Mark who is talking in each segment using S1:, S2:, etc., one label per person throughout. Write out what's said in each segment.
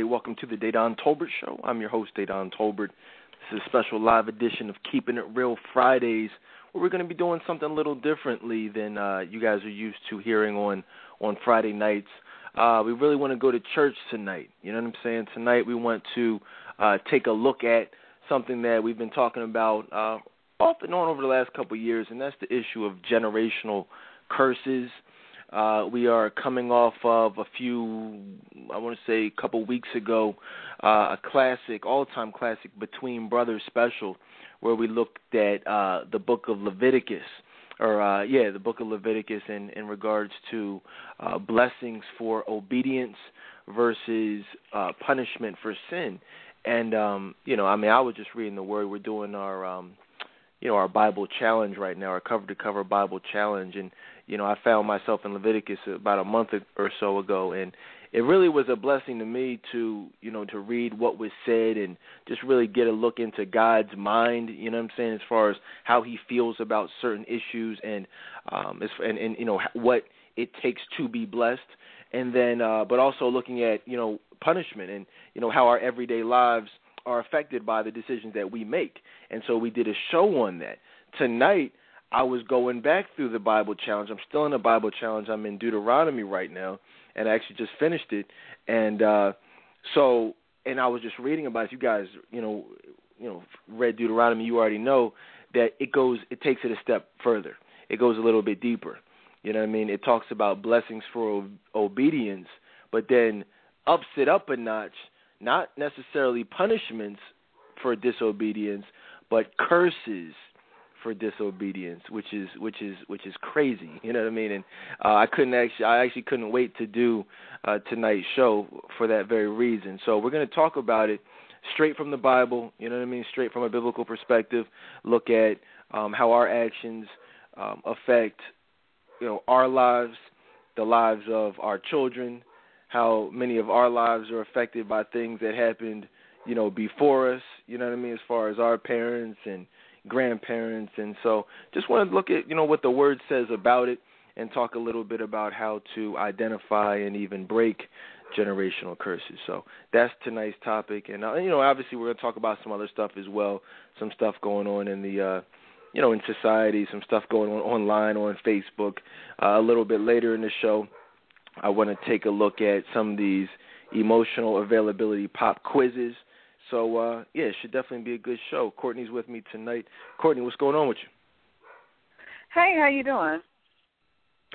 S1: everybody? Welcome to the Dedan Tolbert Show. I'm your host, Dedan Tolbert. This is a special live edition of Keeping It Real Fridays, where we're going to be doing something a little differently than uh, you guys are used to hearing on on Friday nights. Uh, we really want to go to church tonight. You know what I'm saying? Tonight we want to uh, take a look at something that we've been talking about uh, off and on over the last couple of years, and that's the issue of generational curses. Uh, we are coming off of a few, I want to say, a couple weeks ago, uh, a classic, all-time classic, Between Brothers special, where we looked at uh, the book of Leviticus, or uh, yeah, the book of Leviticus, in in regards to uh, blessings for obedience versus uh, punishment for sin. And um, you know, I mean, I was just reading the word. We're doing our um, you know our Bible challenge right now, our cover to cover Bible challenge, and you know, I found myself in Leviticus about a month or so ago, and it really was a blessing to me to, you know, to read what was said and just really get a look into God's mind. You know what I'm saying, as far as how He feels about certain issues and, um, and and you know what it takes to be blessed, and then, uh, but also looking at you know punishment and you know how our everyday lives are affected by the decisions that we make. And so we did a show on that. Tonight I was going back through the Bible challenge. I'm still in the Bible challenge. I'm in Deuteronomy right now, and I actually just finished it. And uh, so, and I was just reading about it. You guys, you know, you know, read Deuteronomy. You already know that it goes, it takes it a step further. It goes a little bit deeper. You know what I mean? It talks about blessings for obedience, but then ups it up a notch. Not necessarily punishments for disobedience, but curses for disobedience, which is which is which is crazy. You know what I mean? And uh, I couldn't actually I actually couldn't wait to do uh, tonight's show for that very reason. So we're going to talk about it straight from the Bible. You know what I mean? Straight from a biblical perspective. Look at um, how our actions um, affect you know our lives, the lives of our children, how many of our lives are affected by things that happened you know before us. You know what I mean? As far as our parents and grandparents, and so just want to look at you know what the word says about it, and talk a little bit about how to identify and even break generational curses. So that's tonight's topic, and uh, you know obviously we're going to talk about some other stuff as well, some stuff going on in the. Uh, you know, in society, some stuff going on online on Facebook. Uh, a little bit later in the show, I want to take a look at some of these emotional availability pop quizzes so uh, yeah, it should definitely be a good show. Courtney's with me tonight. Courtney, what's going on with you?
S2: Hey, how you doing?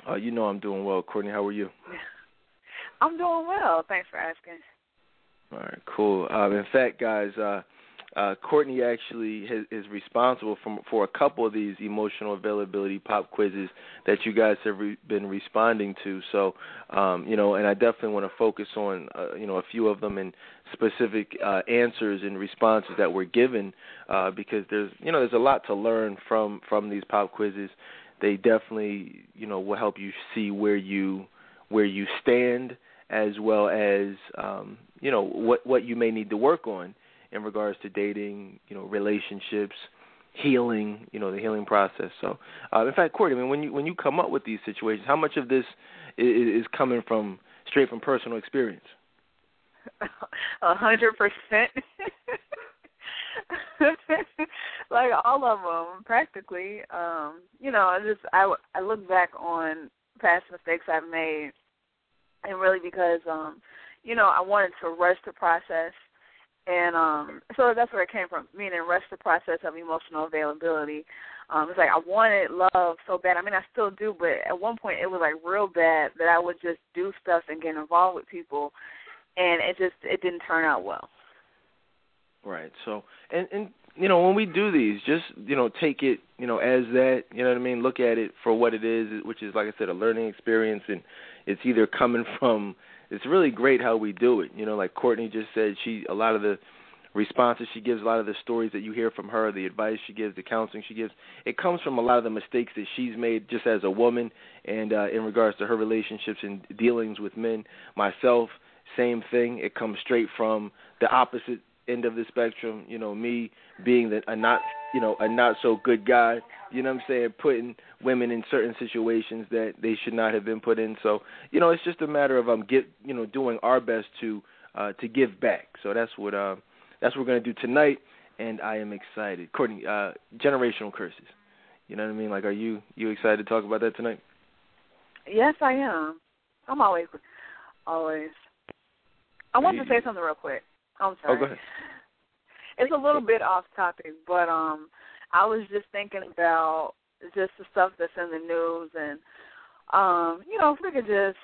S1: Uh, you know I'm doing well. Courtney, how are you?
S2: I'm doing well. Thanks for asking.
S1: All right, cool. Um, in fact, guys, uh, Courtney actually has, is responsible for, for a couple of these emotional availability pop quizzes that you guys have re- been responding to. So, um, you know, and I definitely want to focus on, uh, you know, a few of them and specific uh, answers and responses that were given uh, because there's, you know, there's a lot to learn from from these pop quizzes. They definitely, you know, will help you see where you where you stand as well as, um, you know, what what you may need to work on in regards to dating, you know, relationships, healing, you know, the healing process. So, uh, in fact, Courtney, I mean, when you when you come up with these situations, how much of this is, is coming from straight from personal experience?
S2: A hundred percent. like all of them, practically. Um, you know, I just I I look back on past mistakes I've made, and really because um, you know, I wanted to rush the process and um so that's where it came from meaning rush the process of emotional availability. Um it's like i wanted love so bad. I mean i still do but at one point it was like real bad that i would just do stuff and get involved with people and it just it didn't turn out well.
S1: Right. So and and you know when we do these just you know take it you know as that you know what i mean? Look at it for what it is which is like i said a learning experience and it's either coming from it's really great how we do it. You know, like Courtney just said, she a lot of the responses she gives, a lot of the stories that you hear from her, the advice she gives, the counseling she gives, it comes from a lot of the mistakes that she's made just as a woman and uh, in regards to her relationships and dealings with men. Myself, same thing. It comes straight from the opposite end of the spectrum. You know, me being the, a not you know a not so good guy. You know what I'm saying? Putting women in certain situations that they should not have been put in. So you know, it's just a matter of um get you know doing our best to uh to give back. So that's what um that's what we're gonna do tonight, and I am excited. Courtney, uh, generational curses. You know what I mean? Like, are you you excited to talk about that tonight?
S2: Yes, I am. I'm always, always. I want to say something real quick. I'm sorry.
S1: Oh, go ahead.
S2: It's a little bit off topic, but um, I was just thinking about just the stuff that's in the news, and um, you know, if we could just,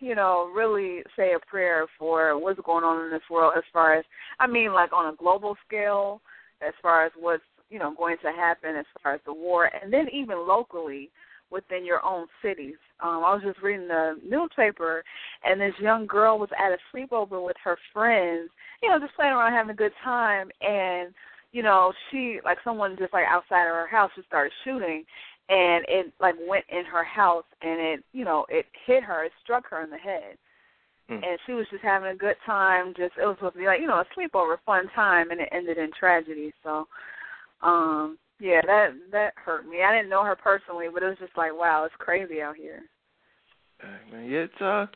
S2: you know, really say a prayer for what's going on in this world, as far as, I mean, like on a global scale, as far as what's you know going to happen as far as the war, and then even locally within your own cities. Um, I was just reading the newspaper, and this young girl was at a sleepover with her friends, you know, just playing around, having a good time, and you know, she like someone just like outside of her house just started shooting, and it like went in her house, and it you know it hit her, it struck her in the head.
S1: Mm.
S2: And she was just having a good time. Just it was supposed to be like you know a sleepover, fun time, and it ended in tragedy. So, um, yeah, that that hurt me. I didn't know her personally, but it was just like, wow, it's crazy out here.
S1: Yeah, it's uh,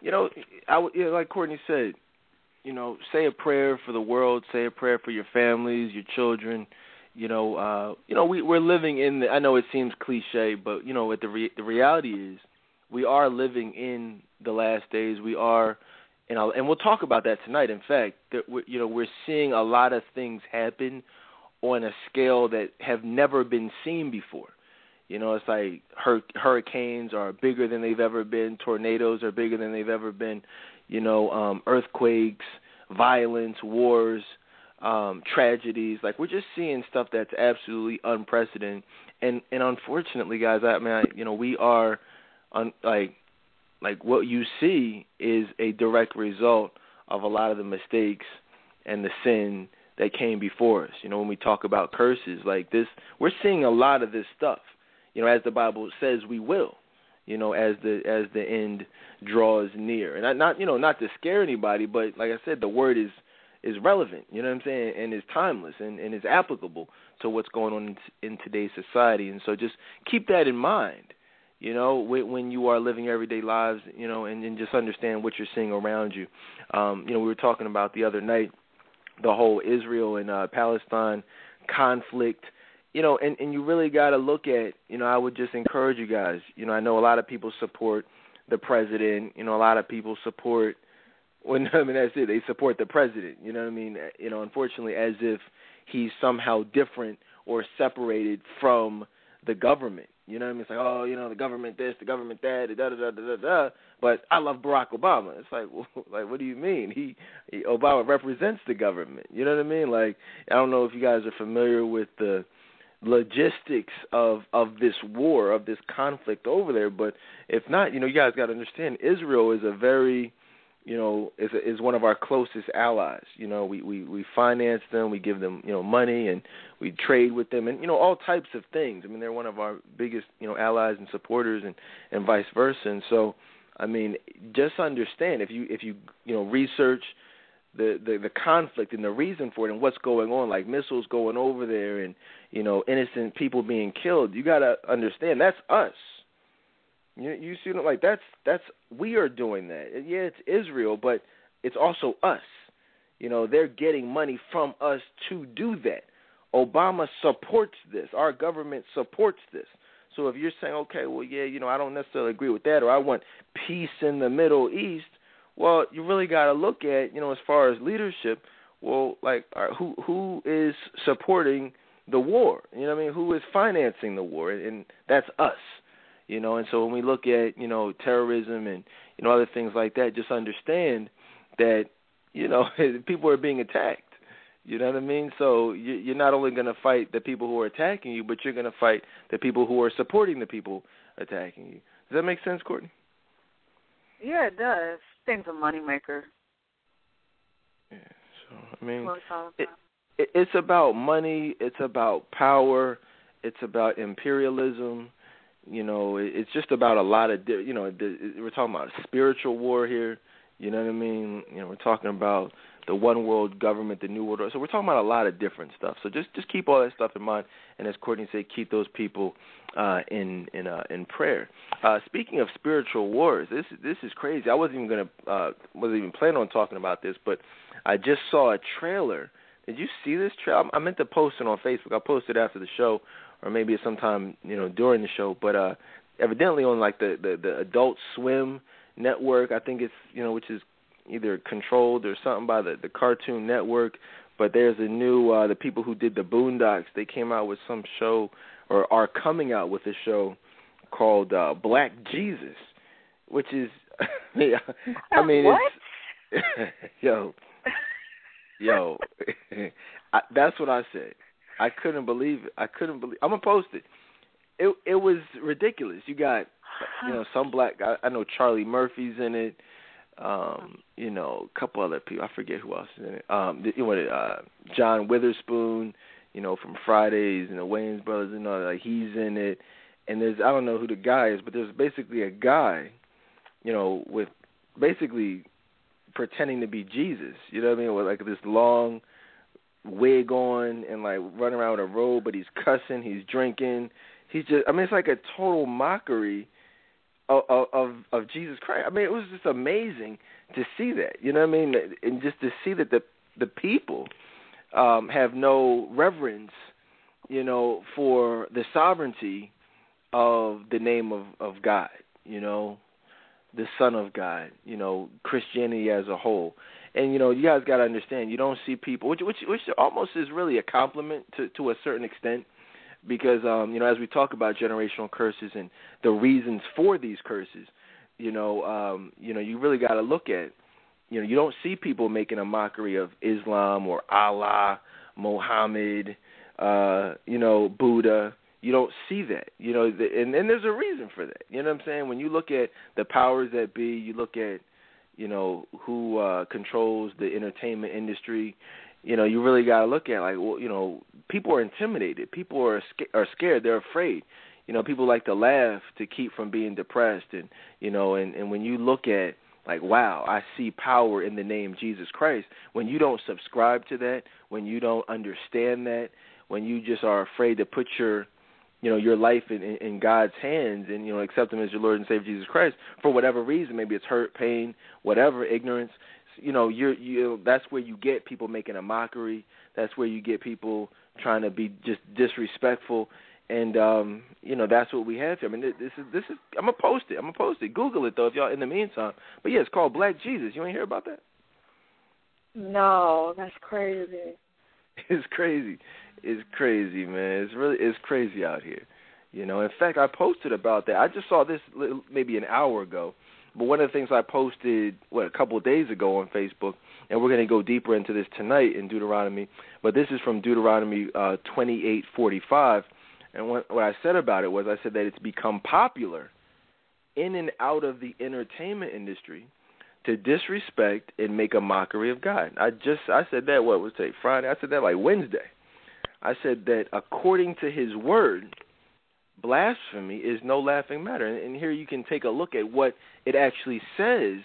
S1: you know, I would you like Courtney said, you know, say a prayer for the world, say a prayer for your families, your children. You know, uh, you know, we we're living in. The, I know it seems cliche, but you know, what the re- the reality is, we are living in the last days. We are, and I'll, and we'll talk about that tonight. In fact, that we you know, we're seeing a lot of things happen on a scale that have never been seen before. You know, it's like hur- hurricanes are bigger than they've ever been, tornadoes are bigger than they've ever been, you know, um earthquakes, violence, wars, um tragedies. Like we're just seeing stuff that's absolutely unprecedented. And and unfortunately, guys, I mean, I, you know, we are on like like what you see is a direct result of a lot of the mistakes and the sin that came before us. You know, when we talk about curses like this, we're seeing a lot of this stuff. You know, as the Bible says, we will. You know, as the as the end draws near, and not, not you know not to scare anybody, but like I said, the word is is relevant. You know what I'm saying, and is timeless and and is applicable to what's going on in, in today's society. And so just keep that in mind. You know, when, when you are living everyday lives, you know, and, and just understand what you're seeing around you. Um, you know, we were talking about the other night the whole Israel and uh, Palestine conflict. You know, and and you really got to look at. You know, I would just encourage you guys. You know, I know a lot of people support the president. You know, a lot of people support. When I mean that's it, they support the president. You know what I mean? You know, unfortunately, as if he's somehow different or separated from the government. You know what I mean? It's like, oh, you know, the government this, the government that, da da da da da da. But I love Barack Obama. It's like, well, like, what do you mean? He, he Obama represents the government. You know what I mean? Like, I don't know if you guys are familiar with the logistics of of this war, of this conflict over there. But if not, you know, you guys got to understand, Israel is a very you know, is is one of our closest allies. You know, we we we finance them, we give them you know money, and we trade with them, and you know all types of things. I mean, they're one of our biggest you know allies and supporters, and and vice versa. And so, I mean, just understand if you if you you know research the the the conflict and the reason for it and what's going on, like missiles going over there, and you know innocent people being killed. You got to understand that's us you you see like that's that's we are doing that. Yeah, it's Israel, but it's also us. You know, they're getting money from us to do that. Obama supports this. Our government supports this. So if you're saying, okay, well, yeah, you know, I don't necessarily agree with that, or I want peace in the Middle East, well, you really got to look at, you know, as far as leadership, well, like, who who is supporting the war? You know what I mean? Who is financing the war? And that's us you know? And so when we look at you know terrorism and you know other things like that just understand that you know people are being attacked. You know what i mean? So you're not only going to fight the people who are attacking you but you're going to fight the people who are supporting the people attacking you. Does that make sense courtney?
S2: Yeah it does. Things a moneymaker.
S1: Yeah so i mean it, it, it's about money it's about power it's about imperialism you know, it's just about a lot of you know, we're talking about a spiritual war here. You know what I mean? You know, we're talking about the one world government, the new world order. So we're talking about a lot of different stuff. So just just keep all that stuff in mind, and as Courtney said, keep those people uh, in in uh, in prayer. Uh, speaking of spiritual wars, this this is crazy. I wasn't even gonna uh, wasn't even planning on talking about this, but I just saw a trailer. Did you see this trailer? I meant to post it on Facebook. I'll post it after the show, or maybe sometime you know during the show. But uh, evidently on like the, the the Adult Swim network, I think it's you know which is either controlled or something by the the Cartoon Network. But there's a new uh, the people who did the Boondocks. They came out with some show or are coming out with a show called uh, Black Jesus, which is I mean
S2: what?
S1: it's yo yo I, that's what I said. I couldn't believe it. I couldn't believe. I'm gonna post it. It it was ridiculous. You got you know some black. I, I know Charlie Murphy's in it. Um, you know, a couple other people. I forget who else is in it. Um, you know, uh, John Witherspoon. You know, from Fridays and the Wayans brothers. You know, like he's in it. And there's I don't know who the guy is, but there's basically a guy. You know, with basically pretending to be Jesus. You know what I mean? With like this long wig on and like running around with a robe, but he's cussing, he's drinking. He's just I mean it's like a total mockery of of, of Jesus Christ. I mean it was just amazing to see that. You know what I mean? And just to see that the the people um have no reverence, you know, for the sovereignty of the name of of God, you know, the Son of God, you know, Christianity as a whole. And you know you guys got to understand you don't see people which which which almost is really a compliment to to a certain extent because um you know as we talk about generational curses and the reasons for these curses you know um you know you really got to look at you know you don't see people making a mockery of Islam or Allah Muhammad uh you know Buddha you don't see that you know and and there's a reason for that you know what I'm saying? When you look at the powers that be you look at you know who uh controls the entertainment industry you know you really got to look at like well you know people are intimidated people are sca- are scared they're afraid you know people like to laugh to keep from being depressed and you know and and when you look at like wow i see power in the name jesus christ when you don't subscribe to that when you don't understand that when you just are afraid to put your you know your life in, in, God's hands and you know accept Him as your Lord and Savior Jesus Christ for whatever reason, maybe it's hurt, pain, whatever, ignorance. You know, you're you. That's where you get people making a mockery. That's where you get people trying to be just disrespectful, and um, you know that's what we have here. I mean, this is this is. I'm gonna post it. I'm gonna post it. Google it though, if y'all in the meantime. But yeah, it's called Black Jesus. You ain't hear about that?
S2: No, that's crazy.
S1: It's crazy It's crazy, man. It's really it's crazy out here. You know, in fact, I posted about that. I just saw this maybe an hour ago. But one of the things I posted what a couple of days ago on Facebook, and we're going to go deeper into this tonight in Deuteronomy. But this is from Deuteronomy uh, 28:45, and what, what I said about it was I said that it's become popular in and out of the entertainment industry to disrespect and make a mockery of God. I just I said that what was today Friday. I said that like Wednesday. I said that according to his word, blasphemy is no laughing matter. And, and here you can take a look at what it actually says.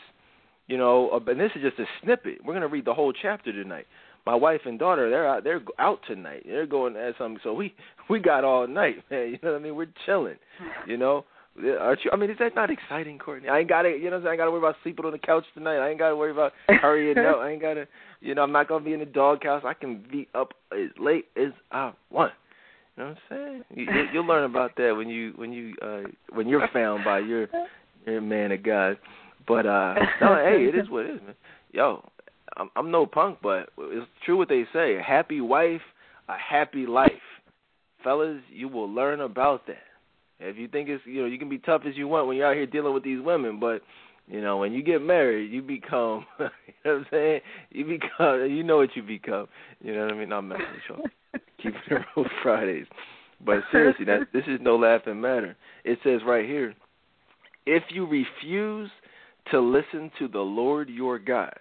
S1: You know, and this is just a snippet. We're going to read the whole chapter tonight. My wife and daughter, they're out. They're out tonight. They're going at something. So we we got all night, man. You know what I mean? We're chilling. You know, Aren't you? I mean, is that not exciting, Courtney? I ain't got to, you know, what I'm saying? I ain't got to worry about sleeping on the couch tonight. I ain't got to worry about hurrying up. I ain't got to, you know, I'm not gonna be in the doghouse. I can be up as late as I want. You know what I'm saying? You, you, you'll learn about that when you when you uh when you're found by your your man of God. But uh, no, hey, it is what it is, man. Yo, I'm, I'm no punk, but it's true what they say: a happy wife, a happy life. Fellas, you will learn about that. If you think it's you know you can be tough as you want when you're out here dealing with these women, but you know when you get married, you become you know what I'm saying. You become you know what you become. You know what I mean? I'm messing with y'all. Keeping it real Fridays, but seriously, that this is no laughing matter. It says right here, if you refuse to listen to the Lord your God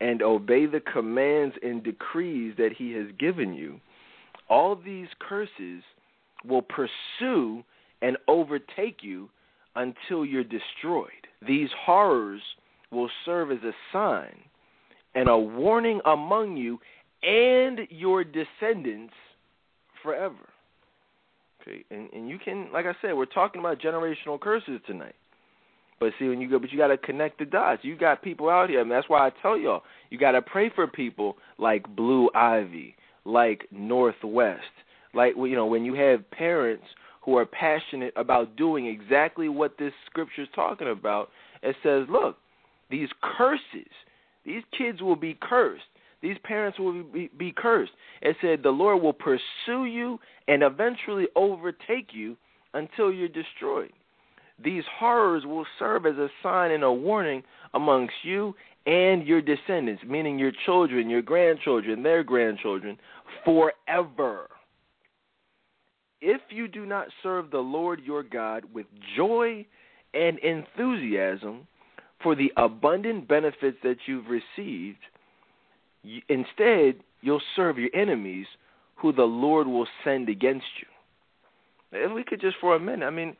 S1: and obey the commands and decrees that He has given you, all these curses will pursue and overtake you until you're destroyed. These horrors will serve as a sign and a warning among you and your descendants forever. Okay, and and you can, like I said, we're talking about generational curses tonight. But see, when you go, but you got to connect the dots. You got people out here. I mean, that's why I tell y'all, you got to pray for people like Blue Ivy, like North West, like you know, when you have parents who are passionate about doing exactly what this scripture is talking about. It says, look, these curses, these kids will be cursed. These parents will be, be cursed. It said the Lord will pursue you and eventually overtake you until you're destroyed. These horrors will serve as a sign and a warning amongst you and your descendants, meaning your children, your grandchildren, their grandchildren, forever. If you do not serve the Lord your God with joy and enthusiasm for the abundant benefits that you've received, instead, you'll serve your enemies who the Lord will send against you. If we could just for a minute, I mean,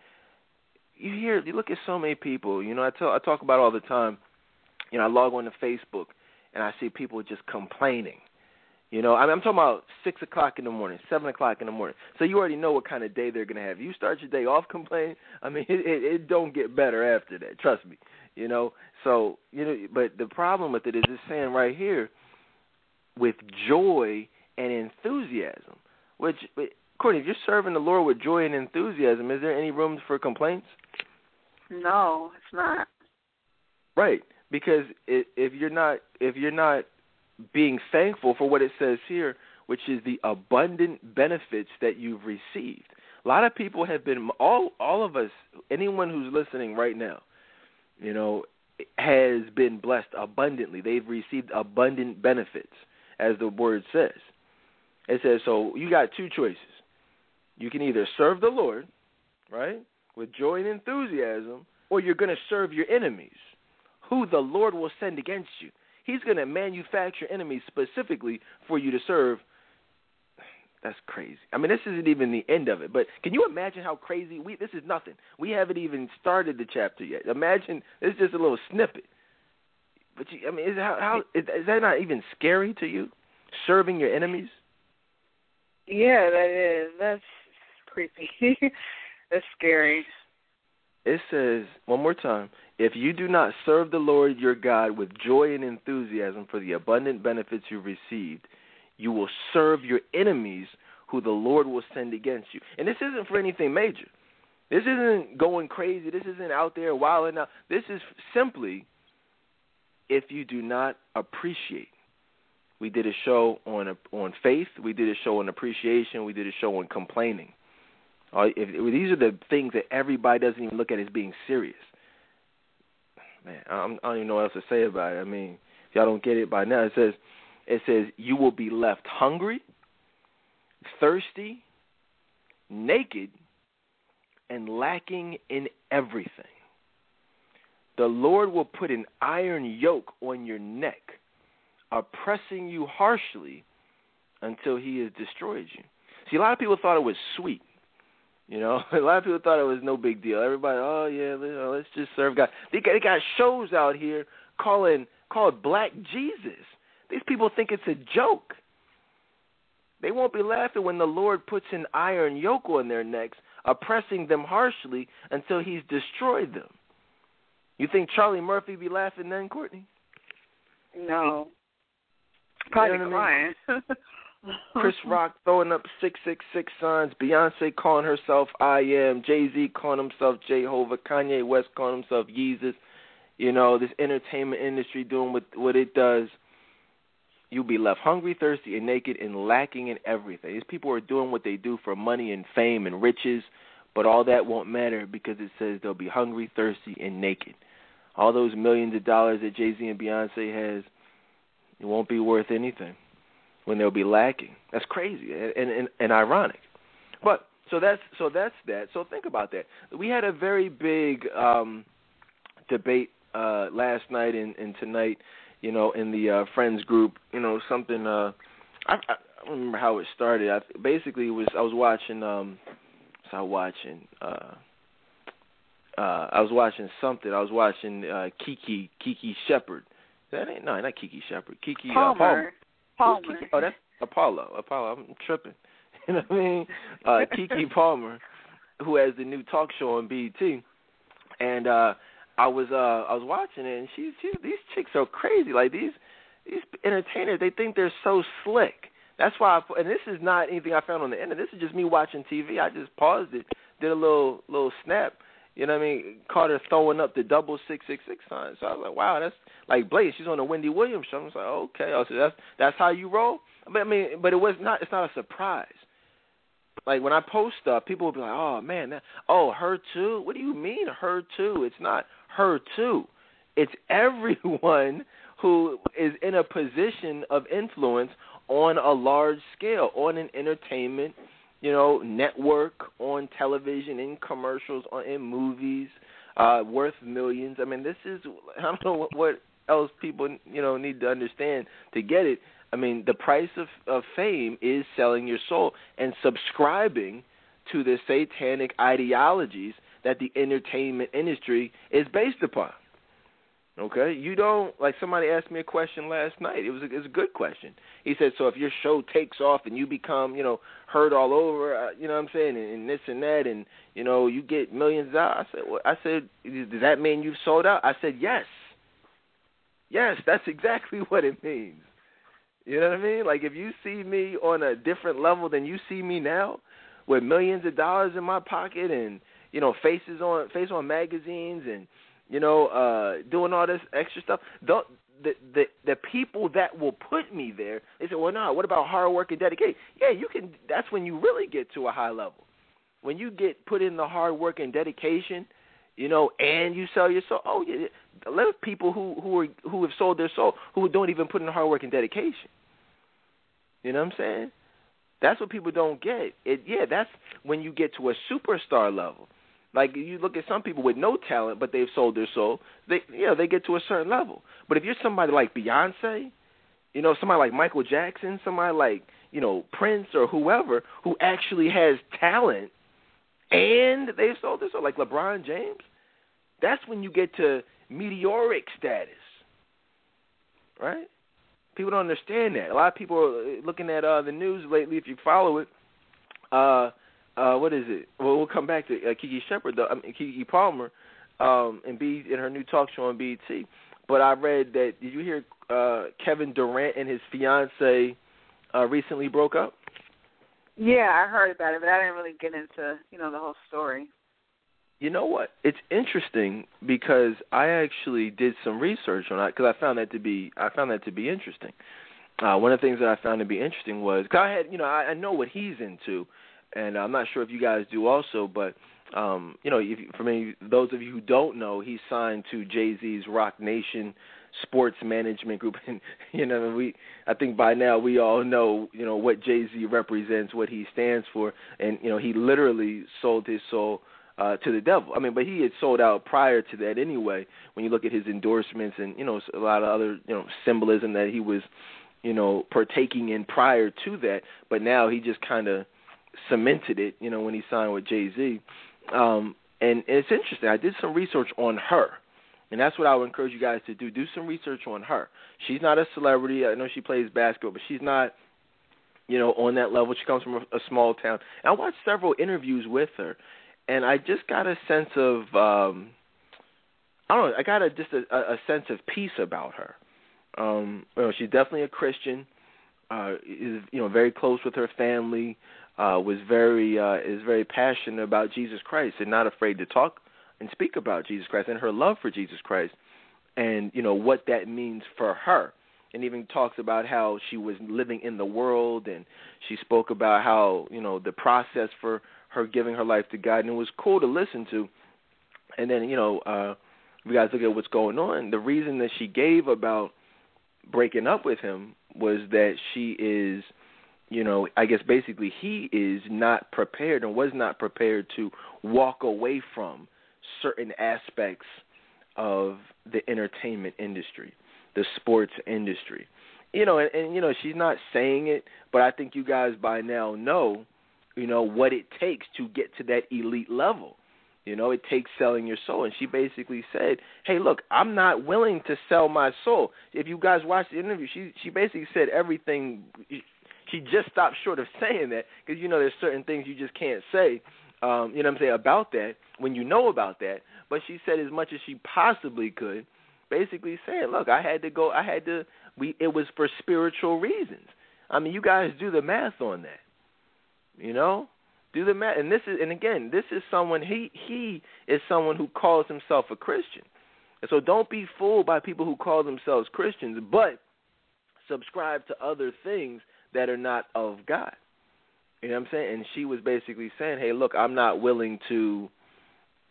S1: you hear, you look at so many people. You know, I tell, I talk about all the time. You know, I log on to Facebook and I see people just complaining. You know, I mean, I'm talking about six o'clock in the morning, seven o'clock in the morning. So you already know what kind of day they're gonna have. You start your day off complaining. I mean, it, it, it don't get better after that. Trust me. You know, so you know, but the problem with it is it's saying right here, with joy and enthusiasm. Which, Courtney, if you're serving the Lord with joy and enthusiasm, is there any room for complaints?
S2: No, it's not.
S1: Right, because if you're not if you're not being thankful for what it says here, which is the abundant benefits that you've received. A lot of people have been all all of us, anyone who's listening right now, you know, has been blessed abundantly. They've received abundant benefits, as the word says. It says so. You got two choices. You can either serve the Lord, right, with joy and enthusiasm, or you're going to serve your enemies, who the Lord will send against you. He's going to manufacture enemies specifically for you to serve. That's crazy. I mean, this isn't even the end of it. But can you imagine how crazy we? This is nothing. We haven't even started the chapter yet. Imagine this is just a little snippet. But you, I mean, is how, how is, is that not even scary to you? Serving your enemies.
S2: Yeah, that is. That's creepy. That's scary.
S1: It says one more time if you do not serve the Lord your God with joy and enthusiasm for the abundant benefits you received, you will serve your enemies who the Lord will send against you. And this isn't for anything major. This isn't going crazy. This isn't out there wilding out. This is simply if you do not appreciate. We did a show on on faith. We did a show on appreciation. We did a show on complaining. Uh, these are the things that everybody doesn't even look at as being serious man, I'm, I don't even know what else to say about it. I mean, if y'all don't get it by now, it says, it says you will be left hungry, thirsty, naked, and lacking in everything. The Lord will put an iron yoke on your neck, oppressing you harshly until He has destroyed you. See, a lot of people thought it was sweet. You know, a lot of people thought it was no big deal. Everybody, oh yeah, oh, let's just serve God. They got, they got shows out here calling called Black Jesus. These people think it's a joke. They won't be laughing when the Lord puts an iron yoke on their necks, oppressing them harshly until He's destroyed them. You think Charlie Murphy be laughing then, Courtney?
S2: No. Probably you know crying. I mean?
S1: Chris Rock throwing up six six six signs. Beyonce calling herself I am. Jay Z calling himself Jehovah. Kanye West calling himself Jesus. You know this entertainment industry doing what what it does. You'll be left hungry, thirsty, and naked, and lacking in everything. These people are doing what they do for money and fame and riches, but all that won't matter because it says they'll be hungry, thirsty, and naked. All those millions of dollars that Jay Z and Beyonce has, it won't be worth anything when they'll be lacking. That's crazy and, and, and ironic. But so that's so that's that. So think about that. We had a very big um, debate uh, last night and, and tonight. You know, in the uh, friends group. You know, something. Uh, I, I don't remember how it started. I basically was I was watching. Um, so I was watching. Uh, uh, I was watching something. I was watching uh, Kiki Kiki Shepard. That ain't no, not Kiki Shepard. Keke
S2: Palmer.
S1: Uh, Palmer.
S2: Palmer.
S1: Kiki? Oh, that's Apollo. Apollo. I'm tripping. You know what I mean? Uh, Keke Palmer, who has the new talk show on BET, and uh, I was uh, I was watching it, and she's she's these chicks are crazy. Like these these entertainers, they think they're so slick. That's why, I, and this is not anything I found on the internet. This is just me watching TV. I just paused it, did a little little snap. You know what I mean? Caught her throwing up the double six six six sign. So I was like, wow, that's like Blaze. She's on the Wendy Williams show. I was like, okay, oh, so that's that's how you roll. But I mean, but it was not. It's not a surprise. Like when I post stuff, people will be like, "Oh man, that, oh her too." What do you mean her too? It's not her too. It's everyone who is in a position of influence on a large scale, on an entertainment, you know, network, on television, in commercials, on in movies, uh, worth millions. I mean, this is I don't know what, what else people you know need to understand to get it. I mean, the price of, of fame is selling your soul and subscribing to the satanic ideologies that the entertainment industry is based upon. Okay, you don't like somebody asked me a question last night. It was a, it was a good question. He said, "So if your show takes off and you become, you know, heard all over, uh, you know what I'm saying, and, and this and that, and you know, you get millions out." I said, well, "I said, does that mean you've sold out?" I said, "Yes, yes, that's exactly what it means." You know what I mean? Like if you see me on a different level than you see me now, with millions of dollars in my pocket and you know faces on face on magazines and you know uh doing all this extra stuff, the the the, the people that will put me there, they say, well, no, what about hard work and dedication? Yeah, you can. That's when you really get to a high level. When you get put in the hard work and dedication, you know, and you sell your soul. Oh yeah, a lot of people who who are who have sold their soul who don't even put in hard work and dedication. You know what I'm saying? That's what people don't get. It yeah, that's when you get to a superstar level. Like you look at some people with no talent, but they've sold their soul. They you know they get to a certain level. But if you're somebody like Beyonce, you know somebody like Michael Jackson, somebody like you know Prince or whoever who actually has talent, and they've sold their soul, like LeBron James, that's when you get to meteoric status, right? People don't understand that. A lot of people are looking at uh, the news lately. If you follow it, uh, uh, what is it? Well, we'll come back to uh, Kiki Shepard, though. I mean, Keke Palmer, um, and B in her new talk show on BET. But I read that. Did you hear uh, Kevin Durant and his fiance uh, recently broke up?
S2: Yeah, I heard about it, but I didn't really get into you know the whole story.
S1: You know what? It's interesting because I actually did some research on that because I found that to be I found that to be interesting. Uh, one of the things that I found to be interesting was cause I had you know I, I know what he's into, and I'm not sure if you guys do also, but um, you know if, for me those of you who don't know, he's signed to Jay Z's Roc Nation sports management group, and you know we I think by now we all know you know what Jay Z represents, what he stands for, and you know he literally sold his soul uh, to the devil. I mean, but he had sold out prior to that anyway. When you look at his endorsements and you know a lot of other you know symbolism that he was you know partaking in prior to that, but now he just kind of cemented it. You know when he signed with Jay Z. Um, and, it's interesting. I did some research on her. And that's what I would encourage you guys to do. Do some research on her. She's not a celebrity. I know she plays basketball, but she's not, you know, on that level. She comes from a, a small town. And I watched several interviews with her, and I just got a sense of um I don't know, I got a just a, a sense of peace about her. Um, you know, she's definitely a Christian, uh is you know, very close with her family, uh was very uh is very passionate about Jesus Christ and not afraid to talk and speak about Jesus Christ and her love for Jesus Christ and, you know, what that means for her and even talks about how she was living in the world and she spoke about how you know the process for her giving her life to God, and it was cool to listen to. And then you know, uh, you guys look at what's going on. The reason that she gave about breaking up with him was that she is, you know, I guess basically he is not prepared and was not prepared to walk away from certain aspects of the entertainment industry, the sports industry. You know, and, and you know, she's not saying it, but I think you guys by now know you know what it takes to get to that elite level You know, it takes selling your soul. And she basically said, "Hey, look, I'm not willing to sell my soul." If you guys watch the interview, she she basically said everything. She just stopped short of saying that because you know there's certain things you just can't say. Um, you know what I'm saying about that when you know about that. But she said as much as she possibly could, basically saying, "Look, I had to go. I had to. We. It was for spiritual reasons. I mean, you guys do the math on that. You know, do the math. And this is, and again, this is someone. He he is someone who calls himself a Christian. And so don't be fooled by people who call themselves Christians, but subscribe to other things that are not of God. You know what I'm saying? And she was basically saying, "Hey, look, I'm not willing to,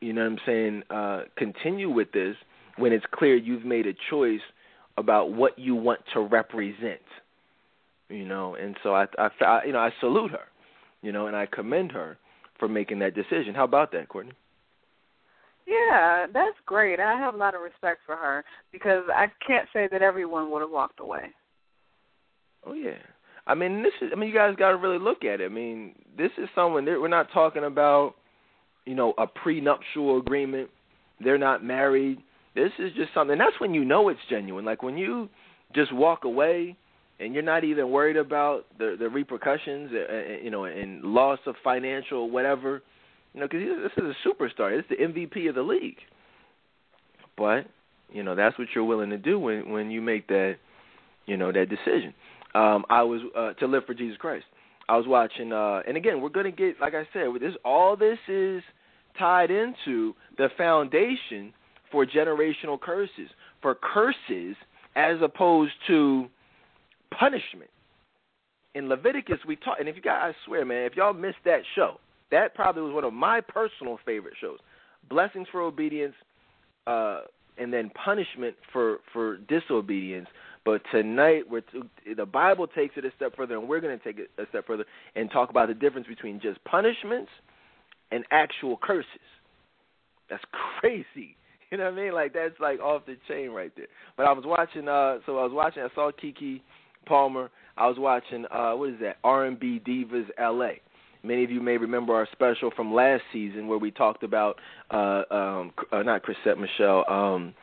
S1: you know what I'm saying, uh, continue with this when it's clear you've made a choice about what you want to represent." You know, and so I, I, you know, I salute her you know, and I commend her for making that decision. How about that, Courtney?
S2: Yeah, that's great. I have a lot of respect for her because I can't say that everyone would have walked away.
S1: Oh yeah. I mean, this is. I mean, you guys got to really look at it. I mean, this is someone. We're not talking about, you know, a prenuptial agreement. They're not married. This is just something. That's when you know it's genuine. Like when you just walk away and you're not even worried about the the repercussions, uh, uh, you know, and loss of financial whatever, you know, because this is a superstar. It's the MVP of the league. But you know that's what you're willing to do when when you make that, you know, that decision. Um, I was uh, to live for Jesus Christ. I was watching, uh, and again, we're gonna get, like I said, this all this is tied into the foundation for generational curses, for curses as opposed to punishment. In Leviticus, we taught, and if you guys, I swear, man, if y'all missed that show, that probably was one of my personal favorite shows. Blessings for obedience, uh, and then punishment for for disobedience. But tonight, we're to, the Bible takes it a step further, and we're going to take it a step further and talk about the difference between just punishments and actual curses. That's crazy. You know what I mean? Like that's like off the chain right there. But I was watching. uh So I was watching. I saw Keke Palmer. I was watching uh what is that? R&B Divas LA. Many of you may remember our special from last season where we talked about uh um uh, not Chrisette Michele, um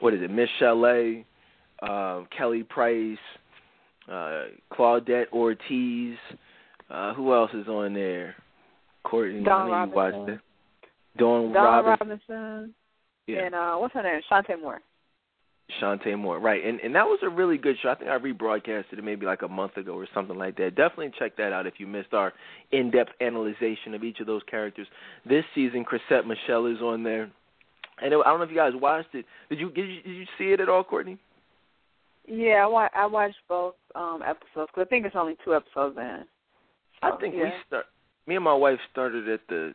S1: what is it? Miss Chalet, uh, Kelly Price, uh Claudette Ortiz, uh who else is on there? Courtney,
S2: Dawn
S1: I
S2: know you
S1: watched it. Dawn,
S2: Dawn
S1: Robinson.
S2: Robinson.
S1: Yeah.
S2: And uh what's her name? Chanté Moore.
S1: Chanté Moore, right? And and that was a really good show. I think I rebroadcasted it maybe like a month ago or something like that. Definitely check that out if you missed our in-depth analyzation of each of those characters. This season, Chrisette Michele is on there, and I don't know if you guys watched it. Did you did you, did you see it at all, Courtney?
S2: Yeah, I, wa- I watched both um episodes because I think it's only two episodes in. So,
S1: I think
S2: yeah.
S1: we start. Me and my wife started at the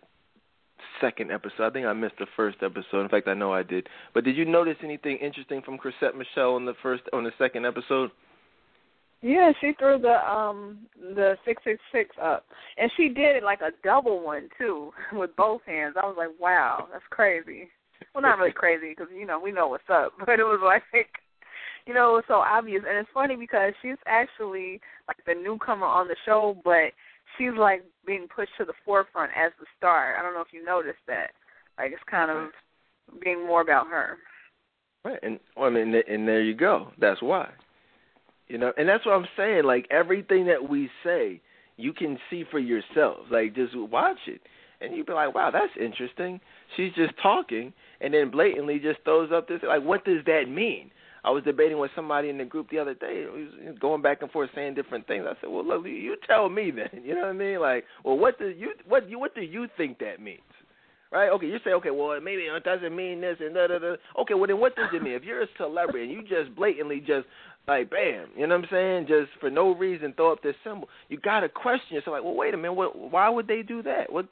S1: second episode. I think I missed the first episode. In fact, I know I did. But did you notice anything interesting from Chrisette Michele on the first on the second episode?
S2: Yeah, she threw the um the six six six up, and she did it like a double one too with both hands. I was like, wow, that's crazy. Well, not really crazy because you know we know what's up, but it was like, you know, it was so obvious, and it's funny because she's actually like the newcomer on the show, but she's like being pushed to the forefront as the star. I don't know if you noticed that. Like it's kind of being more about her.
S1: Right, and well, I mean, and there you go. That's why. You know, and that's what I'm saying. Like everything that we say, you can see for yourselves. Like just watch it, and you'd be like, "Wow, that's interesting." She's just talking, and then blatantly just throws up this. Like, what does that mean? I was debating with somebody in the group the other day. We was going back and forth saying different things. I said, "Well, look, you tell me then." You know what I mean? Like, well, what do you what you what do you think that means? Right? Okay, you say, okay, well, maybe it doesn't mean this and da da da. Okay, well then, what does it mean? If you're a celebrity and you just blatantly just like bam, you know what I'm saying? Just for no reason throw up this symbol. You gotta question yourself. Like, well, wait a minute, what? Why would they do that? What?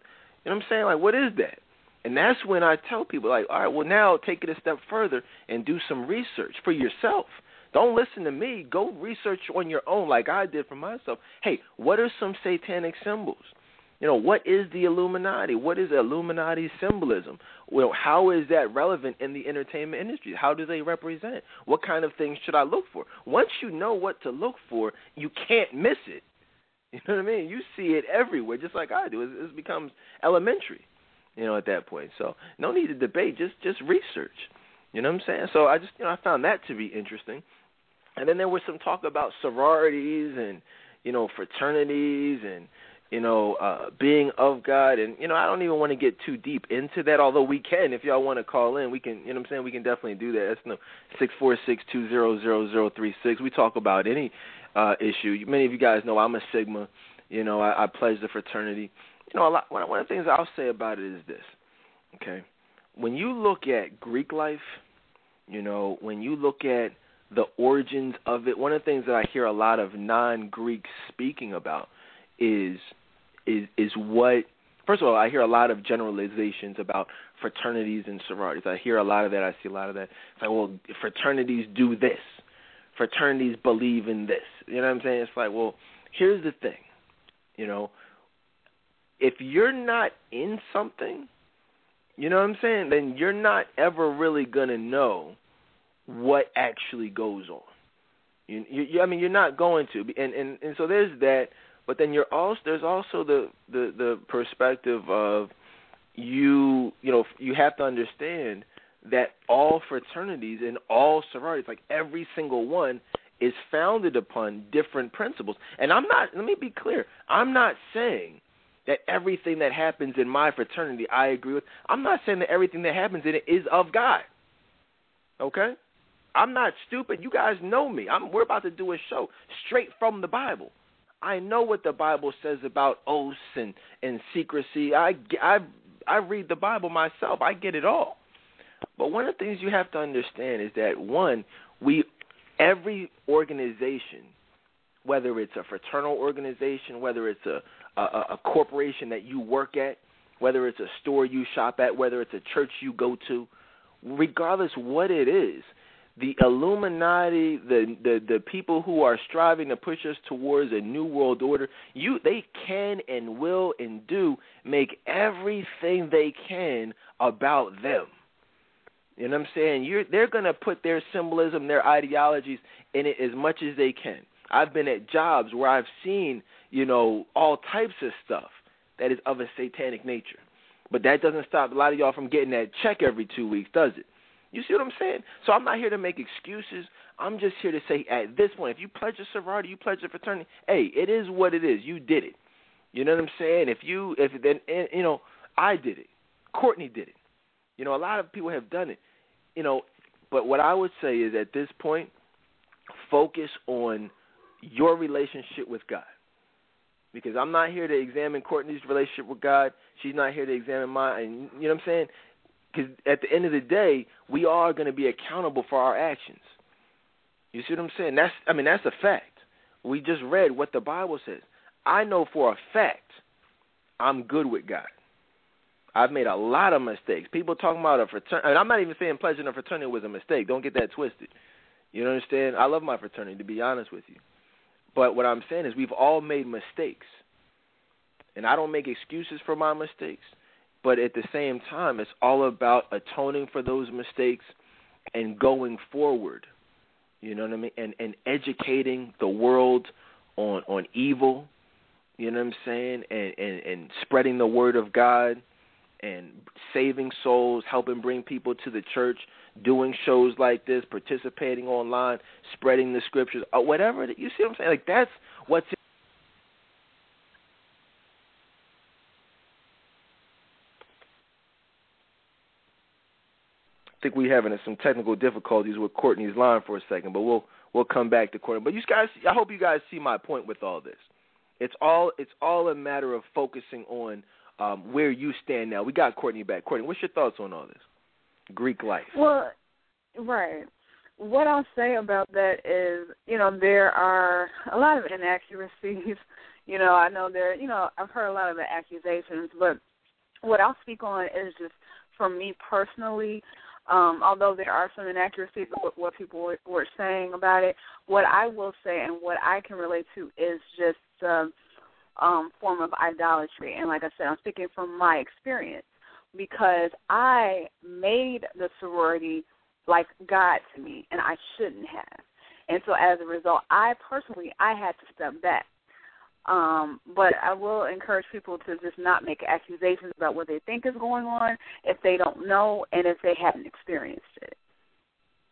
S1: You know what I'm saying? Like, what is that? And that's when I tell people, like, all right, well, now take it a step further and do some research for yourself. Don't listen to me. Go research on your own, like I did for myself. Hey, what are some satanic symbols? You know, what is the Illuminati? What is Illuminati symbolism? Well, how is that relevant in the entertainment industry? How do they represent? What kind of things should I look for? Once you know what to look for, you can't miss it. You know what I mean? You see it everywhere, just like I do. It, it becomes elementary. You know, at that point. So no need to debate. Just just research. You know what I'm saying? So I just you know I found that to be interesting. And then there was some talk about sororities and you know fraternities and you know, uh, being of God. And, you know, I don't even want to get too deep into that, although we can. If y'all want to call in, we can, you know what I'm saying? We can definitely do that. That's no six four six two zero zero zero three six. We talk about any uh, issue. Many of you guys know I'm a Sigma. You know, I, I pledge the fraternity. You know, a lot, one of the things I'll say about it is this, okay? When you look at Greek life, you know, when you look at the origins of it, one of the things that I hear a lot of non Greeks speaking about is – is is what first of all, I hear a lot of generalizations about fraternities and sororities. I hear a lot of that. I see a lot of that. It's like, well, fraternities do this. Fraternities believe in this. You know what I'm saying? It's like, well, here's the thing. You know, if you're not in something, you know what I'm saying, then you're not ever really gonna know what actually goes on. You, you, I mean, you're not going to, and and and so there's that. But then you're also there's also the the the perspective of you you know you have to understand that all fraternities and all sororities like every single one is founded upon different principles. And I'm not let me be clear. I'm not saying that everything that happens in my fraternity I agree with. I'm not saying that everything that happens in it is of God. Okay? I'm not stupid. You guys know me. I'm we're about to do a show straight from the Bible. I know what the Bible says about oaths and and secrecy. I I I read the Bible myself. I get it all. But one of the things you have to understand is that one, we every organization, whether it's a fraternal organization, whether it's a a, a corporation that you work at, whether it's a store you shop at, whether it's a church you go to, regardless what it is, the Illuminati, the, the the people who are striving to push us towards a new world order, you they can and will and do make everything they can about them. You know what I'm saying? You're they're gonna put their symbolism, their ideologies in it as much as they can. I've been at jobs where I've seen, you know, all types of stuff that is of a satanic nature. But that doesn't stop a lot of y'all from getting that check every two weeks, does it? You see what I'm saying? So I'm not here to make excuses. I'm just here to say at this point, if you pledge a sorority, you pledge a fraternity, hey, it is what it is. You did it. You know what I'm saying? If you if then you know, I did it. Courtney did it. You know, a lot of people have done it. You know, but what I would say is at this point, focus on your relationship with God. Because I'm not here to examine Courtney's relationship with God. She's not here to examine mine. You know what I'm saying? because at the end of the day, we are going to be accountable for our actions. You see what I'm saying? That's I mean that's a fact. We just read what the Bible says. I know for a fact I'm good with God. I've made a lot of mistakes. People talking about a fraternity. Mean, I'm not even saying pledging a fraternity was a mistake. Don't get that twisted. You understand? I love my fraternity, to be honest with you. But what I'm saying is we've all made mistakes. And I don't make excuses for my mistakes. But at the same time, it's all about atoning for those mistakes and going forward. You know what I mean? And and educating the world on on evil. You know what I'm saying? And and and spreading the word of God and saving souls, helping bring people to the church, doing shows like this, participating online, spreading the scriptures, uh, whatever. You see what I'm saying? Like that's what's I think we're having some technical difficulties with Courtney's line for a second, but we'll we'll come back to Courtney. But you guys, I hope you guys see my point with all this. It's all it's all a matter of focusing on um, where you stand now. We got Courtney back. Courtney, what's your thoughts on all this Greek life?
S2: Well, right. What I'll say about that is, you know, there are a lot of inaccuracies. You know, I know there, you know, I've heard a lot of the accusations, but what I'll speak on is just for me personally. Um, although there are some inaccuracies of what people were, were saying about it, what I will say and what I can relate to is just the um, form of idolatry. And like I said, I'm speaking from my experience because I made the sorority like God to me, and I shouldn't have. And so as a result, I personally I had to step back. Um, but I will encourage people to just not make accusations about what they think is going on if they don't know and if they haven't experienced it.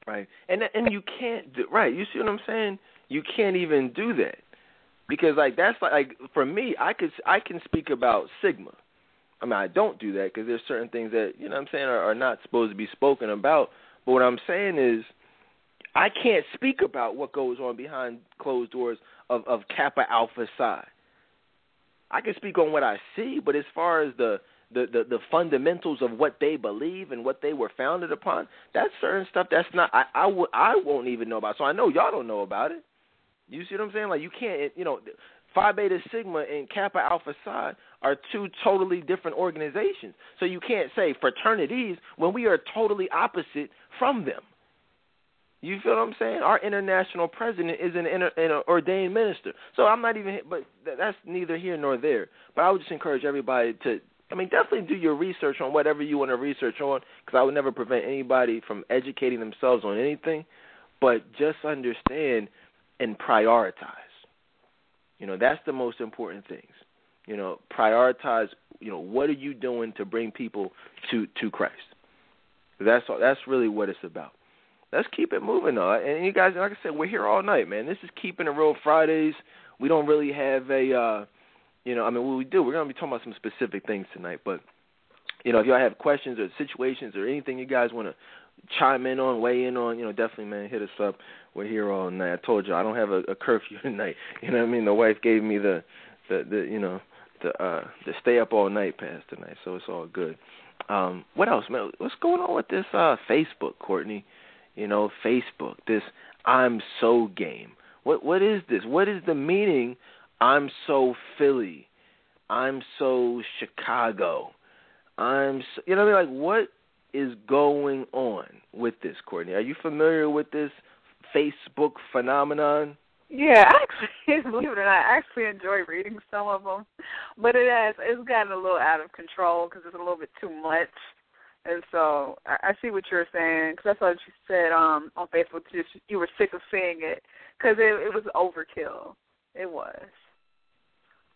S1: Right, and and you can't do, right. You see what I'm saying? You can't even do that because like that's like, like for me, I could I can speak about Sigma. I mean, I don't do that because there's certain things that you know what I'm saying are, are not supposed to be spoken about. But what I'm saying is, I can't speak about what goes on behind closed doors of, of Kappa Alpha Psi. I can speak on what I see, but as far as the, the, the, the fundamentals of what they believe and what they were founded upon, that's certain stuff that's not I I, w- I won't even know about. So I know y'all don't know about it. You see what I'm saying? Like you can't, you know, Phi Beta Sigma and Kappa Alpha Psi are two totally different organizations. So you can't say fraternities when we are totally opposite from them. You feel what I'm saying? Our international president is an, inter, an ordained minister. So I'm not even, but that's neither here nor there. But I would just encourage everybody to, I mean, definitely do your research on whatever you want to research on, because I would never prevent anybody from educating themselves on anything. But just understand and prioritize. You know, that's the most important things. You know, prioritize. You know, what are you doing to bring people to to Christ? That's all. That's really what it's about let's keep it moving though. And you guys, like I said, we're here all night, man. This is keeping it real Fridays. We don't really have a, uh, you know, I mean, what we do, we're gonna be talking about some specific things tonight. But you know, if y'all have questions or situations or anything you guys want to chime in on, weigh in on, you know, definitely, man, hit us up. We're here all night. I told you I don't have a, a curfew tonight. You know what I mean? The wife gave me the, the, the, you know, the uh the stay up all night pass tonight, so it's all good. Um, what else, man? What's going on with this uh Facebook, Courtney? you know, Facebook, this I'm so game. What what is this? What is the meaning I'm so Philly? I'm so Chicago. I'm so, you know what I mean like what is going on with this, Courtney? Are you familiar with this Facebook phenomenon?
S2: Yeah, actually, believe it or not, I actually enjoy reading some of them, but it has it's gotten a little out of control because it's a little bit too much. And so I, I see what you're saying because that's what you said um, on Facebook. Just you were sick of seeing it because it, it was overkill. It was.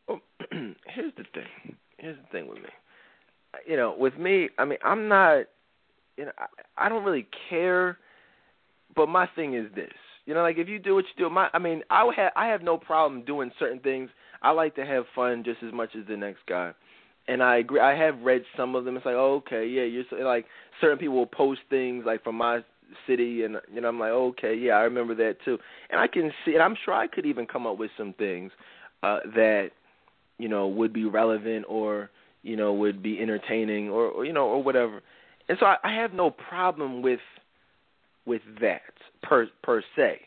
S1: Well, here's the thing. Here's the thing with me. You know, with me, I mean, I'm not. You know, I, I don't really care. But my thing is this. You know, like if you do what you do, my I mean, I have I have no problem doing certain things. I like to have fun just as much as the next guy and I agree. I have read some of them. It's like, oh, okay, yeah, you're so, like certain people will post things like from my city, and you know, I'm like, okay, yeah, I remember that too. And I can see, and I'm sure I could even come up with some things uh, that you know would be relevant or you know would be entertaining or, or you know or whatever. And so I, I have no problem with with that per per se.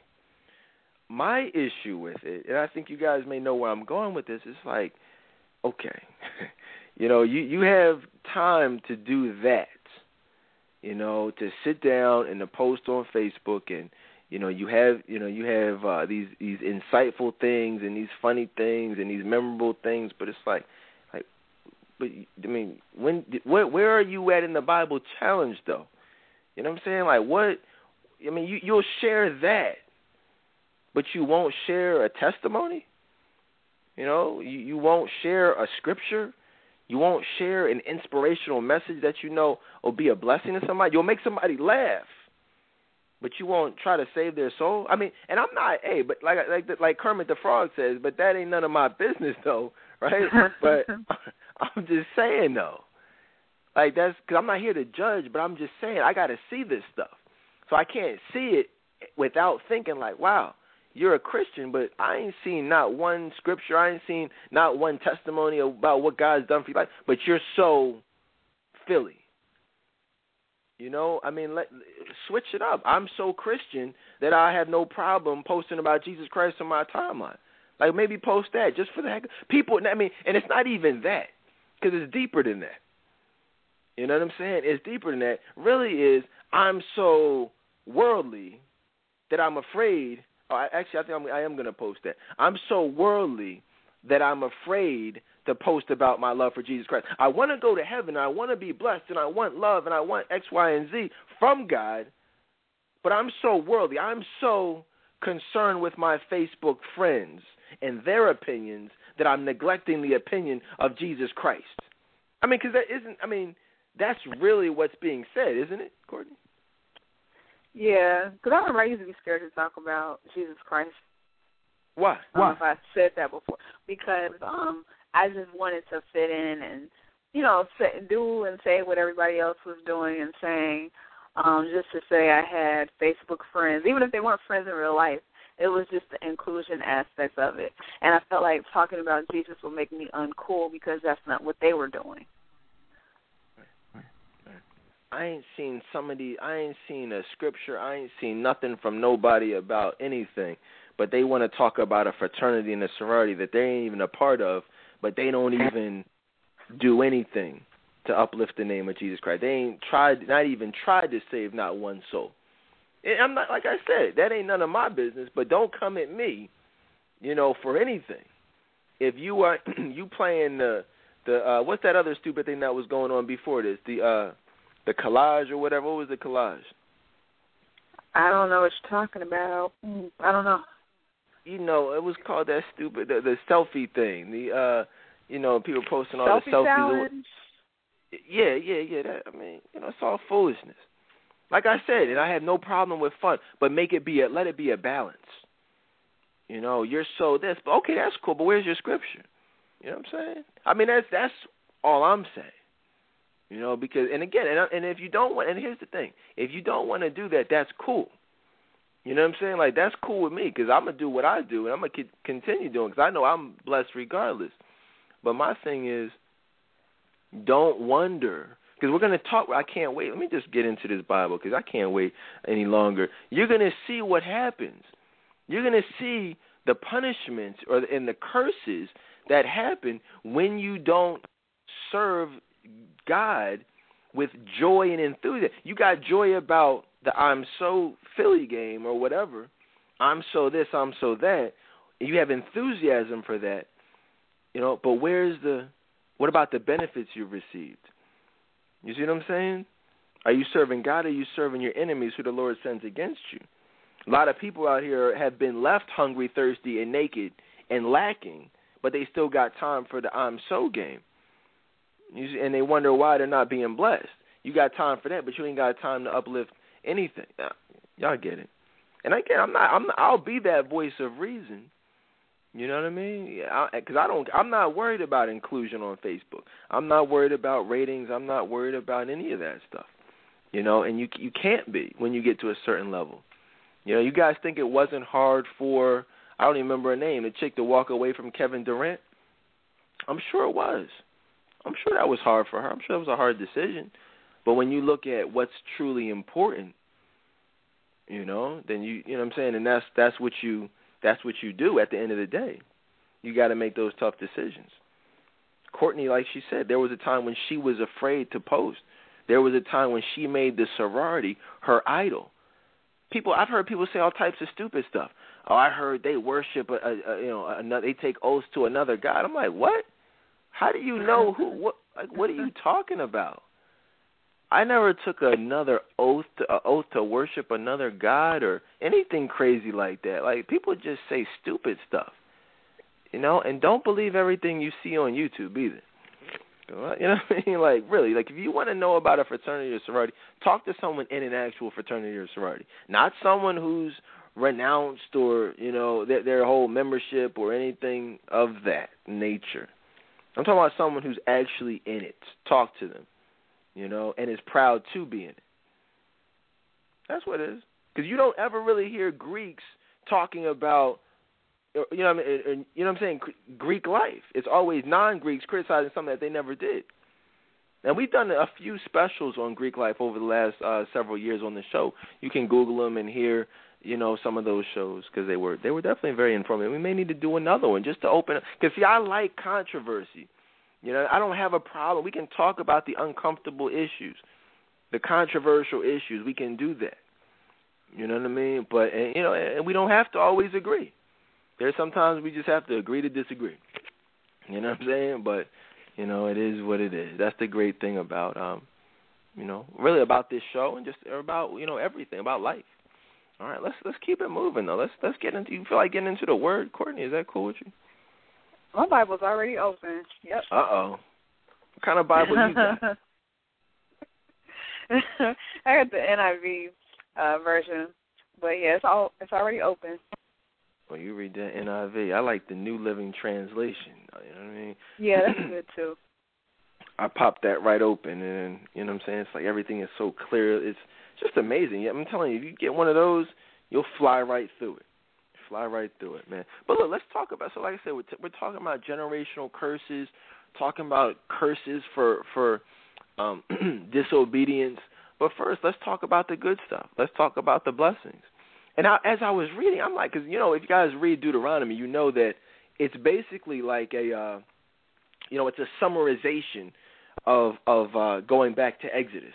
S1: My issue with it, and I think you guys may know where I'm going with this, is like, okay, You know, you you have time to do that. You know, to sit down and to post on Facebook and you know you have you know you have uh, these these insightful things and these funny things and these memorable things, but it's like like but I mean when where where are you at in the Bible challenge though? You know what I'm saying? Like what I mean you you'll share that, but you won't share a testimony. You know, you you won't share a scripture you won't share an inspirational message that you know will be a blessing to somebody. You'll make somebody laugh, but you won't try to save their soul. I mean, and I'm not, hey, but like like like Kermit the Frog says, but that ain't none of my business though, right? but I'm just saying though, like that's because I'm not here to judge, but I'm just saying I got to see this stuff, so I can't see it without thinking like, wow, you're a Christian, but I ain't seen not one scripture, I ain't seen not one testimony about what God's done for you. But you're so Philly. You know, I mean, let switch it up. I'm so Christian that I have no problem posting about Jesus Christ on my timeline. Like maybe post that just for the heck. Of, people, I mean, and it's not even that because it's deeper than that. You know what I'm saying? It's deeper than that. Really, is I'm so worldly that I'm afraid Oh, actually, I think I'm, I am going to post that. I'm so worldly that I'm afraid to post about my love for Jesus Christ. I want to go to heaven. I want to be blessed, and I want love, and I want X, Y, and Z from God. But I'm so worldly. I'm so concerned with my Facebook friends and their opinions that I'm neglecting the opinion of Jesus Christ. I mean, because that isn't. I mean, that's really what's being said, isn't it, Courtney?
S2: Yeah, because I remember I used to be scared to talk about Jesus Christ.
S1: Why?
S2: Why? if I said that before, because um, I just wanted to fit in and you know say, do and say what everybody else was doing and saying. Um, just to say I had Facebook friends, even if they weren't friends in real life, it was just the inclusion aspect of it. And I felt like talking about Jesus would make me uncool because that's not what they were doing.
S1: I ain't seen somebody. I ain't seen a scripture. I ain't seen nothing from nobody about anything. But they want to talk about a fraternity and a sorority that they ain't even a part of. But they don't even do anything to uplift the name of Jesus Christ. They ain't tried, not even tried to save not one soul. I'm not like I said. That ain't none of my business. But don't come at me, you know, for anything. If you are you playing the the uh what's that other stupid thing that was going on before this? The uh the collage or whatever. What was the collage?
S2: I don't know what you're talking about. I don't know.
S1: You know, it was called that stupid the, the selfie thing. The uh, you know, people posting all
S2: selfie
S1: the selfies.
S2: Challenge.
S1: Yeah, yeah, yeah. That I mean, you know, it's all foolishness. Like I said, and I have no problem with fun, but make it be a let it be a balance. You know, you're so this, but okay, that's cool. But where's your scripture? You know what I'm saying? I mean, that's that's all I'm saying. You know, because and again, and and if you don't want, and here's the thing, if you don't want to do that, that's cool. You know what I'm saying? Like that's cool with me because I'm gonna do what I do and I'm gonna continue doing because I know I'm blessed regardless. But my thing is, don't wonder because we're gonna talk. I can't wait. Let me just get into this Bible because I can't wait any longer. You're gonna see what happens. You're gonna see the punishments or and the curses that happen when you don't serve God with joy and enthusiasm. You got joy about the I'm so Philly game or whatever. I'm so this, I'm so that. You have enthusiasm for that. You know, but where's the what about the benefits you've received? You see what I'm saying? Are you serving God or are you serving your enemies who the Lord sends against you? A lot of people out here have been left hungry, thirsty, and naked and lacking, but they still got time for the I'm so game and they wonder why they're not being blessed. You got time for that, but you ain't got time to uplift anything. Y'all get it. And again, I'm not. I'm. Not, I'll be that voice of reason. You know what I mean? Because I, I don't. I'm not worried about inclusion on Facebook. I'm not worried about ratings. I'm not worried about any of that stuff. You know, and you you can't be when you get to a certain level. You know, you guys think it wasn't hard for I don't even remember her name, the chick to walk away from Kevin Durant. I'm sure it was. I'm sure that was hard for her. I'm sure it was a hard decision. But when you look at what's truly important, you know, then you you know what I'm saying, and that's that's what you that's what you do at the end of the day. You got to make those tough decisions. Courtney, like she said, there was a time when she was afraid to post. There was a time when she made the sorority her idol. People, I've heard people say all types of stupid stuff. Oh, I heard they worship a, a, a you know another. They take oaths to another god. I'm like, what? How do you know who? What? Like, what are you talking about? I never took another oath to, uh, oath to worship another god or anything crazy like that. Like people just say stupid stuff, you know, and don't believe everything you see on YouTube either. You know what I mean? Like really, like if you want to know about a fraternity or sorority, talk to someone in an actual fraternity or sorority, not someone who's renounced or you know their, their whole membership or anything of that nature. I'm talking about someone who's actually in it. Talk to them, you know, and is proud to be in it. That's what it is. Because you don't ever really hear Greeks talking about, you know, I mean, you know what I'm saying, Greek life. It's always non-Greeks criticizing something that they never did. And we've done a few specials on Greek life over the last uh, several years on the show. You can Google them and hear you know some of those shows because they were they were definitely very informative. We may need to do another one just to open because see I like controversy. You know I don't have a problem. We can talk about the uncomfortable issues, the controversial issues. We can do that. You know what I mean? But and, you know and we don't have to always agree. There's sometimes we just have to agree to disagree. You know what I'm saying? But you know it is what it is. That's the great thing about um you know really about this show and just about you know everything about life. All right, let's let's keep it moving though. Let's let's get into. You feel like getting into the word, Courtney? Is that cool with you?
S2: My Bible's already open. Yep.
S1: Uh oh. What kind of Bible you got?
S2: I got the NIV uh version, but yeah, it's all it's already open.
S1: Well, you read the NIV. I like the New Living Translation. You know what I mean?
S2: Yeah, that's good too.
S1: I popped that right open, and you know what I'm saying. It's like everything is so clear. It's just amazing. I'm telling you, if you get one of those, you'll fly right through it. Fly right through it, man. But look, let's talk about. So, like I said, we're, t- we're talking about generational curses, talking about curses for for um, disobedience. But first, let's talk about the good stuff. Let's talk about the blessings. And I, as I was reading, I'm like, because you know, if you guys read Deuteronomy, you know that it's basically like a, uh, you know, it's a summarization of of uh, going back to Exodus.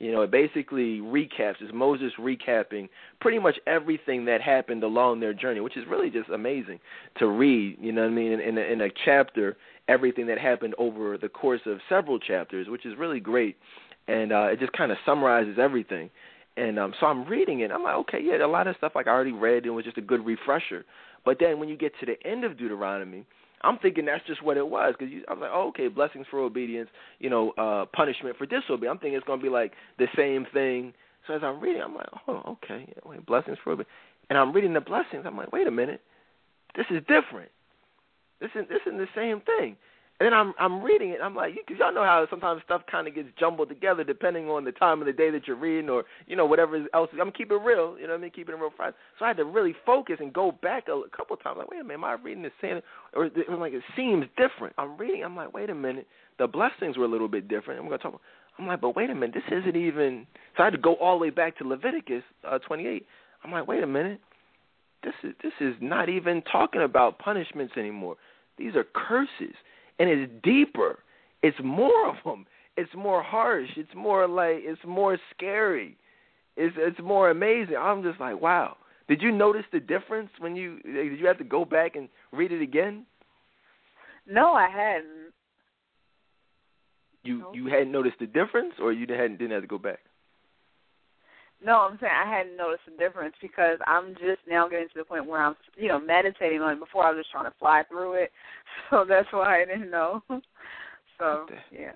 S1: You know, it basically recaps. Is Moses recapping pretty much everything that happened along their journey, which is really just amazing to read. You know what I mean? In, in, a, in a chapter, everything that happened over the course of several chapters, which is really great, and uh, it just kind of summarizes everything. And um, so I'm reading it. I'm like, okay, yeah, a lot of stuff like I already read, and was just a good refresher. But then when you get to the end of Deuteronomy, I'm thinking that's just what it was because I was like, oh, okay, blessings for obedience, you know, uh, punishment for disobedience. I'm thinking it's going to be like the same thing. So as I'm reading, I'm like, oh, okay, yeah, wait, blessings for obedience, and I'm reading the blessings. I'm like, wait a minute, this is different. This is this is the same thing. And then I'm I'm reading it. I'm like, because y'all know how sometimes stuff kind of gets jumbled together depending on the time of the day that you're reading, or you know whatever else. I'm keeping it real. You know what I mean? Keeping it real. Friday. So I had to really focus and go back a, couple times. Like, wait a minute, am I reading the same? Or I'm like, it seems different. I'm reading. I'm like, wait a minute. The blessings were a little bit different. I'm gonna talk. I'm like, but wait a minute. This isn't even. So I had to go all the way back to Leviticus uh, 28. I'm like, wait a minute. This is this is not even talking about punishments anymore. These are curses and it's deeper. It's more of them. It's more harsh. It's more like it's more scary. It's it's more amazing. I'm just like, wow. Did you notice the difference when you did you have to go back and read it again?
S2: No, I hadn't.
S1: You you hadn't noticed the difference, or you hadn't didn't have to go back.
S2: No, I'm saying I hadn't noticed the difference because I'm just now getting to the point where I'm, you know, meditating on it. Before I was just trying to fly through it, so that's why I didn't know. So yeah.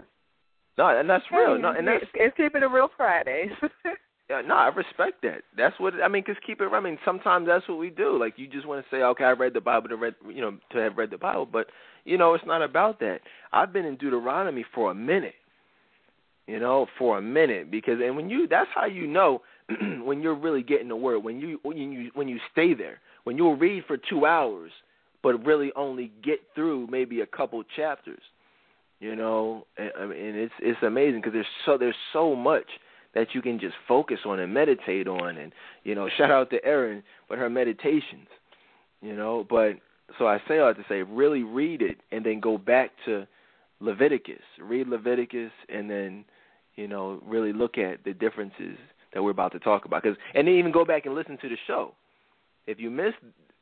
S1: No, and that's real. No, and that's
S2: it's keeping it real Fridays.
S1: yeah, no, I respect that. That's what I mean. Cause keep it. I mean, sometimes that's what we do. Like you just want to say, okay, I read the Bible to read, you know, to have read the Bible, but you know, it's not about that. I've been in Deuteronomy for a minute. You know, for a minute because, and when you, that's how you know when you're really getting the word, when you when you when you stay there, when you'll read for two hours, but really only get through maybe a couple chapters, you know, and, and it's it's amazing because there's so there's so much that you can just focus on and meditate on, and you know, shout out to Erin with her meditations, you know, but so I say all to say, really read it and then go back to Leviticus, read Leviticus, and then you know really look at the differences that we're about to talk about. Cause, and then even go back and listen to the show. If you missed,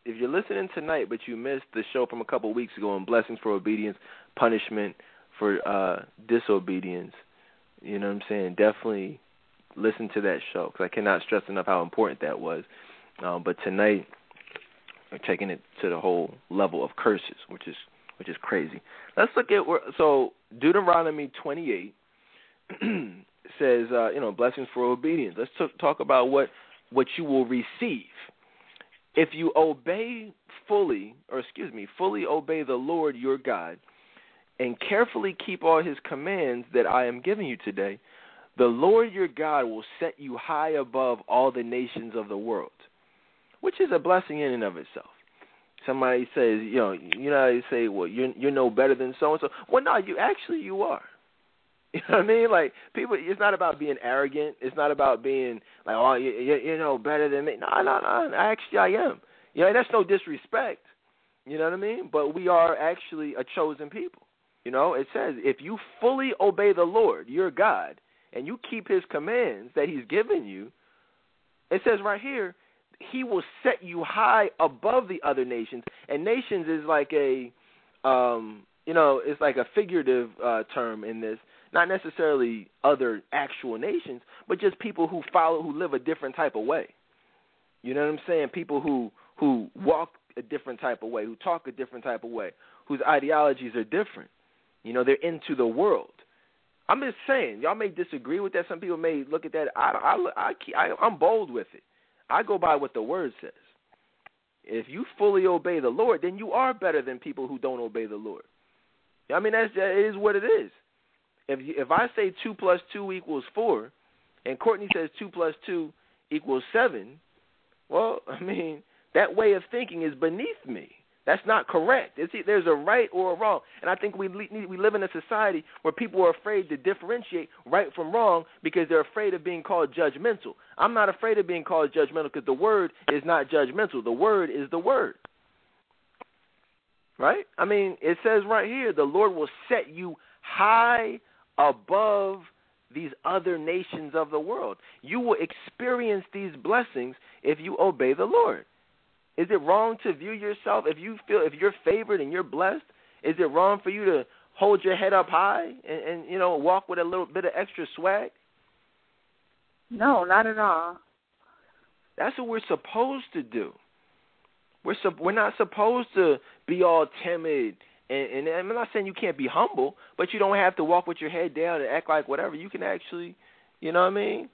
S1: if you're listening tonight, but you missed the show from a couple weeks ago on blessings for obedience, punishment for uh, disobedience, you know what I'm saying? Definitely listen to that show because I cannot stress enough how important that was. Um, but tonight, we're taking it to the whole level of curses, which is which is crazy. Let's look at where, so Deuteronomy 28 says, uh, you know, blessings for obedience. Let's t- talk about what what you will receive if you obey fully, or excuse me, fully obey the Lord your God, and carefully keep all His commands that I am giving you today. The Lord your God will set you high above all the nations of the world, which is a blessing in and of itself. Somebody says, you know, you know, you say, well, you're you're no better than so and so. Well, no, you actually you are. You know what I mean? Like people, it's not about being arrogant. It's not about being like, oh, you, you, you know, better than me. No, no, no. Actually, I am. You know, that's no disrespect. You know what I mean? But we are actually a chosen people. You know, it says if you fully obey the Lord, your God, and you keep His commands that He's given you, it says right here, He will set you high above the other nations. And nations is like a, um, you know, it's like a figurative uh, term in this not necessarily other actual nations, but just people who follow who live a different type of way. You know what I'm saying? People who who walk a different type of way, who talk a different type of way, whose ideologies are different. You know, they're into the world. I'm just saying, y'all may disagree with that. Some people may look at that. I, I, I, I'm bold with it. I go by what the word says. If you fully obey the Lord, then you are better than people who don't obey the Lord. I mean, that's it is what it is. If if I say two plus two equals four, and Courtney says two plus two equals seven, well, I mean that way of thinking is beneath me. That's not correct. It's, there's a right or a wrong, and I think we we live in a society where people are afraid to differentiate right from wrong because they're afraid of being called judgmental. I'm not afraid of being called judgmental because the word is not judgmental. The word is the word. Right? I mean, it says right here, the Lord will set you high above these other nations of the world. You will experience these blessings if you obey the Lord. Is it wrong to view yourself if you feel if you're favored and you're blessed? Is it wrong for you to hold your head up high and, and you know walk with a little bit of extra swag?
S2: No, not at all.
S1: That's what we're supposed to do. We're su- we're not supposed to be all timid and, and I'm not saying you can't be humble, but you don't have to walk with your head down and act like whatever. You can actually, you know what I mean?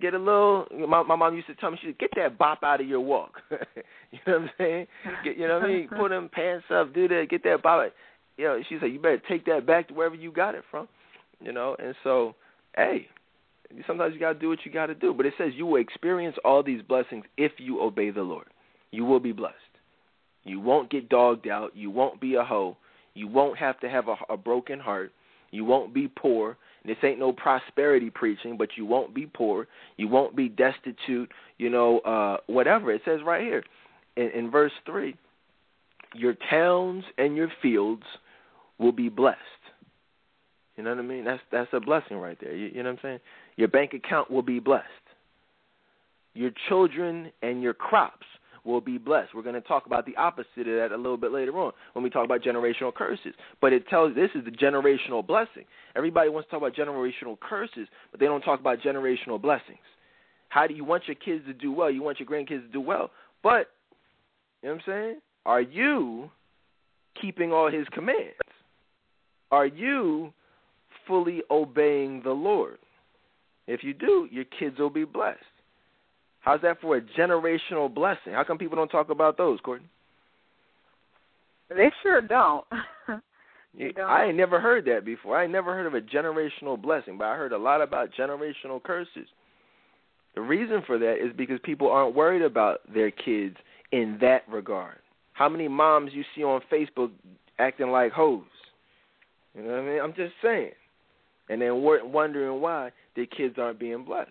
S1: Get a little. My my mom used to tell me, she said, "Get that bop out of your walk." you know what I'm saying? Get, you know what I mean? Put them pants up, do that, get that bop. You know, she said, "You better take that back to wherever you got it from." You know, and so, hey, sometimes you got to do what you got to do. But it says you will experience all these blessings if you obey the Lord. You will be blessed. You won't get dogged out. You won't be a hoe. You won't have to have a, a broken heart. You won't be poor. This ain't no prosperity preaching, but you won't be poor. You won't be destitute. You know, uh, whatever it says right here in, in verse three. Your towns and your fields will be blessed. You know what I mean? That's that's a blessing right there. You, you know what I'm saying? Your bank account will be blessed. Your children and your crops will be blessed. We're going to talk about the opposite of that a little bit later on when we talk about generational curses. But it tells this is the generational blessing. Everybody wants to talk about generational curses, but they don't talk about generational blessings. How do you want your kids to do well? You want your grandkids to do well. But, you know what I'm saying? Are you keeping all his commands? Are you fully obeying the Lord? If you do, your kids will be blessed. How's that for a generational blessing? How come people don't talk about those, Courtney?
S2: They sure don't.
S1: don't. I ain't never heard that before. I ain't never heard of a generational blessing, but I heard a lot about generational curses. The reason for that is because people aren't worried about their kids in that regard. How many moms you see on Facebook acting like hoes? You know what I mean? I'm just saying. And then wondering why their kids aren't being blessed.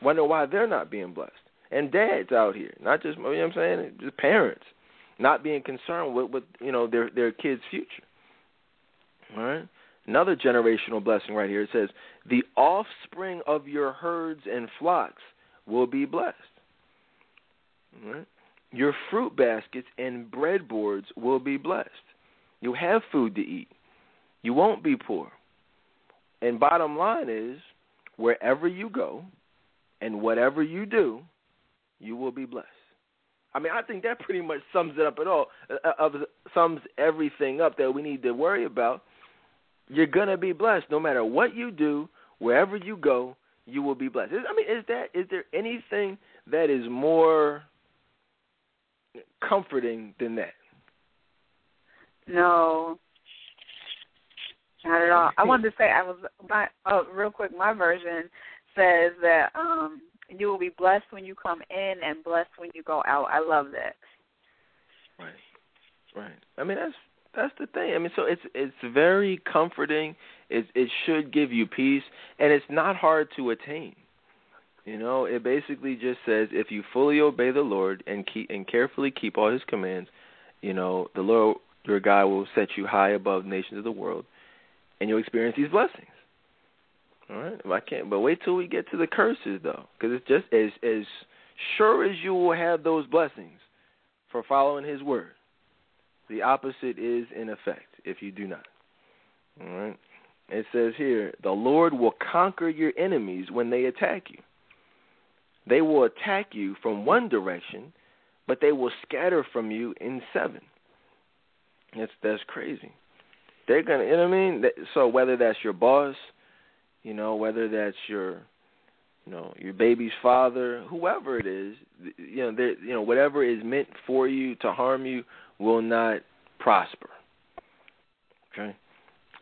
S1: Wondering why they're not being blessed and dads out here, not just you know what I'm saying, just parents, not being concerned with with you know their their kids' future. All right. Another generational blessing right here. It says, "The offspring of your herds and flocks will be blessed." All right. Your fruit baskets and breadboards will be blessed. You'll have food to eat. You won't be poor. And bottom line is, wherever you go, and whatever you do, you will be blessed. I mean, I think that pretty much sums it up at all. Uh, sums everything up that we need to worry about. You're gonna be blessed no matter what you do, wherever you go. You will be blessed. I mean, is that is there anything that is more comforting than that?
S2: No, not at all. I wanted to say I was my oh, real quick. My version says that um you will be blessed when you come in and blessed when you go out. I love that.
S1: Right. Right. I mean that's that's the thing. I mean so it's it's very comforting. It it should give you peace and it's not hard to attain. You know, it basically just says if you fully obey the Lord and keep and carefully keep all his commands, you know, the Lord your God will set you high above nations of the world and you'll experience these blessings. All right, I can't. But wait till we get to the curses, though, because it's just as as sure as you will have those blessings for following His word. The opposite is in effect if you do not. All right. It says here, the Lord will conquer your enemies when they attack you. They will attack you from one direction, but they will scatter from you in seven. That's that's crazy. They're gonna, you know what I mean? So whether that's your boss, you know, whether that's your, you know, your baby's father, whoever it is, you know, you know, whatever is meant for you to harm you will not prosper. Okay.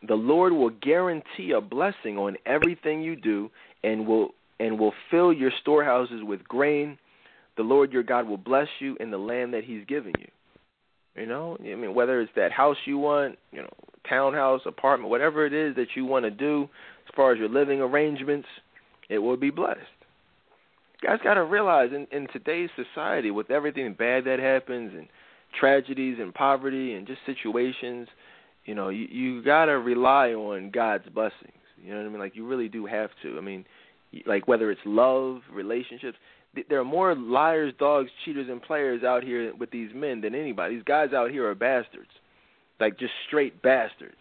S1: The Lord will guarantee a blessing on everything you do, and will and will fill your storehouses with grain. The Lord your God will bless you in the land that He's giving you. You know, I mean, whether it's that house you want, you know, townhouse, apartment, whatever it is that you want to do, as far as your living arrangements, it will be blessed. You guys got to realize in, in today's society, with everything bad that happens and tragedies and poverty and just situations, you know, you you got to rely on God's blessings. You know what I mean? Like you really do have to. I mean, like whether it's love, relationships, there are more liars, dogs, cheaters, and players out here with these men than anybody. These guys out here are bastards, like just straight bastards.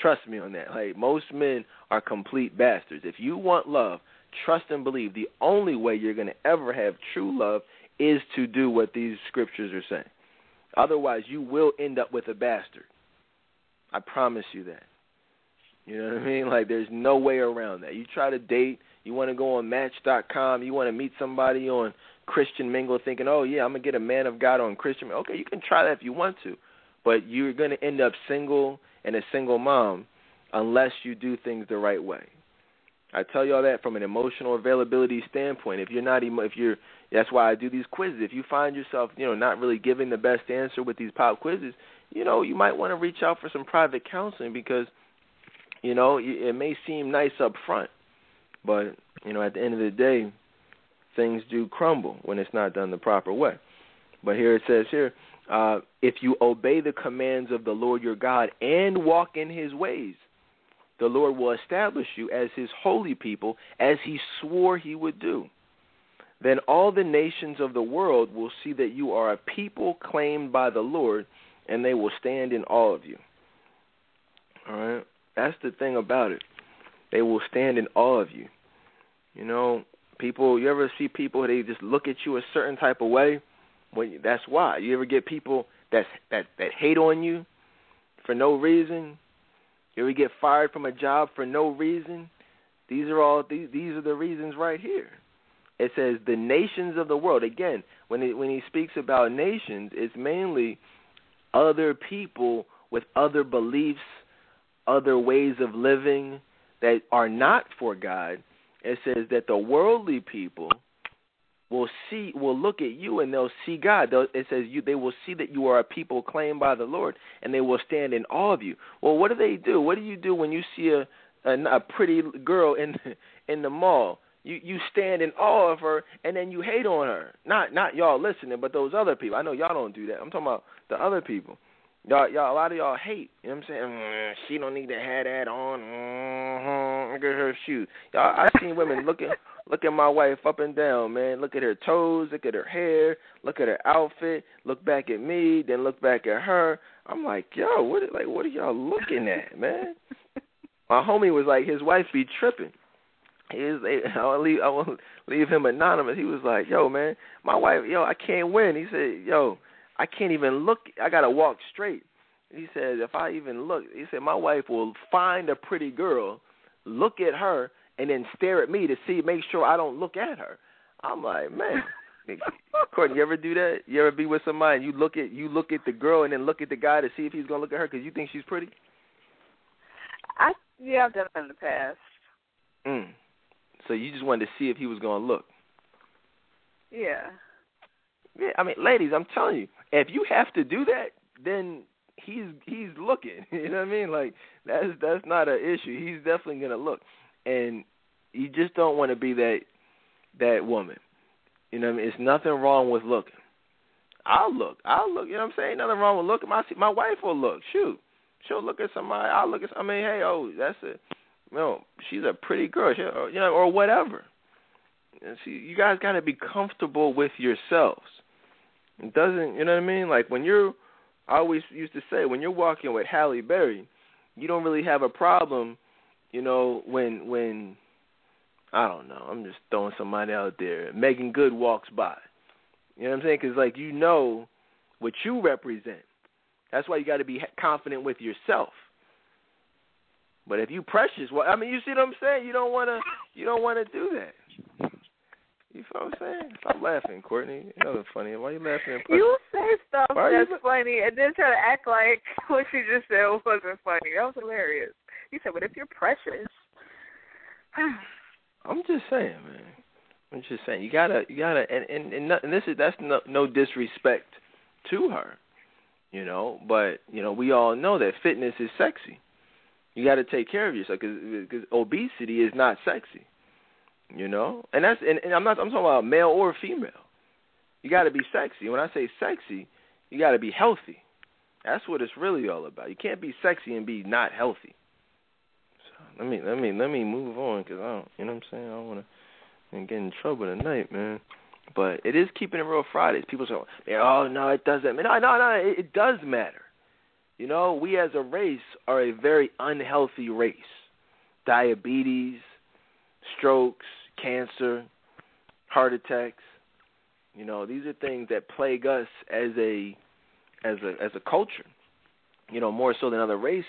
S1: Trust me on that. Like most men are complete bastards. If you want love, trust and believe. The only way you're going to ever have true love is to do what these scriptures are saying. Otherwise, you will end up with a bastard. I promise you that. You know what I mean? Like there's no way around that. You try to date you want to go on Match.com. You want to meet somebody on Christian Mingle, thinking, "Oh yeah, I'm gonna get a man of God on Christian." Mingle. Okay, you can try that if you want to, but you're gonna end up single and a single mom unless you do things the right way. I tell you all that from an emotional availability standpoint. If you're not, if you're, that's why I do these quizzes. If you find yourself, you know, not really giving the best answer with these pop quizzes, you know, you might want to reach out for some private counseling because, you know, it may seem nice up front, but you know, at the end of the day, things do crumble when it's not done the proper way. But here it says here, uh, if you obey the commands of the Lord your God and walk in His ways, the Lord will establish you as His holy people, as He swore He would do. Then all the nations of the world will see that you are a people claimed by the Lord, and they will stand in awe of you. All right, that's the thing about it they will stand in awe of you. You know, people. You ever see people? They just look at you a certain type of way. Well, that's why. You ever get people that that that hate on you for no reason? You ever get fired from a job for no reason? These are all these these are the reasons right here. It says the nations of the world. Again, when he, when he speaks about nations, it's mainly other people with other beliefs, other ways of living, that are not for God, it says that the worldly people will see will look at you and they'll see God. They'll, it says you they will see that you are a people claimed by the Lord and they will stand in awe of you. Well, what do they do? What do you do when you see a a, a pretty girl in in the mall? You you stand in awe of her and then you hate on her. Not not y'all listening, but those other people. I know y'all don't do that. I'm talking about the other people. Y'all, y'all, a lot of y'all hate. You know what I'm saying? Mm, she don't need to have that on. Mm-hmm. Look at her shoes. Y'all, I seen women looking, look at my wife up and down, man. Look at her toes. Look at her hair. Look at her outfit. Look back at me. Then look back at her. I'm like, yo, what? Like, what are y'all looking at, man? my homie was like, his wife be tripping. He is. I'll leave. I won't leave him anonymous. He was like, yo, man, my wife, yo, I can't win. He said, yo I can't even look. I gotta walk straight. He said, if I even look, he said, my wife will find a pretty girl, look at her, and then stare at me to see, make sure I don't look at her. I'm like, man. Courtney, you ever do that? You ever be with somebody and you look at you look at the girl and then look at the guy to see if he's gonna look at her because you think she's pretty?
S2: I yeah, I've done it in the past.
S1: Mm. So you just wanted to see if he was gonna look.
S2: Yeah.
S1: Yeah, I mean, ladies, I'm telling you, if you have to do that, then he's he's looking. You know what I mean? Like that's that's not an issue. He's definitely gonna look, and you just don't want to be that that woman. You know what I mean? It's nothing wrong with looking. I'll look. I'll look. You know what I'm saying? Nothing wrong with looking. My my wife will look. Shoot, she'll look at somebody. I'll look at. I mean, hey, oh, that's a, you know, she's a pretty girl. She, you know, or whatever. And see, you guys got to be comfortable with yourselves. It doesn't, you know what I mean? Like when you're, I always used to say, when you're walking with Halle Berry, you don't really have a problem, you know, when when I don't know, I'm just throwing somebody out there. Meagan Good walks by, you know what I'm saying? Because like you know what you represent. That's why you got to be confident with yourself. But if you precious, well, I mean, you see what I'm saying? You don't want to, you don't want to do that. You feel what I'm saying? Stop laughing, Courtney. You know funny. Why are you laughing?
S2: You say stuff that's you... funny and then try to act like what you just said wasn't funny. That was hilarious. You said, "But if you're precious,"
S1: I'm just saying, man. I'm just saying. You gotta, you gotta, and and and, and this is that's no, no disrespect to her, you know. But you know, we all know that fitness is sexy. You got to take care of yourself because obesity is not sexy, you know. And that's and, and I'm not I'm talking about male or female. You got to be sexy. When I say sexy, you got to be healthy. That's what it's really all about. You can't be sexy and be not healthy. Let me let me let me move on because I don't you know what I'm saying I don't want to get in trouble tonight, man. But it is keeping it real Fridays. People say, "Oh no, it doesn't." No, no, no, it, it does matter. You know, we as a race are a very unhealthy race. Diabetes, strokes, cancer, heart attacks. You know, these are things that plague us as a as a as a culture. You know, more so than other races.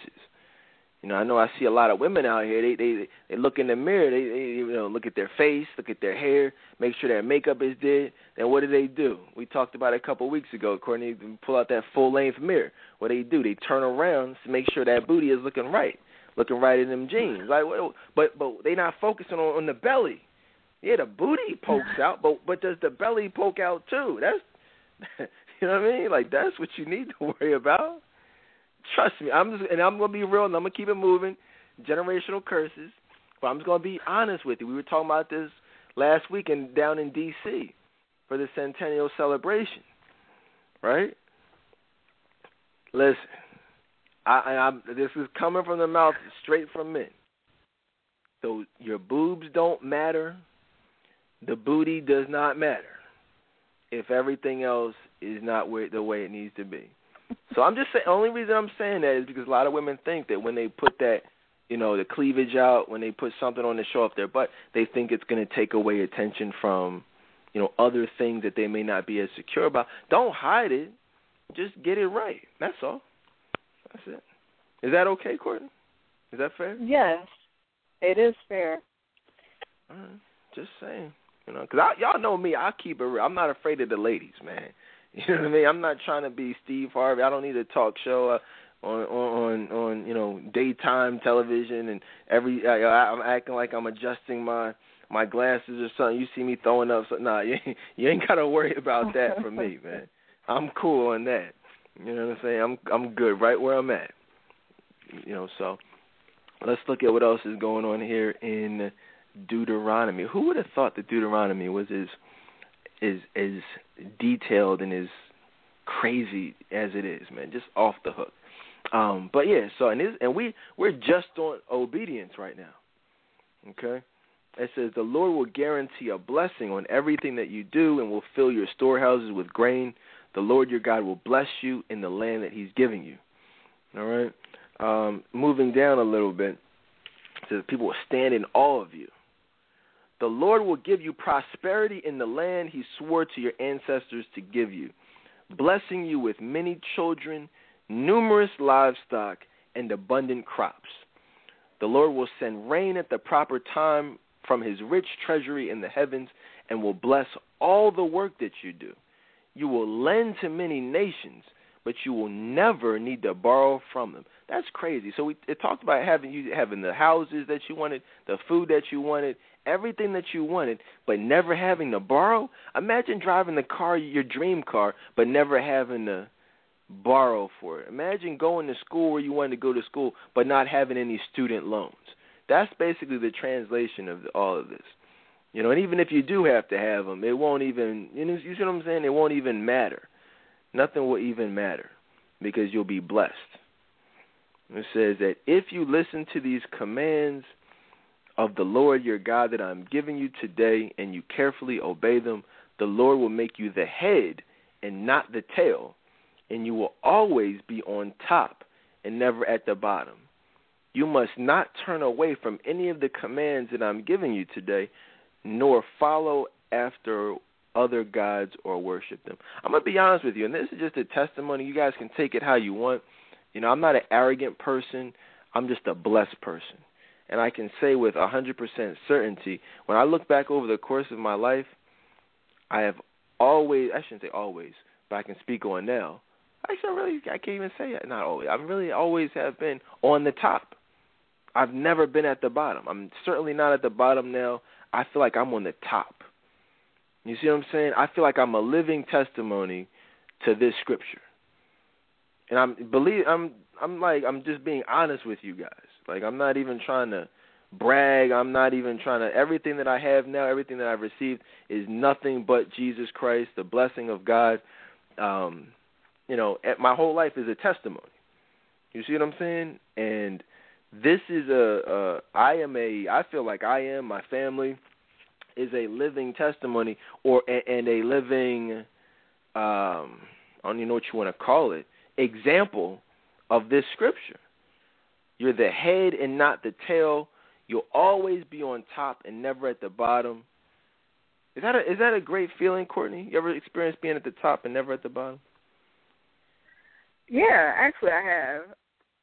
S1: You know, I know I see a lot of women out here. They they they look in the mirror. They, they you know look at their face, look at their hair, make sure their makeup is did. Then what do they do? We talked about it a couple of weeks ago. Courtney, pull out that full length mirror. What they do? They turn around to make sure that booty is looking right, looking right in them jeans. Like, but but they not focusing on on the belly. Yeah, the booty pokes out, but but does the belly poke out too? That's you know what I mean. Like that's what you need to worry about. Trust me, I'm just and I'm gonna be real and I'm gonna keep it moving. Generational curses. But I'm just gonna be honest with you. We were talking about this last weekend down in DC for the centennial celebration. Right? Listen, I, I this is coming from the mouth straight from men. So your boobs don't matter. The booty does not matter if everything else is not where the way it needs to be. So I'm just saying. The only reason I'm saying that is because a lot of women think that when they put that, you know, the cleavage out, when they put something on to show off their butt, they think it's going to take away attention from, you know, other things that they may not be as secure about. Don't hide it. Just get it right. That's all. That's it. Is that okay, Courtney? Is that fair?
S2: Yes, it is fair.
S1: All right. Just saying. You know, because y'all know me. I keep it real. I'm not afraid of the ladies, man. You know what I mean? I'm not trying to be Steve Harvey. I don't need a talk show uh, on on on you know daytime television and every I, I'm acting like I'm adjusting my my glasses or something. You see me throwing up something. Nah, you ain't, you ain't got to worry about that for me, man. I'm cool on that. You know what I'm saying? I'm I'm good right where I'm at. You know, so let's look at what else is going on here in Deuteronomy. Who would have thought that Deuteronomy was as is as detailed and as crazy as it is, man. Just off the hook. Um, but yeah, so and and we we're just on obedience right now. Okay, it says the Lord will guarantee a blessing on everything that you do and will fill your storehouses with grain. The Lord your God will bless you in the land that He's giving you. All right. Um, moving down a little bit, it says people will stand in awe of you. The Lord will give you prosperity in the land he swore to your ancestors to give you, blessing you with many children, numerous livestock, and abundant crops. The Lord will send rain at the proper time from his rich treasury in the heavens and will bless all the work that you do. You will lend to many nations, but you will never need to borrow from them. That's crazy. So we it talked about having you having the houses that you wanted, the food that you wanted, everything that you wanted, but never having to borrow. Imagine driving the car, your dream car, but never having to borrow for it. Imagine going to school where you wanted to go to school, but not having any student loans. That's basically the translation of all of this. You know, and even if you do have to have them, it won't even. You know, you see what I'm saying? It won't even matter. Nothing will even matter because you'll be blessed. It says that if you listen to these commands of the Lord your God that I'm giving you today, and you carefully obey them, the Lord will make you the head and not the tail, and you will always be on top and never at the bottom. You must not turn away from any of the commands that I'm giving you today, nor follow after other gods or worship them. I'm gonna be honest with you, and this is just a testimony. You guys can take it how you want. You know, I'm not an arrogant person. I'm just a blessed person. And I can say with 100% certainty, when I look back over the course of my life, I have always, I shouldn't say always, but I can speak on now. Actually, I really, I can't even say it. Not always. I really always have been on the top. I've never been at the bottom. I'm certainly not at the bottom now. I feel like I'm on the top. You see what I'm saying? I feel like I'm a living testimony to this scripture. And I'm believe I'm I'm like I'm just being honest with you guys. Like I'm not even trying to brag. I'm not even trying to everything that I have now, everything that I've received is nothing but Jesus Christ, the blessing of God. Um, you know, my whole life is a testimony. You see what I'm saying? And this is a, a I am a I feel like I am my family is a living testimony or and a living um I don't even know what you want to call it example of this scripture. You're the head and not the tail. You'll always be on top and never at the bottom. Is that a is that a great feeling, Courtney? You ever experienced being at the top and never at the bottom?
S2: Yeah, actually I have.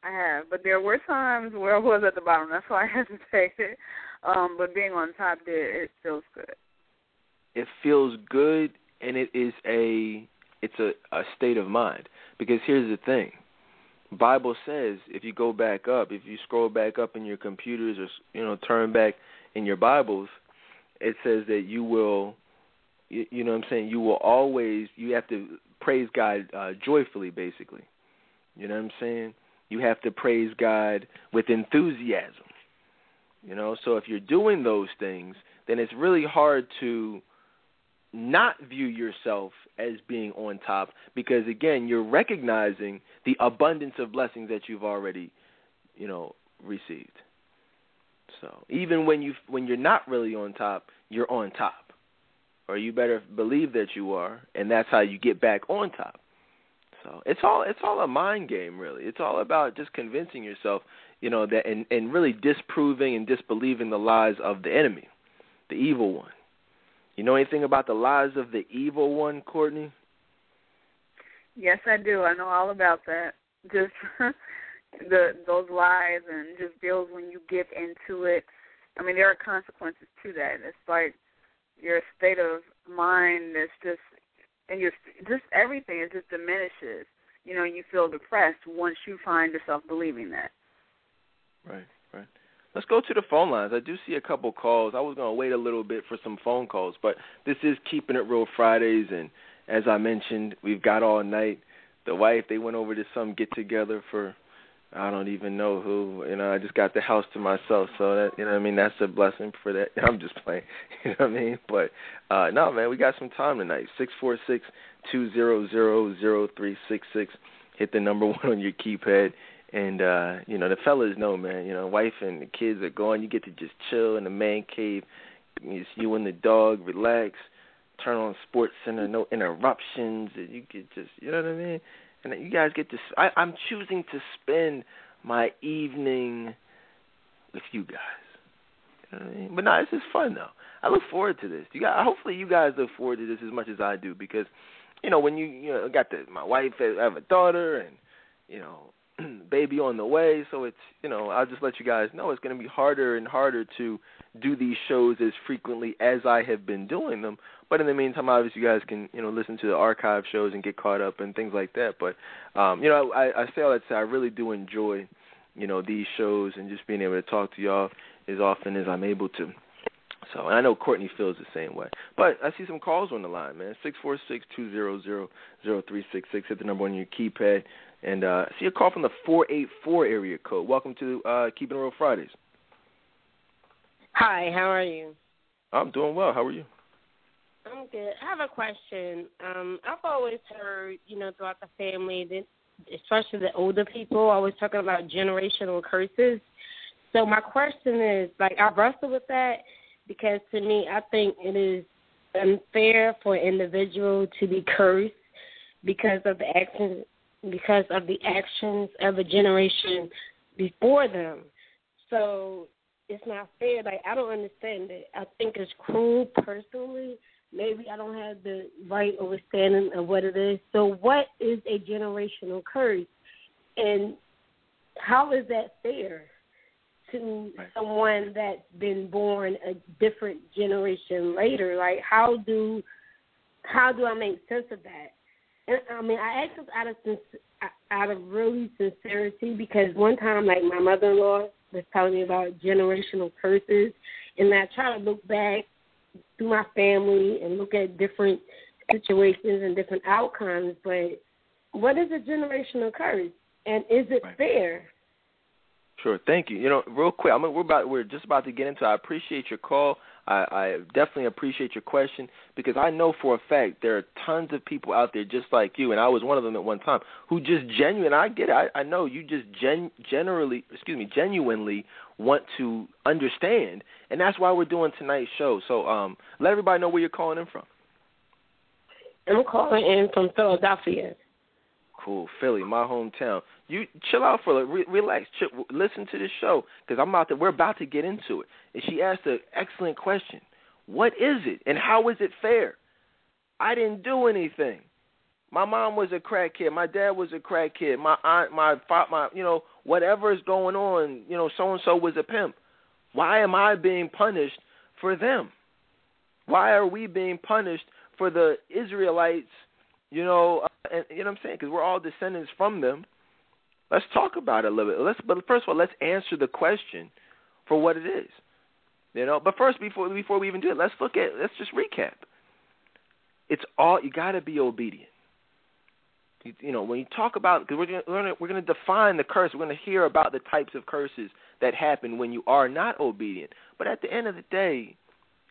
S2: I have. But there were times where I was at the bottom. That's why I hesitated. Um, but being on top there it feels good.
S1: It feels good and it is a it's a, a state of mind. Because here's the thing. Bible says if you go back up, if you scroll back up in your computers or you know turn back in your Bibles, it says that you will you, you know what I'm saying, you will always you have to praise God uh joyfully basically. You know what I'm saying? You have to praise God with enthusiasm. You know, so if you're doing those things, then it's really hard to not view yourself as being on top because again, you're recognizing the abundance of blessings that you've already, you know, received. So, even when you when you're not really on top, you're on top. Or you better believe that you are, and that's how you get back on top. So it's all it's all a mind game, really. It's all about just convincing yourself, you know, that and and really disproving and disbelieving the lies of the enemy, the evil one. You know anything about the lies of the evil one, Courtney?
S2: Yes, I do. I know all about that. Just the those lies and just feels when you get into it. I mean, there are consequences to that. It's like your state of mind is just and your just everything it just diminishes. You know, you feel depressed once you find yourself believing that.
S1: Right, right. Let's go to the phone lines. I do see a couple calls. I was going to wait a little bit for some phone calls, but this is keeping it real Fridays, and as I mentioned, we've got all night. The wife they went over to some get together for I don't even know who. You know, I just got the house to myself, so that you know, I mean, that's a blessing for that. I'm just playing, you know what I mean. But uh no, man, we got some time tonight. Six four six two zero zero zero three six six. Hit the number one on your keypad, and uh, you know the fellas know, man. You know, wife and the kids are gone. You get to just chill in the man cave. It's you and the dog, relax. Turn on Sports Center, no interruptions. And you get just, you know what I mean and you guys get to. I, I'm choosing to spend my evening with you guys. You know what I mean? But no, this is fun though. I look forward to this. You guys, hopefully, you guys look forward to this as much as I do because, you know, when you you know got the my wife, I have a daughter, and you know, baby on the way. So it's you know I'll just let you guys know it's going to be harder and harder to do these shows as frequently as I have been doing them. But in the meantime, obviously, you guys can you know listen to the archive shows and get caught up and things like that. But um, you know, I, I say all that to say I really do enjoy you know these shows and just being able to talk to y'all as often as I'm able to. So and I know Courtney feels the same way. But I see some calls on the line, man. Six four six two zero zero zero three six six. Hit the number on your keypad. And uh, see a call from the 484 area code. Welcome to uh, Keeping It Real Fridays.
S3: Hi, how are you?
S1: I'm doing well. How are you?
S3: I'm good. I have a question. Um, I've always heard, you know, throughout the family, that especially the older people, always talking about generational curses. So my question is, like, I wrestle with that because to me, I think it is unfair for an individual to be cursed because of the actions because of the actions of a generation before them. So it's not fair. Like I don't understand it. I think it's cruel personally maybe I don't have the right understanding of what it is. So, what is a generational curse, and how is that fair to right. someone that's been born a different generation later? Like, how do how do I make sense of that? I mean, I ask this out of out of really sincerity because one time, like my mother-in-law was telling me about generational curses, and I try to look back through my family and look at different situations and different outcomes. But what is a generational curse, and is it right. fair?
S1: Sure. Thank you. You know, real quick, I mean, we're about we're just about to get into. It. I appreciate your call. I, I definitely appreciate your question because I know for a fact there are tons of people out there just like you, and I was one of them at one time who just genuine. I get it. I, I know you just gen, generally, excuse me, genuinely want to understand, and that's why we're doing tonight's show. So, um, let everybody know where you're calling in from.
S3: I'm calling in from Philadelphia.
S1: Cool, Philly, my hometown. You chill out for a re- relax, chill, listen to this show because I'm about to. We're about to get into it. And she asked an excellent question: What is it, and how is it fair? I didn't do anything. My mom was a crack kid. My dad was a crack kid. My aunt, my my, you know, whatever is going on, you know, so and so was a pimp. Why am I being punished for them? Why are we being punished for the Israelites you know, uh, and, you know what I'm saying? Because we're all descendants from them. Let's talk about it a little bit. Let's, but first of all, let's answer the question for what it is. You know, but first, before before we even do it, let's look at let's just recap. It's all you got to be obedient. You, you, know, when you talk about because we're gonna, we're gonna we're gonna define the curse. We're gonna hear about the types of curses that happen when you are not obedient. But at the end of the day,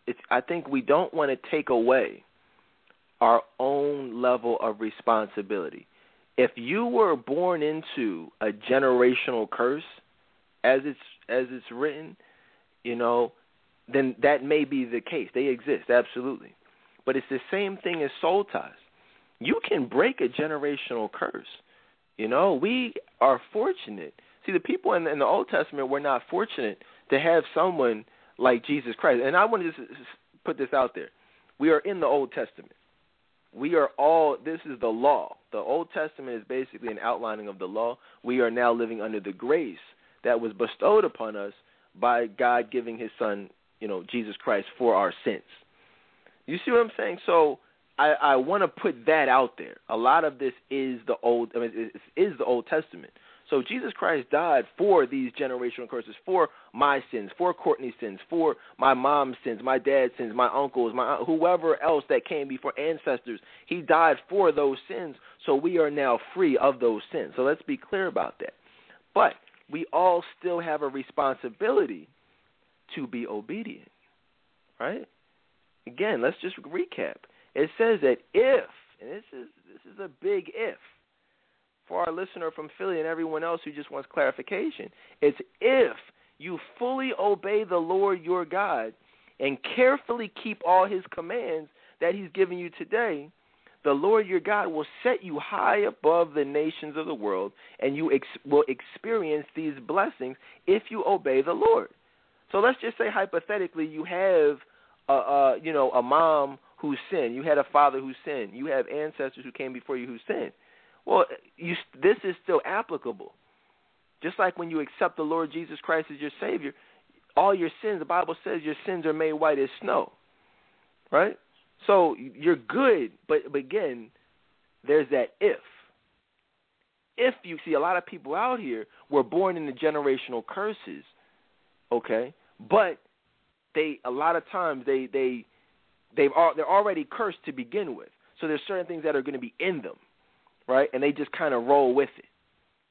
S1: it's I think we don't want to take away our own level of responsibility. If you were born into a generational curse, as it's as it's written, you know, then that may be the case. They exist, absolutely. But it's the same thing as soul ties. You can break a generational curse. You know, we are fortunate. See, the people in, in the Old Testament were not fortunate to have someone like Jesus Christ. And I want to just put this out there. We are in the Old Testament we are all this is the law. The Old Testament is basically an outlining of the law. We are now living under the grace that was bestowed upon us by God giving his son, you know, Jesus Christ for our sins. You see what I'm saying? So I, I want to put that out there. A lot of this is the old I mean it is the Old Testament. So Jesus Christ died for these generational curses, for my sins, for Courtney's sins, for my mom's sins, my dad's sins, my uncles, my uh, whoever else that came before ancestors. He died for those sins, so we are now free of those sins. So let's be clear about that. But we all still have a responsibility to be obedient. Right? Again, let's just recap. It says that if, and this is this is a big if for our listener from Philly and everyone else who just wants clarification. It's if you fully obey the Lord your God and carefully keep all his commands that he's given you today, the Lord your God will set you high above the nations of the world, and you ex- will experience these blessings if you obey the Lord. So let's just say hypothetically you have a, a you know a mom who sinned, you had a father who sinned, you have ancestors who came before you who sinned. Well, you, this is still applicable. Just like when you accept the Lord Jesus Christ as your Savior, all your sins, the Bible says your sins are made white as snow. Right? So you're good, but, but again, there's that if. If you see a lot of people out here were born into generational curses, okay, but they a lot of times they they they've they're already cursed to begin with. So there's certain things that are going to be in them right? And they just kind of roll with it.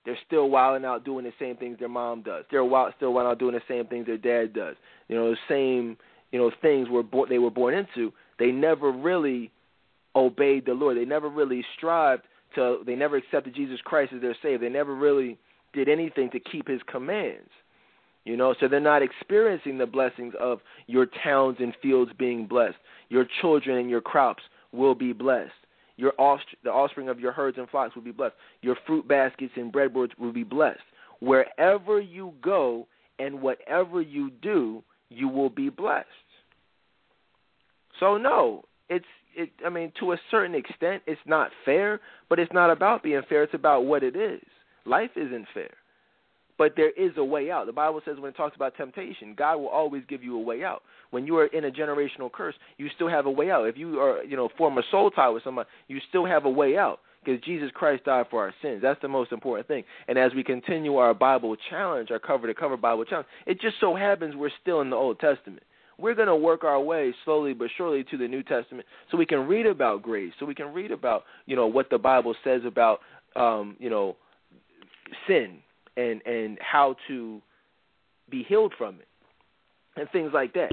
S1: They're still wilding out doing the same things their mom does. They're wild, still wilding out doing the same things their dad does. You know, the same you know things were bo- they were born into. They never really obeyed the Lord. They never really strived to. They never accepted Jesus Christ as their Savior. They never really did anything to keep His commands. You know, so they're not experiencing the blessings of your towns and fields being blessed. Your children and your crops will be blessed. Your the offspring of your herds and flocks will be blessed. Your fruit baskets and breadboards will be blessed. Wherever you go and whatever you do, you will be blessed. So no, it's it. I mean, to a certain extent, it's not fair, but it's not about being fair. It's about what it is. Life isn't fair, but there is a way out. The Bible says when it talks about temptation, God will always give you a way out. When you are in a generational curse, you still have a way out. If you are, you know, form a soul tie with somebody, you still have a way out because Jesus Christ died for our sins. That's the most important thing. And as we continue our Bible challenge, our cover to cover Bible challenge, it just so happens we're still in the Old Testament we're going to work our way slowly but surely to the New Testament so we can read about grace, so we can read about, you know, what the Bible says about um, you know, sin and and how to be healed from it and things like that.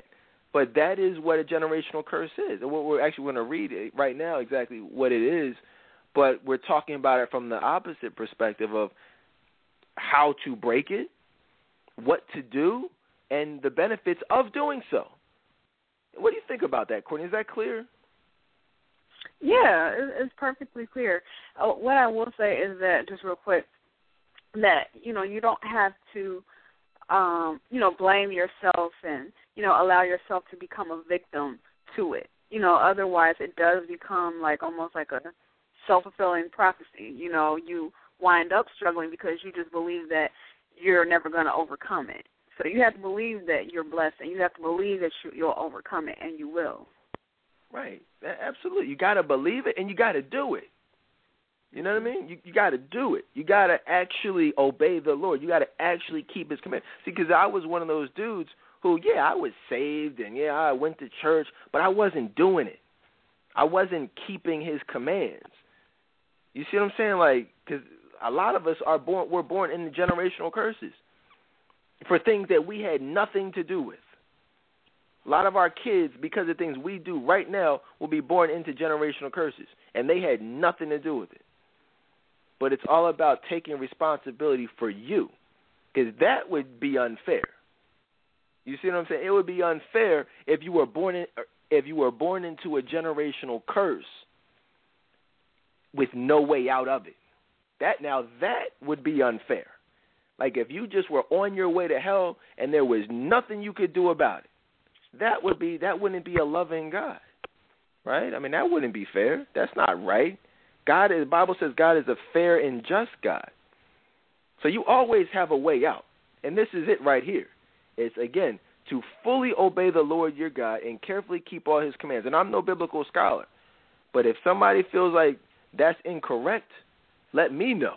S1: But that is what a generational curse is. And what we're actually going to read right now exactly what it is, but we're talking about it from the opposite perspective of how to break it, what to do, and the benefits of doing so. What do you think about that, Courtney? Is that clear?
S2: Yeah, it's perfectly clear. Uh, what I will say is that, just real quick, that you know you don't have to, um, you know, blame yourself and you know allow yourself to become a victim to it. You know, otherwise it does become like almost like a self-fulfilling prophecy. You know, you wind up struggling because you just believe that you're never going to overcome it. So you have to believe that you're blessed, and you have to believe that you, you'll overcome it, and you will.
S1: Right. Absolutely. You got to believe it, and you got to do it. You know what I mean? You you got to do it. You got to actually obey the Lord. You got to actually keep His command. See, because I was one of those dudes who, yeah, I was saved and yeah, I went to church, but I wasn't doing it. I wasn't keeping His commands. You see what I'm saying? Like, because a lot of us are born, we're born in the generational curses for things that we had nothing to do with. A lot of our kids, because of things we do right now, will be born into generational curses, and they had nothing to do with it. But it's all about taking responsibility for you, because that would be unfair. You see what I'm saying? It would be unfair if you were born in, er, if you were born into a generational curse with no way out of it. That now that would be unfair. Like if you just were on your way to hell and there was nothing you could do about it, that would be that wouldn't be a loving God. Right? I mean that wouldn't be fair. That's not right. God is the Bible says God is a fair and just God. So you always have a way out. And this is it right here. It's again to fully obey the Lord your God and carefully keep all his commands. And I'm no biblical scholar. But if somebody feels like that's incorrect, let me know.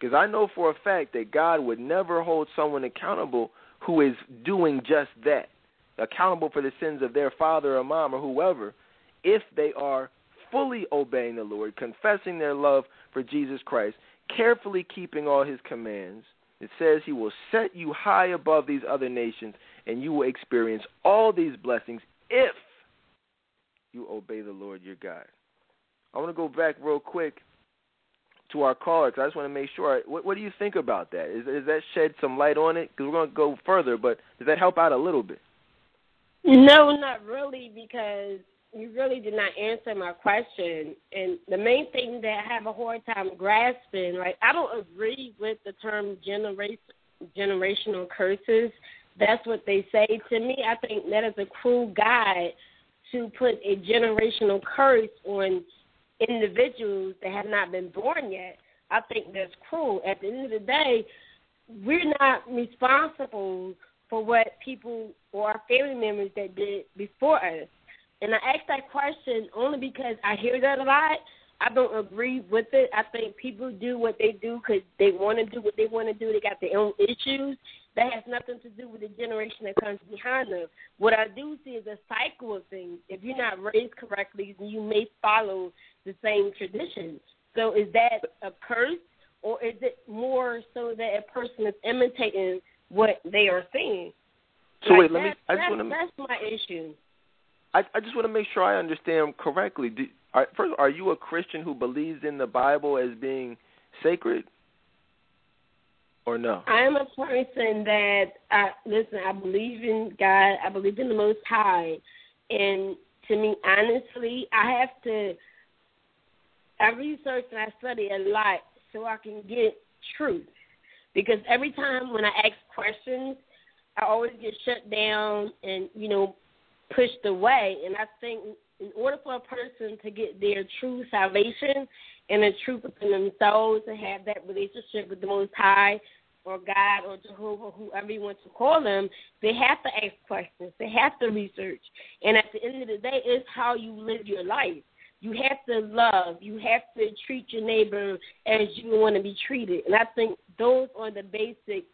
S1: Because I know for a fact that God would never hold someone accountable who is doing just that, accountable for the sins of their father or mom or whoever, if they are fully obeying the Lord, confessing their love for Jesus Christ, carefully keeping all his commands. It says he will set you high above these other nations, and you will experience all these blessings if you obey the Lord your God. I want to go back real quick to our caller because I just want to make sure. What, what do you think about that? Is, is that shed some light on it? Because we're going to go further, but does that help out a little bit?
S3: No, not really, because you really did not answer my question. And the main thing that I have a hard time grasping, like I don't agree with the term generation generational curses. That's what they say to me. I think that is a cruel guide to put a generational curse on individuals that have not been born yet. I think that's cruel. At the end of the day, we're not responsible for what people or our family members that did before us. And I ask that question only because I hear that a lot. I don't agree with it. I think people do what they do because they want to do what they want to do. They got their own issues. That has nothing to do with the generation that comes behind them. What I do see is a cycle of things. If you're not raised correctly, then you may follow the same tradition. So is that a curse, or is it more so that a person is imitating what they are seeing?
S1: So
S3: like
S1: wait, let me. I just want to.
S3: That's my issue.
S1: I I just want to make sure I understand correctly. Do, are, first, are you a Christian who believes in the Bible as being sacred, or no?
S3: I am a person that I listen. I believe in God. I believe in the Most High, and to me, honestly, I have to I research and I study a lot so I can get truth. Because every time when I ask questions, I always get shut down and, you know, pushed away. And I think in order for a person to get their true salvation and the truth within themselves and have that relationship with the Most High or God or Jehovah, whoever you want to call them, they have to ask questions. They have to research. And at the end of the day, it's how you live your life. You have to love. You have to treat your neighbor as you want to be treated. And I think those are the basic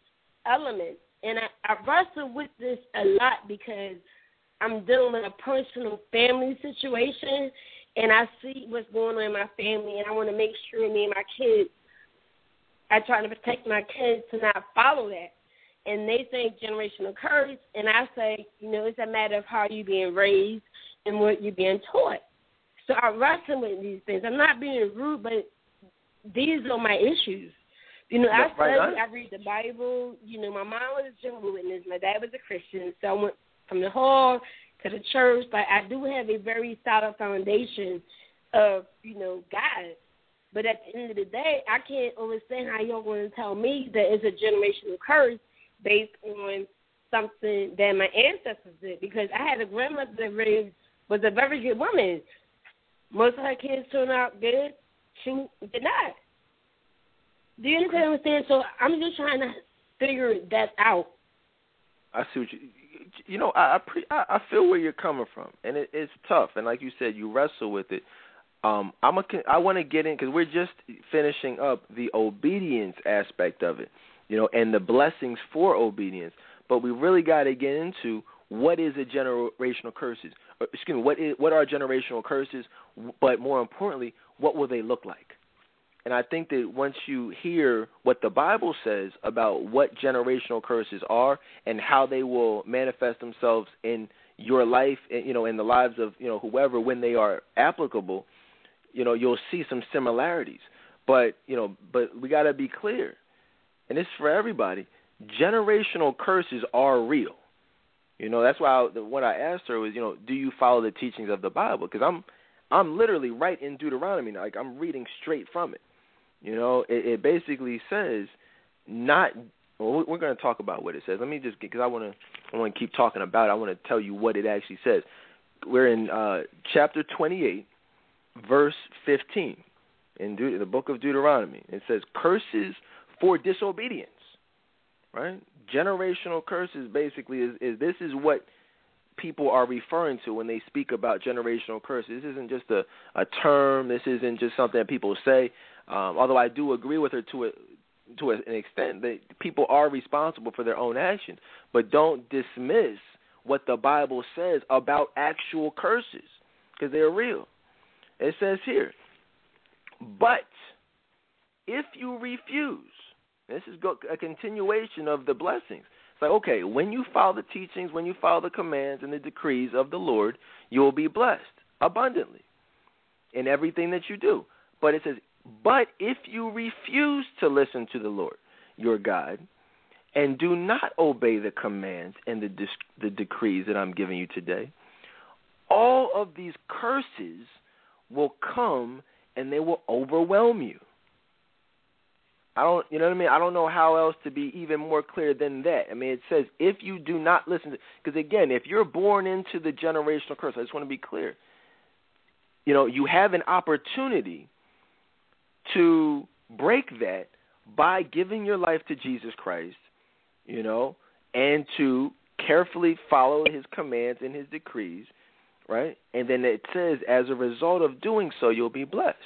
S3: elements. And I, I wrestle with this a lot because I'm dealing with a personal family situation and I see what's going on in my family and I want to make sure me and my kids I try to protect my kids to not follow that. And they say generational curse, and I say, you know, it's a matter of how you're being raised and what you're being taught. So I wrestle with these things. I'm not being rude, but these are my issues. You know, I study, right. I read the Bible. You know, my mom was a Jehovah's Witness, my dad was a Christian, so I went from the hall to the church. But I do have a very solid foundation of, you know, God. But at the end of the day, I can't understand how you're going to tell me that it's a generational curse based on something that my ancestors did. Because I had a grandmother that raised was a very good woman. Most of her kids turned out good. She did not. Do you understand? So I'm just trying to figure that out.
S1: I see what you. You know, I I, pre, I, I feel where you're coming from, and it, it's tough. And like you said, you wrestle with it um, I'm a, I want to get in because we're just finishing up the obedience aspect of it, you know, and the blessings for obedience. But we really got to get into what is a generational curses. Excuse me, what is what are generational curses? But more importantly, what will they look like? And I think that once you hear what the Bible says about what generational curses are and how they will manifest themselves in your life, you know, in the lives of you know whoever when they are applicable you know, you'll see some similarities. But, you know, but we got to be clear. And it's for everybody. Generational curses are real. You know, that's why I, what I asked her was, you know, do you follow the teachings of the Bible? Because I'm I'm literally right in Deuteronomy. Like I'm reading straight from it. You know, it, it basically says not. Well, we're going to talk about what it says. Let me just because I want to I want to keep talking about it. I want to tell you what it actually says. We're in uh, chapter 28, verse 15 in the book of Deuteronomy. It says, Curses for disobedience. Right? Generational curses basically is, is this is what people are referring to when they speak about generational curses. This isn't just a, a term. This isn't just something that people say. Um, although I do agree with her to a, to an extent that people are responsible for their own actions, but don't dismiss what the Bible says about actual curses because they're real. It says here, but if you refuse, this is a continuation of the blessings. It's like, okay, when you follow the teachings, when you follow the commands and the decrees of the Lord, you will be blessed abundantly in everything that you do. But it says, but if you refuse to listen to the Lord, your God, and do not obey the commands and the, the decrees that I'm giving you today, all of these curses will come and they will overwhelm you. I don't, you know what I mean? I don't know how else to be even more clear than that. I mean, it says if you do not listen, because again, if you're born into the generational curse, I just want to be clear. You know, you have an opportunity to break that by giving your life to Jesus Christ, you know, and to carefully follow his commands and his decrees right? And then it says, as a result of doing so, you'll be blessed.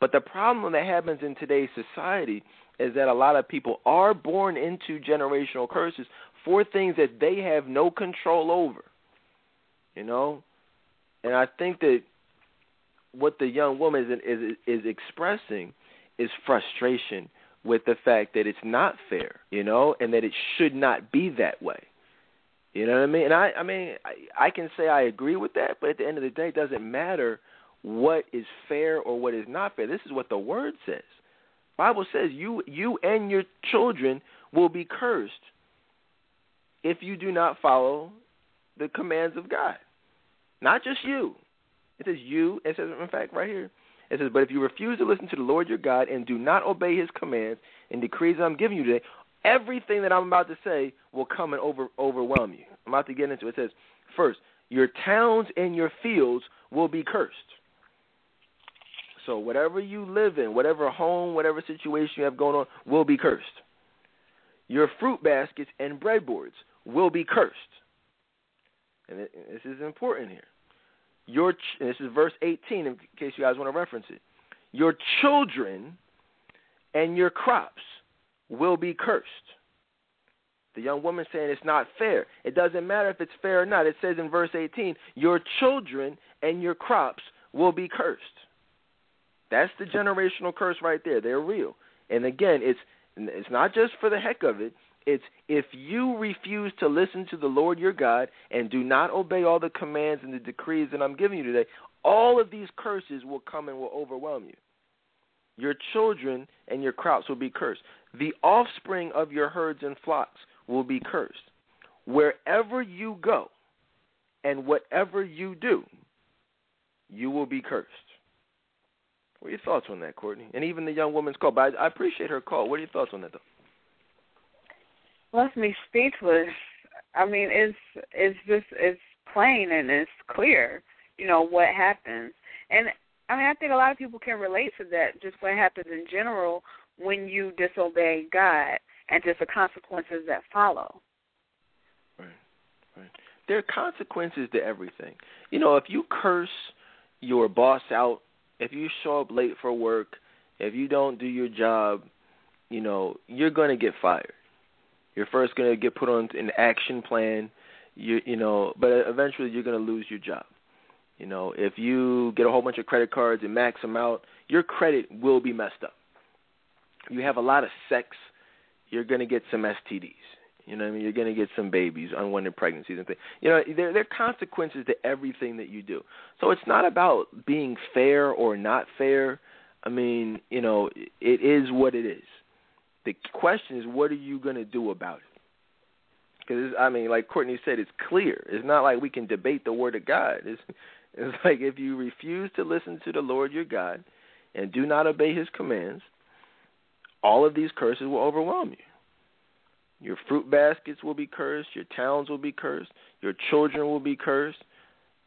S1: But the problem that happens in today's society is that a lot of people are born into generational curses for things that they have no control over. You know? And I think that what the young woman is is is expressing is frustration with the fact that it's not fair, you know, and that it should not be that way. You know what I mean? And I, I mean, I, I can say I agree with that, but at the end of the day, it doesn't matter what is fair or what is not fair. This is what the word says. Bible says you, you and your children will be cursed if you do not follow the commands of God. Not just you. It says you. It says, in fact, right here. It says, but if you refuse to listen to the Lord your God and do not obey His commands and decrees I'm giving you today, everything that I'm about to say will come and over overwhelm you. I'm about to get into it. It says, first, your towns and your fields will be cursed. So whatever you live in, whatever home, whatever situation you have going on, will be cursed. Your fruit baskets and breadboards will be cursed. And this is important here. Your this is verse 18 in case you guys want to reference it. Your children and your crops will be cursed. The young woman saying it's not fair. It doesn't matter if it's fair or not. It says in verse 18, your children and your crops will be cursed. That's the generational curse right there. They're real. And again, it's it's not just for the heck of it. It's if you refuse to listen to the Lord your God and do not obey all the commands and the decrees that I'm giving you today, all of these curses will come and will overwhelm you. Your children and your crops will be cursed. The offspring of your herds and flocks will be cursed. Wherever you go and whatever you do, you will be cursed. What are your thoughts on that, Courtney? And even the young woman's call. But I, I appreciate her call. What are your thoughts on that, though?
S2: Left me speechless. I mean, it's it's just it's plain and it's clear, you know, what happens. And I mean, I think a lot of people can relate to that. Just what happens in general when you disobey God and just the consequences that follow.
S1: Right, right. There are consequences to everything. You know, if you curse your boss out, if you show up late for work, if you don't do your job, you know, you're going to get fired. You're first going to get put on an action plan. You you know, but eventually you're going to lose your job. You know, if you get a whole bunch of credit cards and max them out, your credit will be messed up. You have a lot of sex, you're going to get some STDs. You know what I mean? You're going to get some babies, unwanted pregnancies and things. You know, there there are consequences to everything that you do. So it's not about being fair or not fair. I mean, you know, it is what it is. The question is, what are you going to do about it? Because I mean, like Courtney said, it's clear. It's not like we can debate the word of God. It's it's like if you refuse to listen to the Lord your God and do not obey His commands, all of these curses will overwhelm you. Your fruit baskets will be cursed. Your towns will be cursed. Your children will be cursed.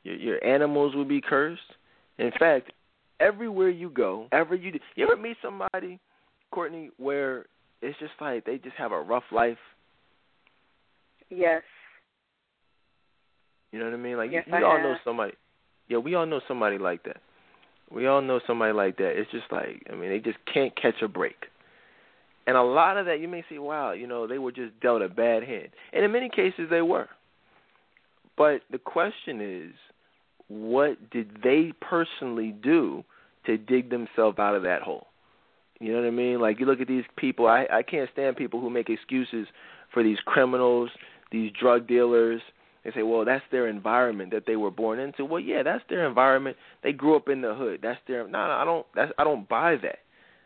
S1: Your, your animals will be cursed. In fact, everywhere you go, ever you do, you ever meet somebody, Courtney, where it's just like they just have a rough life.
S2: Yes.
S1: You know what I mean? Like
S2: yes,
S1: you, we all know somebody. Yeah, we all know somebody like that. We all know somebody like that. It's just like I mean, they just can't catch a break. And a lot of that, you may say, wow, you know, they were just dealt a bad hand. And in many cases, they were. But the question is, what did they personally do to dig themselves out of that hole? You know what I mean? Like you look at these people. I I can't stand people who make excuses for these criminals, these drug dealers. They say, well, that's their environment that they were born into. Well, yeah, that's their environment. They grew up in the hood. That's their. No, no, I don't. That's I don't buy that.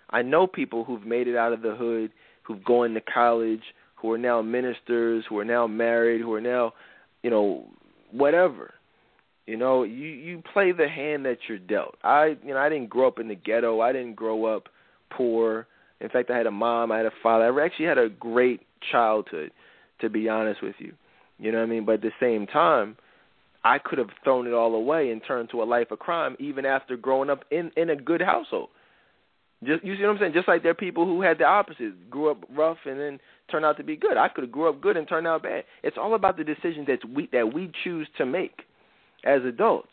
S1: I know people who've made it out of the hood, who've gone to college, who are now ministers, who are now married, who are now, you know, whatever. You know, you you play the hand that you're dealt. I you know I didn't grow up in the ghetto. I didn't grow up poor. In fact, I had a mom, I had a father. I actually had a great childhood, to be honest with you. You know what I mean? But at the same time, I could have thrown it all away and turned to a life of crime even after growing up in in a good household. Just you see what I'm saying? Just like there are people who had the opposite, grew up rough and then turned out to be good. I could have grew up good and turned out bad. It's all about the decisions that we that we choose to make as adults.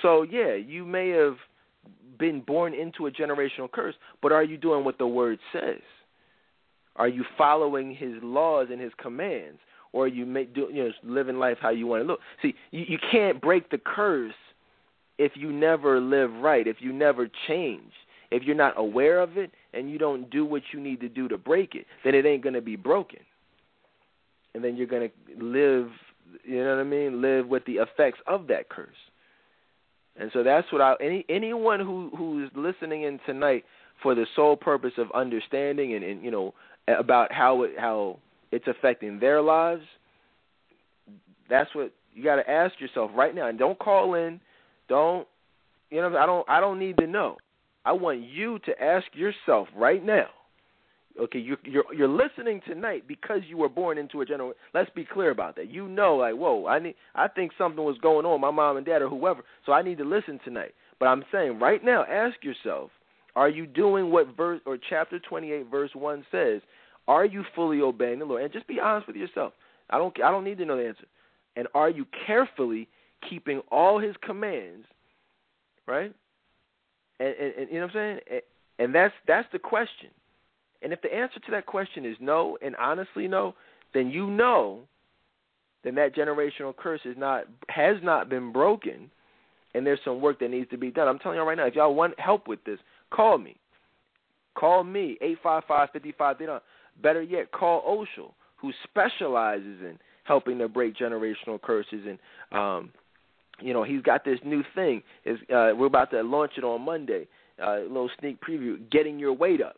S1: So yeah, you may have been born into a generational curse, but are you doing what the word says? Are you following his laws and his commands? Or are you make, do, you know living life how you want to look? See, you, you can't break the curse if you never live right, if you never change. If you're not aware of it and you don't do what you need to do to break it, then it ain't going to be broken. And then you're going to live, you know what I mean? Live with the effects of that curse. And so that's what I any anyone who who's listening in tonight for the sole purpose of understanding and, and you know about how it how it's affecting their lives. That's what you got to ask yourself right now. And don't call in. Don't you know? I don't. I don't need to know. I want you to ask yourself right now. Okay, you're you're you're listening tonight because you were born into a general. Let's be clear about that. You know, like, whoa, I need. I think something was going on, my mom and dad or whoever. So I need to listen tonight. But I'm saying right now, ask yourself: Are you doing what verse or chapter 28, verse one says? Are you fully obeying the Lord? And just be honest with yourself. I don't. I don't need to know the answer. And are you carefully keeping all His commands? Right. And, and, and you know what I'm saying? And, And that's that's the question. And if the answer to that question is no, and honestly no, then you know then that generational curse is not has not been broken and there's some work that needs to be done. I'm telling you right now, if y'all want help with this, call me. Call me, eight five five fifty five. Better yet, call Oshel, who specializes in helping to break generational curses and um you know, he's got this new thing. Is uh, we're about to launch it on Monday. Uh, a little sneak preview. Getting your weight up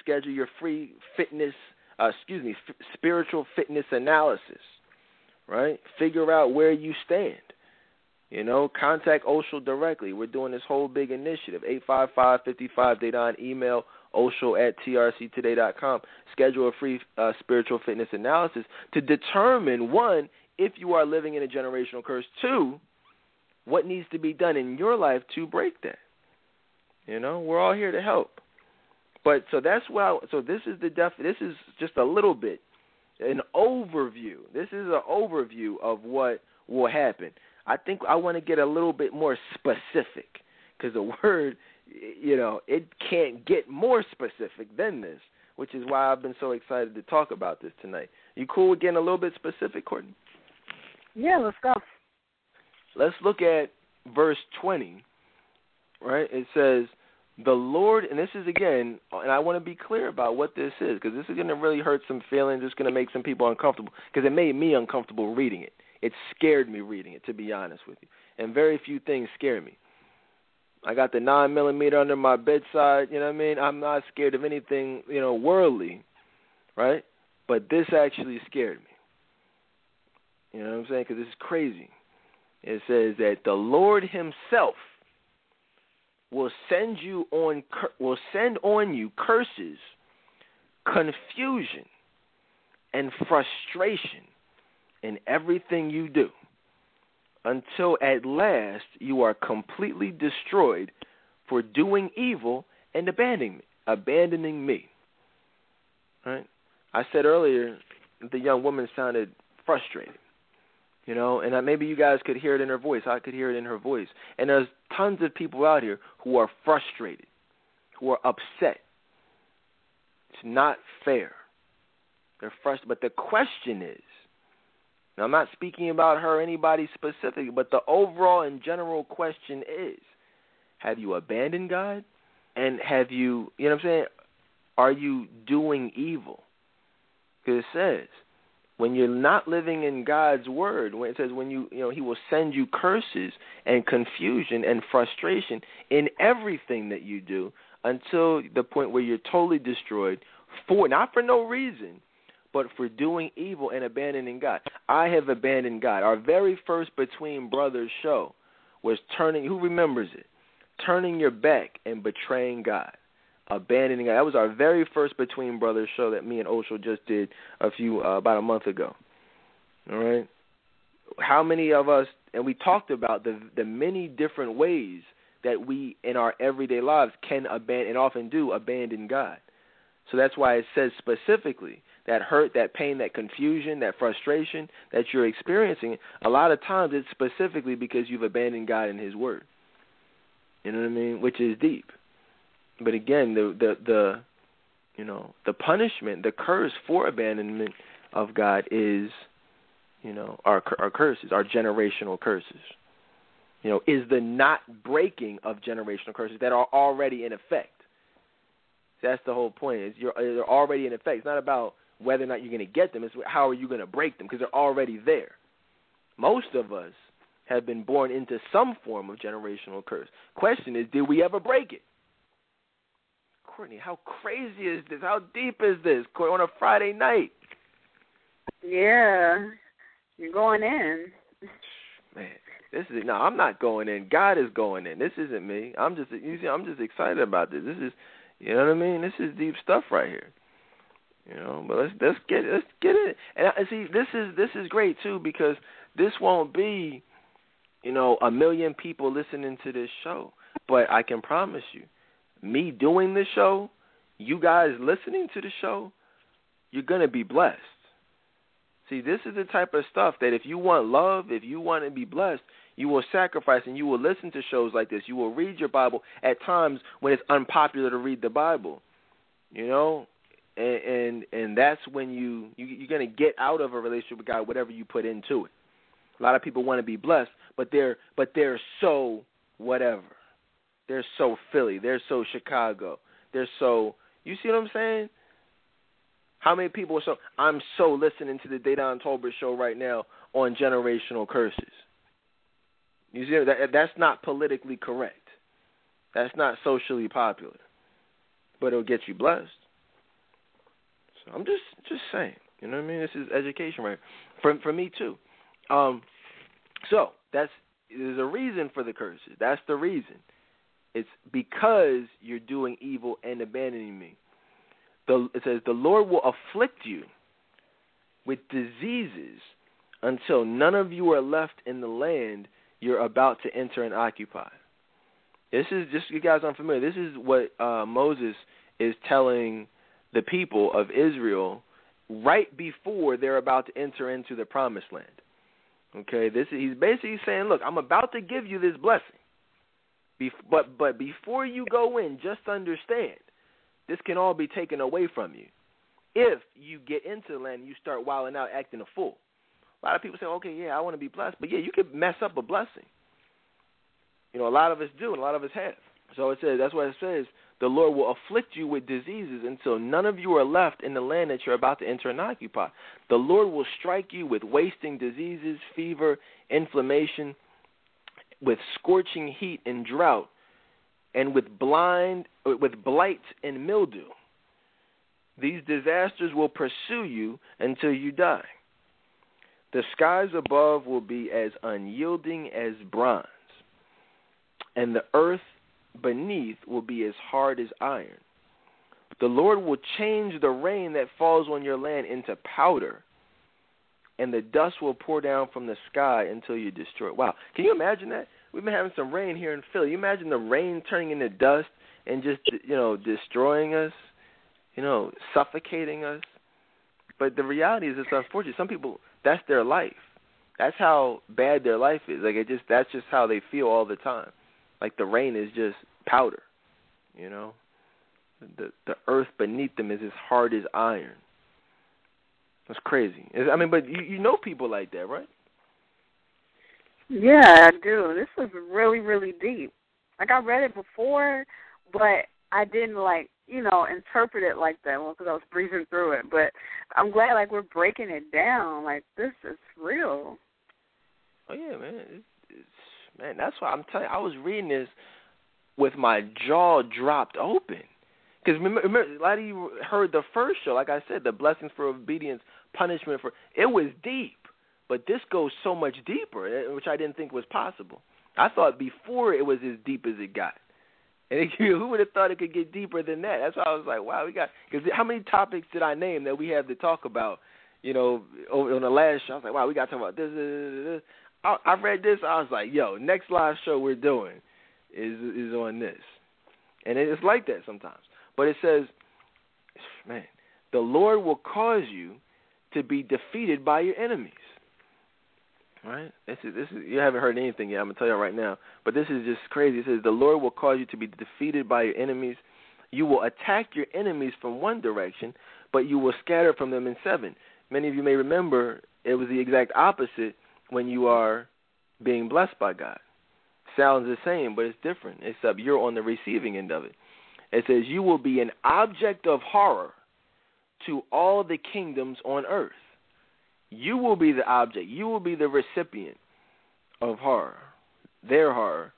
S1: schedule your free fitness, uh, excuse me, f- spiritual fitness analysis. Right? Figure out where you stand. You know, contact Oshel directly. We're doing this whole big initiative. Eight five five fifty five Dedan. Email Oshel at trctoday.com. Schedule a free uh, spiritual fitness analysis to determine one if you are living in a generational curse. Two, what needs to be done in your life to break that. You know, we're all here to help. But so that's why. So this is the def. This is just a little bit, an overview. This is an overview of what will happen. I think I want to get a little bit more specific because the word, you know, it can't get more specific than this, which is why I've been so excited to talk about this tonight. You cool with getting a little bit specific, Courtney?
S2: Yeah, let's go.
S1: Let's look at verse 20. Right? It says, the Lord, and this is again, and I want to be clear about what this is because this is going to really hurt some feelings. It's going to make some people uncomfortable because it made me uncomfortable reading it. It scared me reading it, to be honest with you. And very few things scare me. I got the nine millimeter under my bedside. You know what I mean? I'm not scared of anything, you know, worldly, right? But this actually scared me. You know what I'm saying? Because this is crazy. It says that the Lord Himself will send you on will send on you curses, confusion, and frustration in everything you do until at last you are completely destroyed for doing evil and abandoning abandoning me. Right? I said earlier the young woman sounded frustrated you know, and maybe you guys could hear it in her voice. I could hear it in her voice. And there's tons of people out here who are frustrated, who are upset. It's not fair. They're frustrated. But the question is, now I'm not speaking about her, anybody specific, but the overall and general question is, have you abandoned God? And have you, you know what I'm saying? Are you doing evil? Because it says, when you're not living in God's word, when it says when you you know He will send you curses and confusion and frustration in everything that you do until the point where you're totally destroyed for not for no reason, but for doing evil and abandoning God. I have abandoned God. Our very first Between Brothers show was turning. Who remembers it? Turning your back and betraying God abandoning. That was our very first Between Brothers show that me and Osho just did a few uh, about a month ago. All right. How many of us and we talked about the the many different ways that we in our everyday lives can abandon and often do abandon God. So that's why it says specifically that hurt, that pain, that confusion, that frustration that you're experiencing, a lot of times it's specifically because you've abandoned God and his word. You know what I mean? Which is deep. But again, the the the you know the punishment, the curse for abandonment of God is, you know, our our curses, our generational curses. You know, is the not breaking of generational curses that are already in effect. That's the whole point. Is you're they're already in effect. It's not about whether or not you're going to get them. It's how are you going to break them because they're already there. Most of us have been born into some form of generational curse. Question is, did we ever break it? Courtney, how crazy is this? How deep is this on a Friday night?
S2: Yeah, you're going in.
S1: Man, this is no. I'm not going in. God is going in. This isn't me. I'm just you see. I'm just excited about this. This is, You know what I mean? This is deep stuff right here. You know, but let's let's get let's get it. And I see this is this is great too because this won't be, you know, a million people listening to this show. But I can promise you, me doing this show, you guys listening to the show, you're gonna be blessed. See, this is the type of stuff that if you want love, if you want to be blessed, you will sacrifice and you will listen to shows like this. You will read your Bible at times when it's unpopular to read the Bible. You know, and and, and that's when you, you you're gonna get out of a relationship with God whatever you put into it. A lot of people want to be blessed, but they're but they're so whatever. They're so Philly. They're so Chicago. They're so. You see what I'm saying? How many people are so? I'm so listening to the Dedan Tolbert show right now on generational curses. You see that that's not politically correct. That's not socially popular, but it'll get you blessed. So I'm just just saying. You know what I mean? This is education, right? For for me too. Um, so that's there's a reason for the curses. That's the reason. It's because you're doing evil and abandoning me. The, it says the Lord will afflict you with diseases until none of you are left in the land you're about to enter and occupy. This is just you guys aren't familiar. This is what uh, Moses is telling the people of Israel right before they're about to enter into the promised land. Okay, this is, he's basically saying, look, I'm about to give you this blessing. Bef- but but before you go in, just understand this can all be taken away from you if you get into the land and you start wilding out, acting a fool. A lot of people say, okay, yeah, I want to be blessed, but yeah, you could mess up a blessing. You know, a lot of us do, and a lot of us have. So it says that's why it says. The Lord will afflict you with diseases until none of you are left in the land that you're about to enter and occupy. The Lord will strike you with wasting diseases, fever, inflammation, with scorching heat and drought, and with blind uh, with blight and mildew. These disasters will pursue you until you die. The skies above will be as unyielding as bronze, and the earth beneath will be as hard as iron. The Lord will change the rain that falls on your land into powder, and the dust will pour down from the sky until you destroy it. Wow. Can you imagine that? We've been having some rain here in Philly. You imagine the rain turning into dust and just you know destroying us, you know, suffocating us. But the reality is, it's unfortunate. Some people that's their life. That's how bad their life is. Like it just that's just how they feel all the time. Like the rain is just powder, you know. The the earth beneath them is as hard as iron. That's crazy. I mean, but you you know people like that, right?
S2: Yeah, I do. This is really really deep. Like I read it before, but I didn't like you know interpret it like that because I was breezing through it. But I'm glad like we're breaking it down. Like this is real.
S1: Oh yeah, man. It's, it's, man, that's why I'm telling. you, I was reading this with my jaw dropped open. Because remember, remember, a lot of you heard the first show. Like I said, the blessings for obedience, punishment for it was deep, but this goes so much deeper, eh, which I didn't think was possible. I thought before it was as deep as it got. And it, who would have thought it could get deeper than that? That's why I was like, wow, we got. Because how many topics did I name that we have to talk about? You know, on the last show, I was like, wow, we got to talk about this. this, this. I, I read this. I was like, yo, next live show we're doing is is on this, and it's like that sometimes. But it says, man, the Lord will cause you to be defeated by your enemies. Right? This is this is you haven't heard anything yet. I'm gonna tell you right now. But this is just crazy. It says the Lord will cause you to be defeated by your enemies. You will attack your enemies from one direction, but you will scatter from them in seven. Many of you may remember it was the exact opposite when you are being blessed by God. Sounds the same, but it's different. Except you're on the receiving end of it. It says you will be an object of horror to all the kingdoms on earth. You will be the object. You will be the recipient of horror, their horror.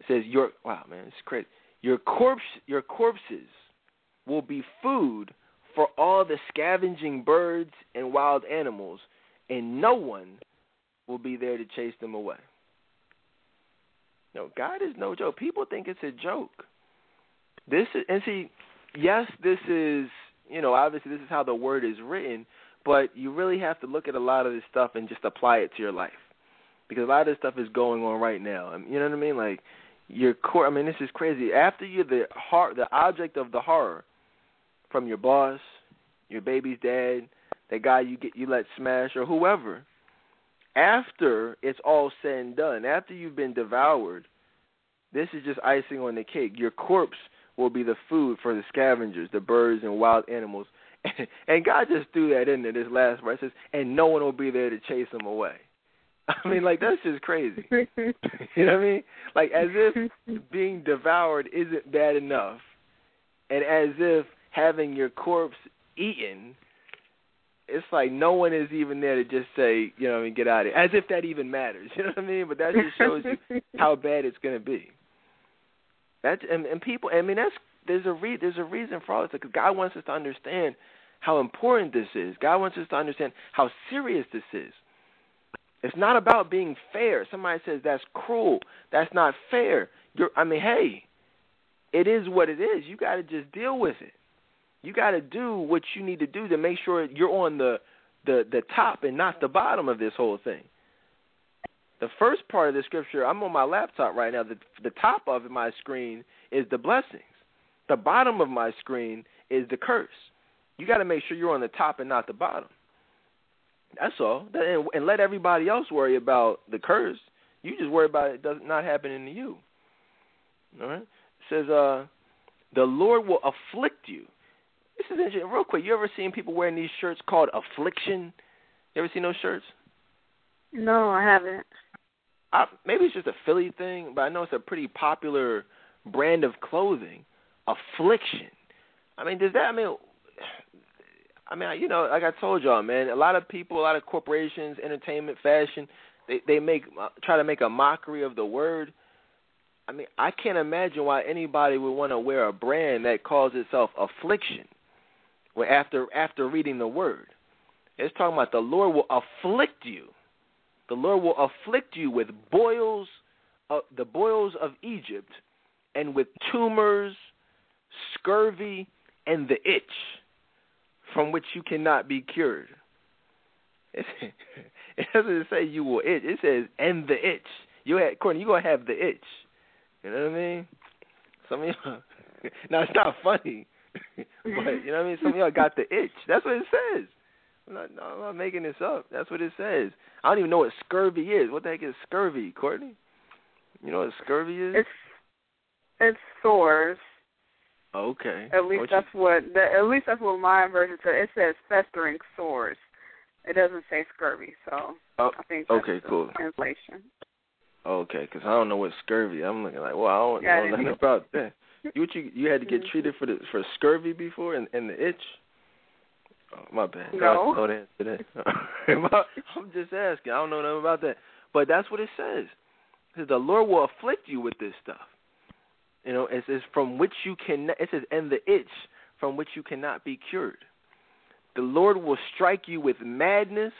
S1: It says your wow man, it's crazy. Your corpse, your corpses will be food for all the scavenging birds and wild animals, and no one will be there to chase them away. No, God is no joke. People think it's a joke. This is and see, yes, this is you know obviously this is how the word is written, but you really have to look at a lot of this stuff and just apply it to your life because a lot of this stuff is going on right now. Um, you know what I mean? Like your core. I mean, this is crazy. After you're the heart, the object of the horror from your boss, your baby's dad, that guy you get you let smash or whoever. After it's all said and done, after you've been devoured, this is just icing on the cake. Your corpse will be the food for the scavengers, the birds and wild animals. And God just threw that in there this last verse, says, and no one will be there to chase them away. I mean, like that's just crazy. you know what I mean? Like as if being devoured isn't bad enough, and as if having your corpse eaten, it's like no one is even there to just say, you know, what I mean, get out of here, as if that even matters. You know what I mean? But that just shows you how bad it's going to be. That and, and people, I mean, that's there's a re, there's a reason for all this because God wants us to understand how important this is. God wants us to understand how serious this is. It's not about being fair. Somebody says that's cruel. That's not fair. You're, I mean, hey, it is what it is. You got to just deal with it. You got to do what you need to do to make sure you're on the the the top and not the bottom of this whole thing. The first part of the scripture, I'm on my laptop right now. The the top of my screen is the blessings. The bottom of my screen is the curse. You got to make sure you're on the top and not the bottom. That's all. And let everybody else worry about the curse. You just worry about it does not happening to you. All right. It says, uh, the Lord will afflict you. This is interesting. Real quick, you ever seen people wearing these shirts called affliction? You ever seen those shirts?
S2: No, I haven't.
S1: I, maybe it's just a Philly thing, but I know it's a pretty popular brand of clothing. Affliction. I mean, does that? I mean, I mean, you know, like I told y'all, man, a lot of people, a lot of corporations, entertainment, fashion, they they make uh, try to make a mockery of the word. I mean, I can't imagine why anybody would want to wear a brand that calls itself affliction. Well, after after reading the word, it's talking about the Lord will afflict you. The Lord will afflict you with boils, uh, the boils of Egypt, and with tumors, scurvy, and the itch from which you cannot be cured. It, doesn't say you will itch. It says and the itch. You had Courtney, you gonna have the itch. You know what I mean? Some of y'all now it's not funny. but you know what I mean? Some of y'all got the itch. That's what it says. I'm not, no, I'm not making this up. That's what it says. I don't even know what scurvy is. What the heck is scurvy, Courtney? You know what scurvy is?
S2: It's it's sores.
S1: Okay.
S2: At least
S1: what
S2: that's
S1: you,
S2: what. The, at least that's what my version says. It says festering sores. It doesn't say scurvy, so
S1: oh,
S2: I think that's
S1: okay, cool.
S2: Translation.
S1: Okay, because I don't know what scurvy. I'm looking like, well, I don't
S2: yeah,
S1: know nothing about that. You you you had to get
S2: Mm-hmm.
S1: treated for the for scurvy before and, and the itch. Oh, my bad.
S2: No.
S1: I know the answer to that. I'm just asking. I don't know nothing about that. But that's what it says. It says the Lord will afflict you with this stuff. You know, it says from which you can. It says and the itch from which you cannot be cured. The Lord will strike you with madness,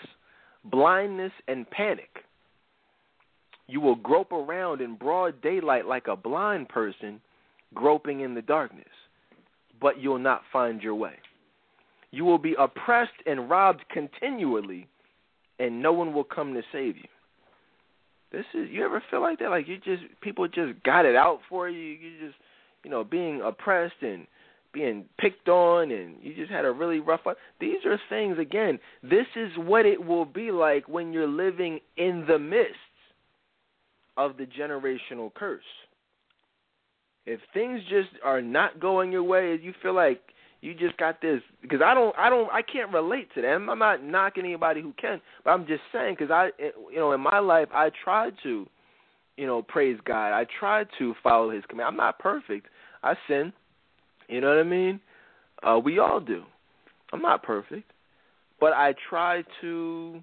S1: blindness, and panic. You will grope around in broad daylight like a blind person groping in the darkness, but you'll not find your way. You will be oppressed and robbed continually, and no one will come to save you. This is you ever feel like that? Like you just people just got it out for you. You just you know being oppressed and being picked on, and you just had a really rough life. These are things again. This is what it will be like when you're living in the midst of the generational curse. If things just are not going your way, you feel like you just got this because I don't I don't I can't relate to them. I'm not knocking anybody who can, but I'm just saying because I you know in my life I tried to you know praise God. I tried to follow His command. I'm not perfect. I sin. You know what I mean? Uh, we all do. I'm not perfect, but I try to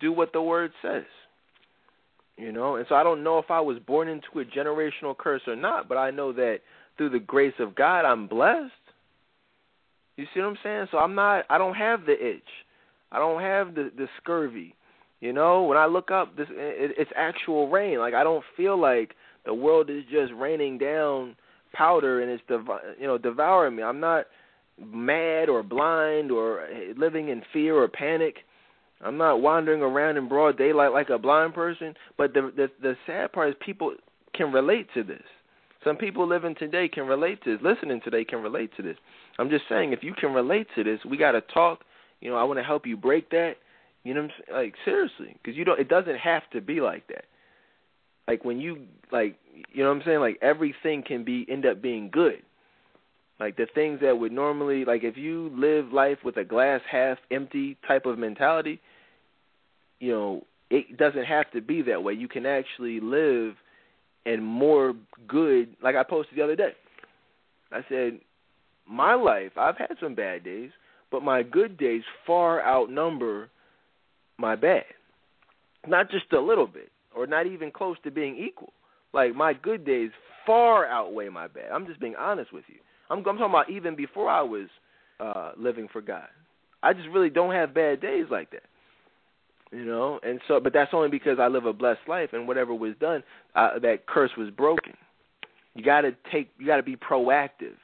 S1: do what the Word says. You know, and so I don't know if I was born into a generational curse or not, but I know that through the grace of God, I'm blessed. You see what I'm saying? So I'm not. I don't have the itch. I don't have the the scurvy. You know, when I look up, this it, it's actual rain. Like I don't feel like the world is just raining down powder and it's dev- you know devouring me. I'm not mad or blind or living in fear or panic. I'm not wandering around in broad daylight like a blind person. But the the, the sad part is people can relate to this. Some people living today can relate to this. Listening today can relate to this. I'm just saying, if you can relate to this, we got to talk. You know, I want to help you break that. You know, what I'm saying? like seriously, because you don't. It doesn't have to be like that. Like when you like, you know what I'm saying? Like everything can be end up being good. Like the things that would normally like if you live life with a glass half empty type of mentality, you know, it doesn't have to be that way. You can actually live and more good like I posted the other day. I said, My life, I've had some bad days, but my good days far outnumber my bad. Not just a little bit or not even close to being equal. Like my good days far outweigh my bad. I'm just being honest with you. I'm, I'm talking about even before I was uh living for God. I just really don't have bad days like that. You know, and so, but that's only because I live a blessed life, and whatever was done, uh, that curse was broken. You got to take, you got to be proactive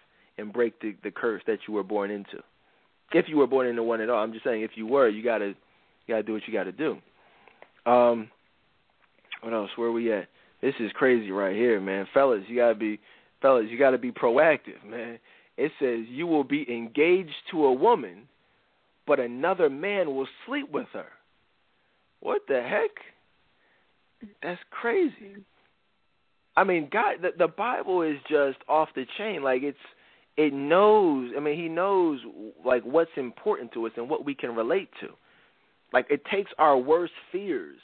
S1: and break the the curse that you were born into. If you were born into one at all, I'm just saying, if you were, you got to, you got to do what you got to do. Um, what else? Where we at? This is crazy right here, man. Fellas, you gotta be fellas, you gotta be proactive, man. It says you will be engaged to a woman, but another man will sleep with her. What the heck? That's crazy. I mean, God, the, the Bible is just off the chain. Like it's, it knows. I mean, He knows like what's important to us and what we can relate to. Like it takes our worst fears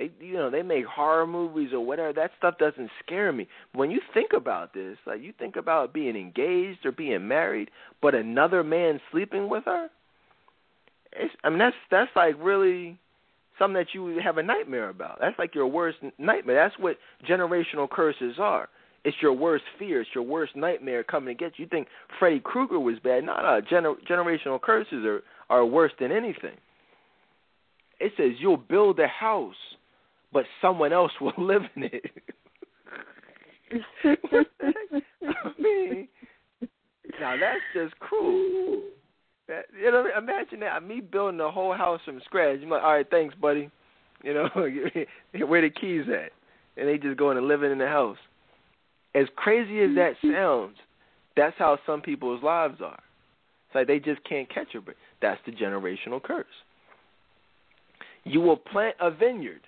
S1: they you know they make horror movies or whatever. That stuff doesn't scare me. When you think about this, like you think about being engaged or being married, but another man sleeping with her. It's, I mean that's that's like really something that you have a nightmare about. That's like your worst nightmare. That's what generational curses are. It's your worst fear. It's your worst nightmare coming to get you. You think Freddy Krueger was bad? No, no. Gener- generational curses are are worse than anything. It says you'll build a house but someone else will live in it. I mean, now that's just cruel. That, you know, imagine that me building the whole house from scratch. I'm like, all right, thanks, buddy. You know, where the keys at? And they just going and living in the house. As crazy as that mm-hmm. sounds, that's how some people's lives are. It's like they just can't catch a break. That's the generational curse. You will plant a vineyard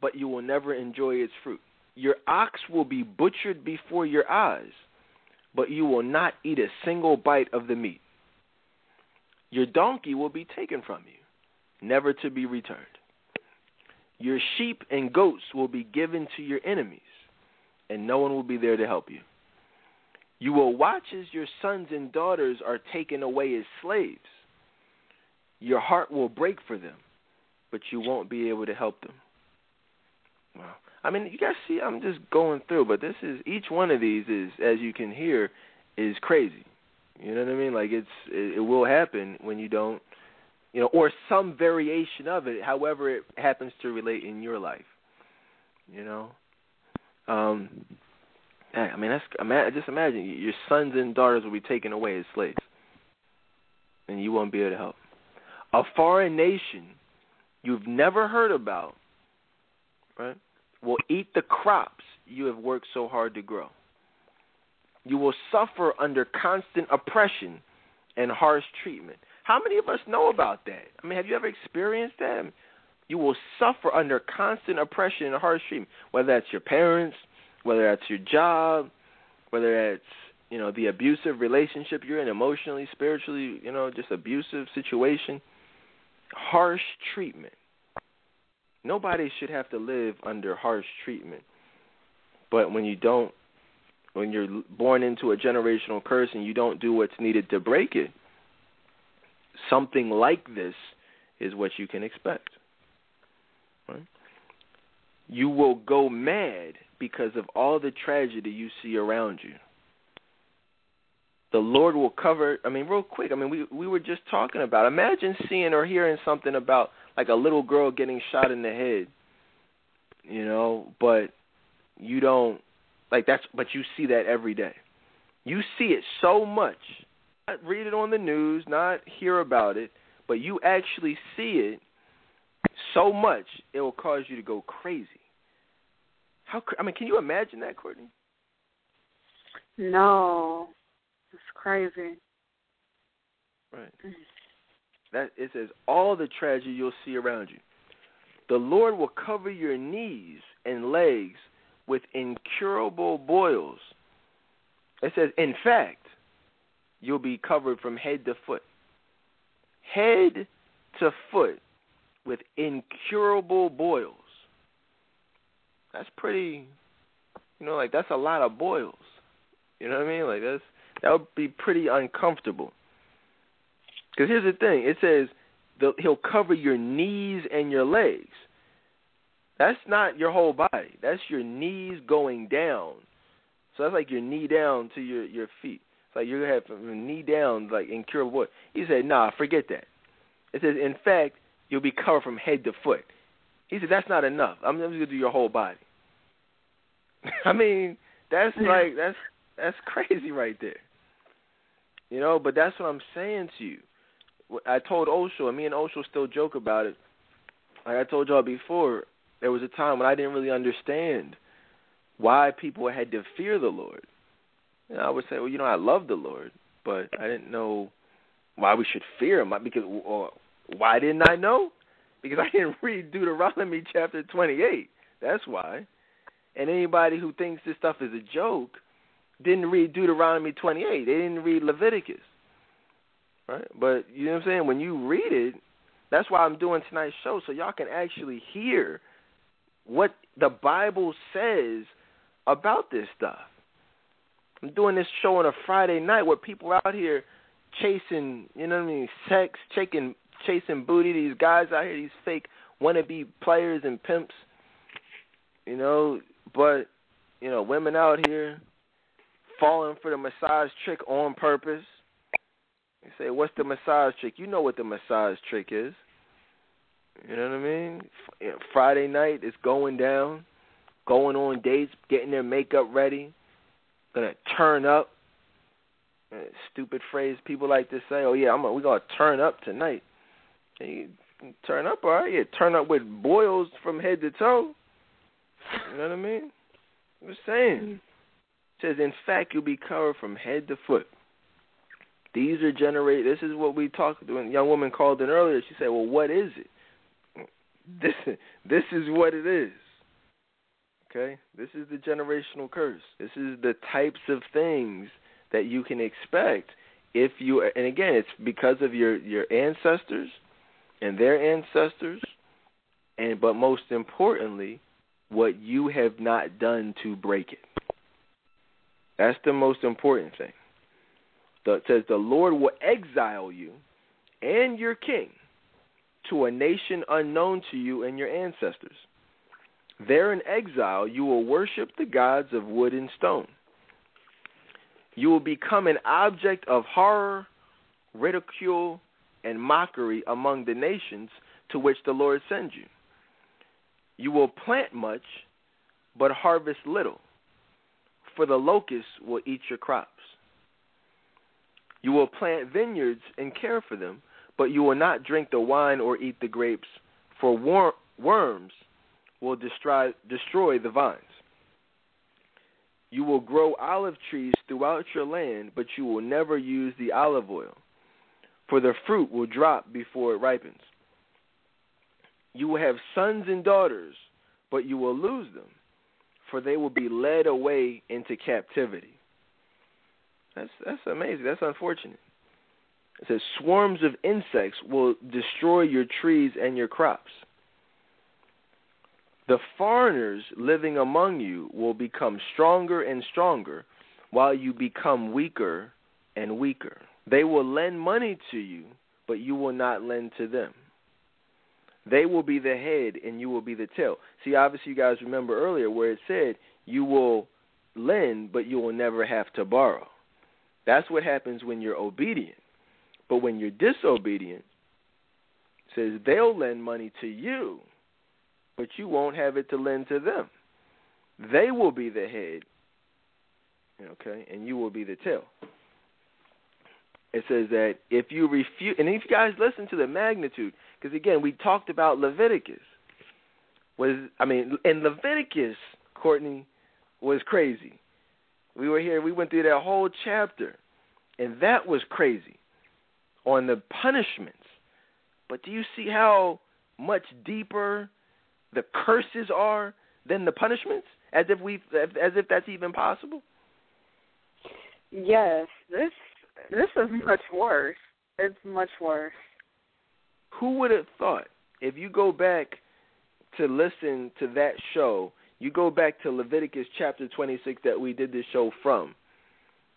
S1: but you will never enjoy its fruit. Your ox will be butchered before your eyes, but you will not eat a single bite of the meat. Your donkey will be taken from you, never to be returned. Your sheep and goats will be given to your enemies, and no one will be there to help you. You will watch as your sons and daughters are taken away as slaves. Your heart will break for them, but you won't be able to help them. Wow. I mean, you guys see, I'm just going through, but this is each one of these is, as you can hear, is crazy. You know what I mean? Like it's it, it will happen when you don't, you know, or some variation of it, however it happens to relate in your life. You know, um, I mean that's just imagine your sons and daughters will be taken away as slaves, and you won't be able to help. A foreign nation you've never heard about, right? will eat the crops you have worked so hard to grow. You will suffer under constant oppression and harsh treatment. How many of us know about that? I mean, have you ever experienced that? You will suffer under constant oppression and harsh treatment, whether that's your parents, whether that's your job, whether that's you know the abusive relationship you're in, emotionally, spiritually, you know, just abusive situation. Harsh treatment. Nobody should have to live under harsh treatment. But when you don't, when you're born into a generational curse and you don't do what's needed to break it, something like this is what you can expect. Right? You will go mad because of all the tragedy you see around you. The Lord will cover. I mean, real quick. I mean, we we were just talking about. Imagine seeing or hearing something about like a little girl getting shot in the head, you know, but you don't Like that's but you see that every day. You see it so much. Not read it on the news, not hear about it, but you actually see it so much it will cause you to go crazy. How I mean, can you imagine that, Courtney?
S2: No, it's crazy.
S1: Right. Mm. That it says all the tragedy you'll see around you. The Lord will cover your knees and legs with incurable boils. It says, in fact, you'll be covered from head to foot. Head to foot with incurable boils. That's pretty, you know, like that's a lot of boils. You know what I mean? Like that's that would be pretty uncomfortable. Because here's the thing: it says the, he'll cover your knees and your legs. That's not your whole body. That's your knees going down. So that's like your knee down to your your feet. It's like you're gonna have your knee down, like incurable. Boils. He said, "Nah, forget that." It says, in fact, you'll be covered from head to foot. He said, "That's not enough. I'm, just gonna do your whole body." I mean, that's like that's that's crazy right there. You know, but that's what I'm saying to you. I told Osho, and me and Osho still joke about it. Like I told y'all before, there was a time when I didn't really understand why people had to fear the Lord. Know, I would say, well, you know, I love the Lord, but I didn't know why we should fear Him. Because or why didn't I know? Because I didn't read Deuteronomy chapter 28. That's why. And anybody who thinks this stuff is a joke didn't read Deuteronomy 28. They didn't read Leviticus. Right? But you know what I'm saying? When you read it, that's why I'm doing tonight's show so y'all can actually hear what the Bible says about this stuff. I'm doing this show on a Friday night where people out here chasing, you know what I mean, sex, chasing chasing booty. These guys out here, these fake wannabe players and pimps, you know. But you know, women out here falling for the massage trick on purpose. You say, "What's the massage trick?" You know what the massage trick is. You know what I mean? Friday night is going down, going on dates, getting their makeup ready, gonna turn up. Stupid phrase people like to say. Oh yeah, I'm. A, we gonna turn up tonight. You turn up, all right? Yeah, turn up with boils from head to toe. You know what I mean? I'm just saying. Mm-hmm. It says, in fact, you'll be covered from head to foot. These are generate. This is what we talked. When a young woman called in earlier, she said, "Well, what is it?" This this is what it is. Okay? This is the generational curse. This is the types of things that you can expect if you and again, it's because of your your ancestors and their ancestors and but most importantly, what you have not done to break it. That's the most important thing. It says the Lord will exile you and your king to a nation unknown to you and your ancestors. There in exile, you will worship the gods of wood and stone. You will become an object of horror, ridicule, and mockery among the nations to which the Lord sends you. You will plant much, but harvest little, for the locusts will eat your crops. You will plant vineyards and care for them, but you will not drink the wine or eat the grapes, for wor- worms will destroy, destroy the vines. You will grow olive trees throughout your land, but you will never use the olive oil, for the fruit will drop before it ripens. You will have sons and daughters, but you will lose them, for they will be led away into captivity. That's that's amazing. That's unfortunate. It says swarms of insects will destroy your trees and your crops. The foreigners living among you will become stronger and stronger while you become weaker and weaker. They will lend money to you, but you will not lend to them. They will be the head and you will be the tail. See, obviously, you guys remember earlier where it said you will lend, but you will never have to borrow. That's what happens when you're obedient. But when you're disobedient, it says they'll lend money to you, but you won't have it to lend to them. They will be the head, Okay, and you will be the tail. It says that if you refuse, and if you guys listen to the magnitude, because again, we talked about Leviticus. Was I mean, and Leviticus, Courtney, was crazy. We were here. We went through that whole chapter, and that was crazy on the punishments. But do you see how much deeper the curses are than the punishments? As if we, as if that's even possible.
S2: Yes, this this is much worse. It's much worse.
S1: Who would have thought if you go back to listen to that show, you go back to Leviticus chapter 26 that we did this show from.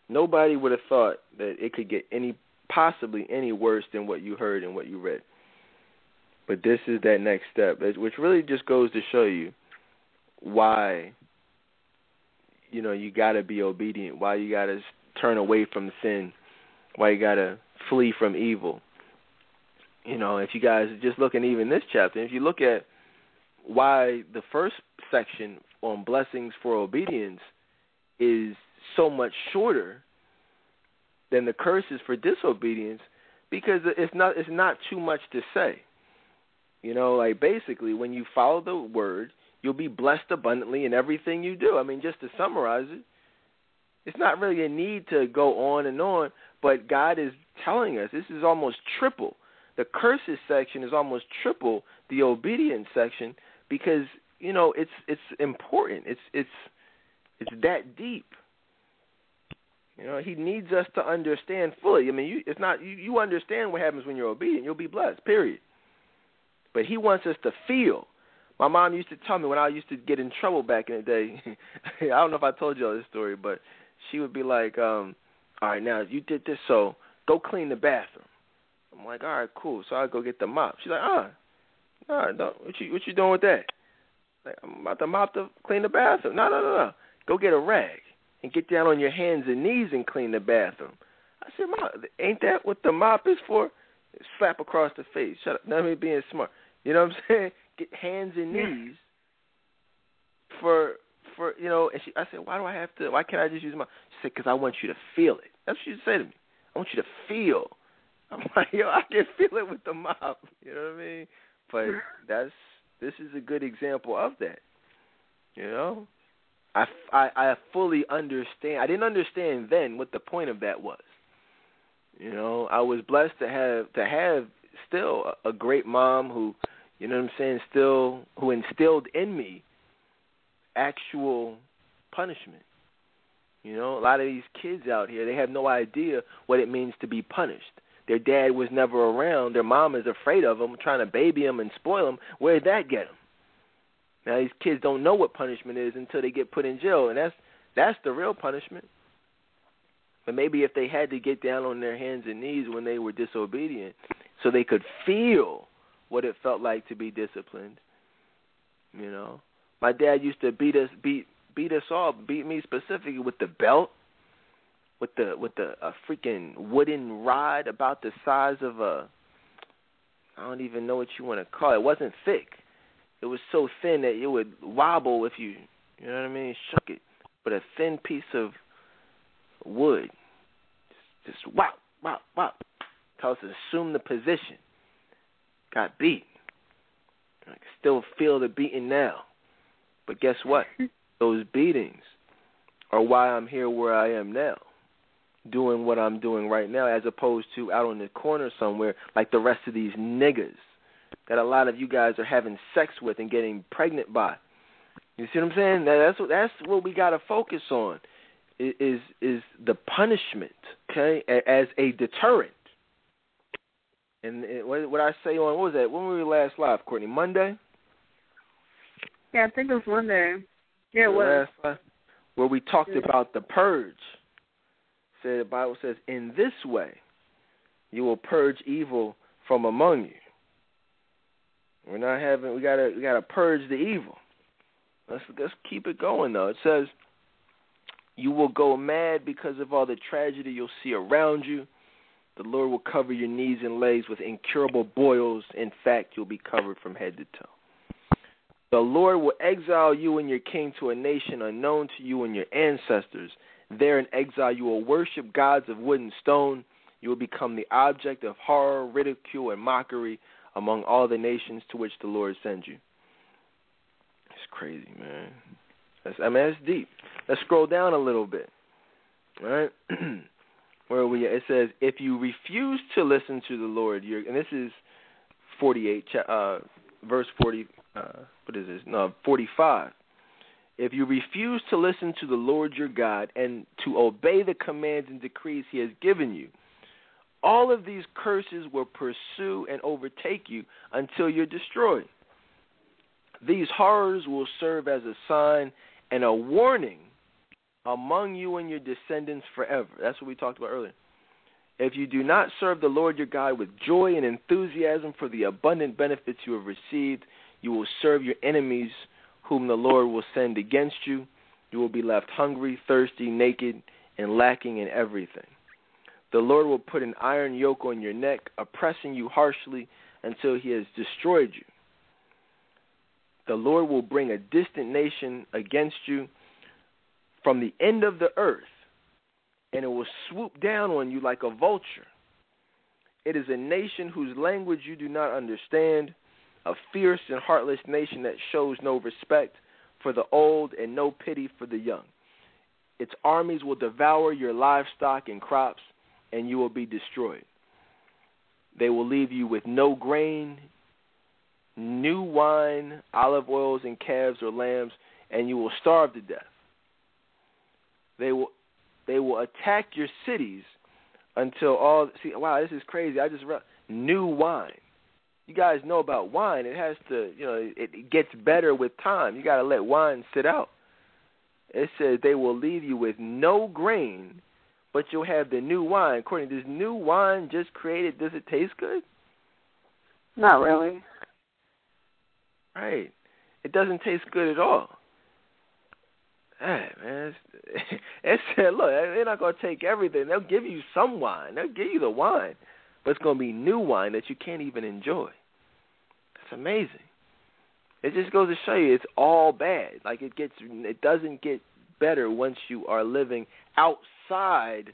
S1: Nobody would have thought that it could get any possibly any worse than what you heard and what you read. But this is that next step, which really just goes to show you why you know you got to be obedient, why you got to turn away from sin, why you got to flee from evil. You know, if you guys are just looking even this chapter, if you look at why the first section on blessings for obedience is so much shorter than the curses for disobedience because it's not it's not too much to say. You know, like basically when you follow the word, you'll be blessed abundantly in everything you do. I mean, just to summarize it, it's not really a need to go on and on, but God is telling us this is almost triple. The curses section is almost triple the obedience section because you know it's it's important. It's it's it's that deep. You know, he needs us to understand fully. I mean, you, it's not you, you understand what happens when you're obedient. You'll be blessed. Period. But he wants us to feel. My mom used to tell me when I used to get in trouble back in the day. I don't know if I told you all this story, but she would be like, um, "All right, now you did this, so go clean the bathroom." I'm like, "All right, cool." So I go get the mop. She's like, "Ah, no, no, what you what you doing with that?" Like, I'm about to mop the clean the bathroom. No, no, no, no. Go get a rag and get down on your hands and knees and clean the bathroom. I said, Mom, ain't that what the mop is for? Slap across the face. Shut up. Not me being smart. You know what I'm saying? Get hands and knees for for you know. And she, I said, why do I have to? Why can't I just use my? She said, because I want you to feel it. That's what she said to me. I want you to feel. I'm like, yo, I can feel it with the mouth. You know what I mean? But that's this is a good example of that. You know, I, I, I fully understand. I didn't understand then what the point of that was. You know, I was blessed to have to have still a, a great mom who, you know what I'm saying, still who instilled in me actual punishment. You know, a lot of these kids out here, they have no idea what it means to be punished. Their dad was never around. Their mom is afraid of them, trying to baby them and spoil them. Where did that get them? Now these kids don't know what punishment is until they get put in jail, and that's that's the real punishment. But maybe if they had to get down on their hands and knees when they were disobedient, so they could feel what it felt like to be disciplined. You know, my dad used to beat us, beat beat us all, beat me specifically with the belt, with the with the a freaking wooden rod about the size of a I don't even know what you want to call it. It wasn't thick it was so thin that it would wobble if you, you know what I mean, shook it. But a thin piece of wood, just, just wop, wop, wop. Tell us to assume the position. Got beat. I can still feel the beating now. But guess what? Those beatings are why I'm here where I am now, doing what I'm doing right now, as opposed to out on the corner somewhere like the rest of these niggas that a lot of you guys are having sex with and getting pregnant by. You see what I'm saying? That's what that's what we got to focus on is is the punishment, okay, as a deterrent. And what I say on what was that? When were we last live, Courtney? Monday.
S2: Yeah, I think it was Monday. Yeah, it was.
S1: Last where we talked yeah. about the purge. Say the Bible says, "In this way, you will purge evil from among you." We're not having. We gotta. We gotta purge the evil. Let's let's keep it going though. It says, "You will go mad because of all the tragedy you'll see around you. The Lord will cover your knees and legs with incurable boils. In fact, you'll be covered from head to toe." The Lord will exile you and your king to a nation unknown to you and your ancestors. There in exile, you will worship gods of wood and stone. You will become the object of horror, ridicule, and mockery among all the nations to which the Lord sends you. It's crazy, man. That's, I mean, that's deep. Let's scroll down a little bit. All right. Where we it says, if you refuse to listen to the Lord, you're and this is 48, uh, verse 40. Uh, what is this? No, 45. If you refuse to listen to the Lord your God and to obey the commands and decrees He has given you, all of these curses will pursue and overtake you until you're destroyed. These horrors will serve as a sign and a warning among you and your descendants forever. That's what we talked about earlier. If you do not serve the Lord your God with joy and enthusiasm for the abundant benefits you have received, you will serve your enemies, whom the Lord will send against you. You will be left hungry, thirsty, naked, and lacking in everything. The Lord will put an iron yoke on your neck, oppressing you harshly until he has destroyed you. The Lord will bring a distant nation against you from the end of the earth, and it will swoop down on you like a vulture. It is a nation whose language you do not understand, a fierce and heartless nation that shows no respect for the old and no pity for the young. Its armies will devour your livestock and crops and you will be destroyed. They will leave you with no grain, new wine, olive oils, and calves or lambs, and you will starve to death. They will they will attack your cities until all see wow this is crazy. I just read new wine. You guys know about wine. It has to you know it, it gets better with time. You got to let wine sit out. It says they will leave you with no grain but you'll have the new wine. According to this new wine just created, does it taste good?
S2: Not really.
S1: Right. It doesn't taste good at all. Hey, man, it's, it said, look, they're not going to take everything. They'll give you some wine. They'll give you the wine, but it's going to be new wine that you can't even enjoy. That's amazing. It just goes to show you it's all bad. Like it gets, it doesn't get better once you are living outside outside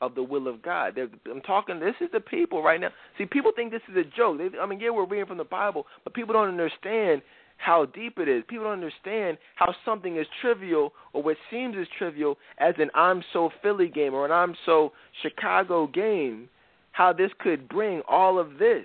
S1: of the will of God. They're, I'm talking. This is the people right now. See, people think this is a joke. They, I mean, yeah, we're reading from the Bible, but people don't understand how deep it is. People don't understand how something is trivial or what seems as trivial as an I'm so Philly game or an I'm so Chicago game. How this could bring all of this.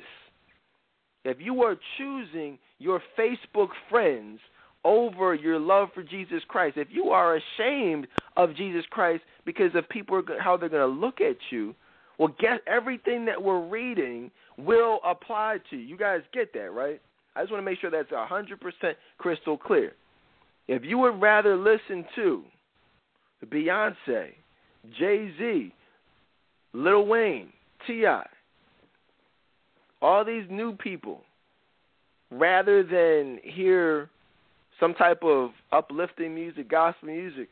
S1: If you are choosing your Facebook friends over your love for Jesus Christ, if you are ashamed of Jesus Christ because of people how they're going to look at you, well, get everything that we're reading will apply to you. You guys get that, right? I just want to make sure that's a hundred percent crystal clear. If you would rather listen to Beyonce, Jay Z, Lil Wayne, T.I., all these new people, rather than hear some type of uplifting music, gospel music,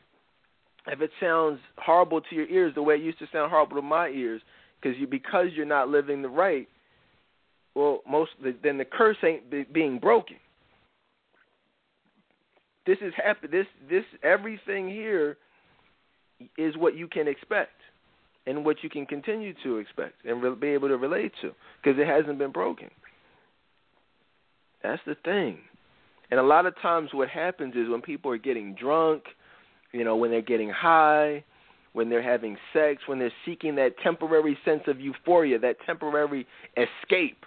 S1: if it sounds horrible to your ears the way it used to sound horrible to my ears, because you because you're not living the right, well, most then the curse ain't be, being broken. This is happen. This this everything here is what you can expect, and what you can continue to expect, and re- be able to relate to, because it hasn't been broken. That's the thing. And a lot of times, what happens is when people are getting drunk you know, when they're getting high, when they're having sex, when they're seeking that temporary sense of euphoria, that temporary escape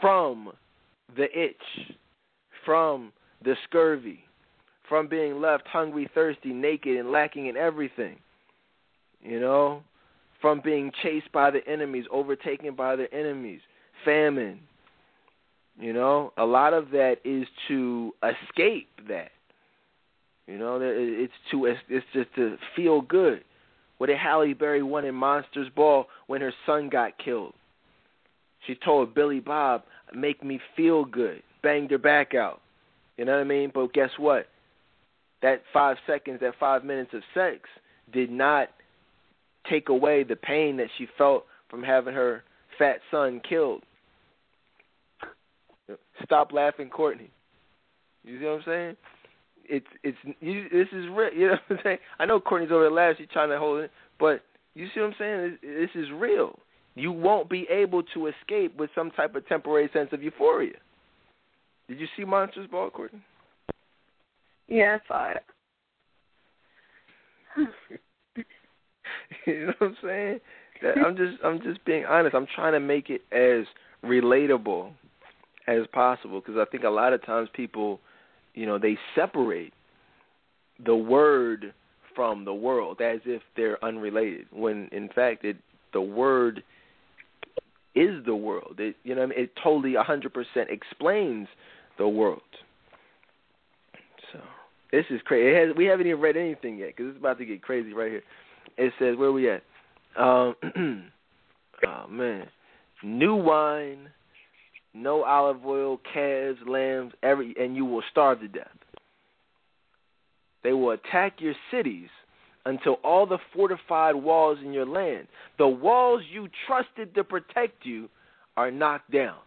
S1: from the itch, from the scurvy, from being left hungry, thirsty, naked, and lacking in everything. You know, from being chased by the enemies, overtaken by the enemies, famine. You know, a lot of that is to escape that. You know, it's to it's just to feel good. What did Halle Berry won in Monsters Ball when her son got killed? She told Billy Bob, "Make me feel good." Banged her back out. You know what I mean? But guess what? That five seconds, that five minutes of sex, did not take away the pain that she felt from having her fat son killed. Stop laughing, Courtney. You see what I'm saying? it's it's you, this is real. You know what I'm saying? I know Courtney's over there laughing. She's trying to hold it, but you see what I'm saying? This, this is real. You won't be able to escape with some type of temporary sense of euphoria. Did you see Monsters Ball, Courtney?
S2: Yeah, I saw it.
S1: you know what I'm saying? That I'm just I'm just being honest. I'm trying to make it as relatable as possible because I think a lot of times people, you know, they separate the word from the world as if they're unrelated when in fact it the word is the world. It you know I mean? it totally 100% explains the world. So this is crazy. Has, we haven't even read anything yet because it's about to get crazy right here. It says where we at? Um, oh man, new wine, no olive oil, calves, lambs, every, and you will starve to death. They will attack your cities until all the fortified walls in your land, the walls you trusted to protect you, are knocked down.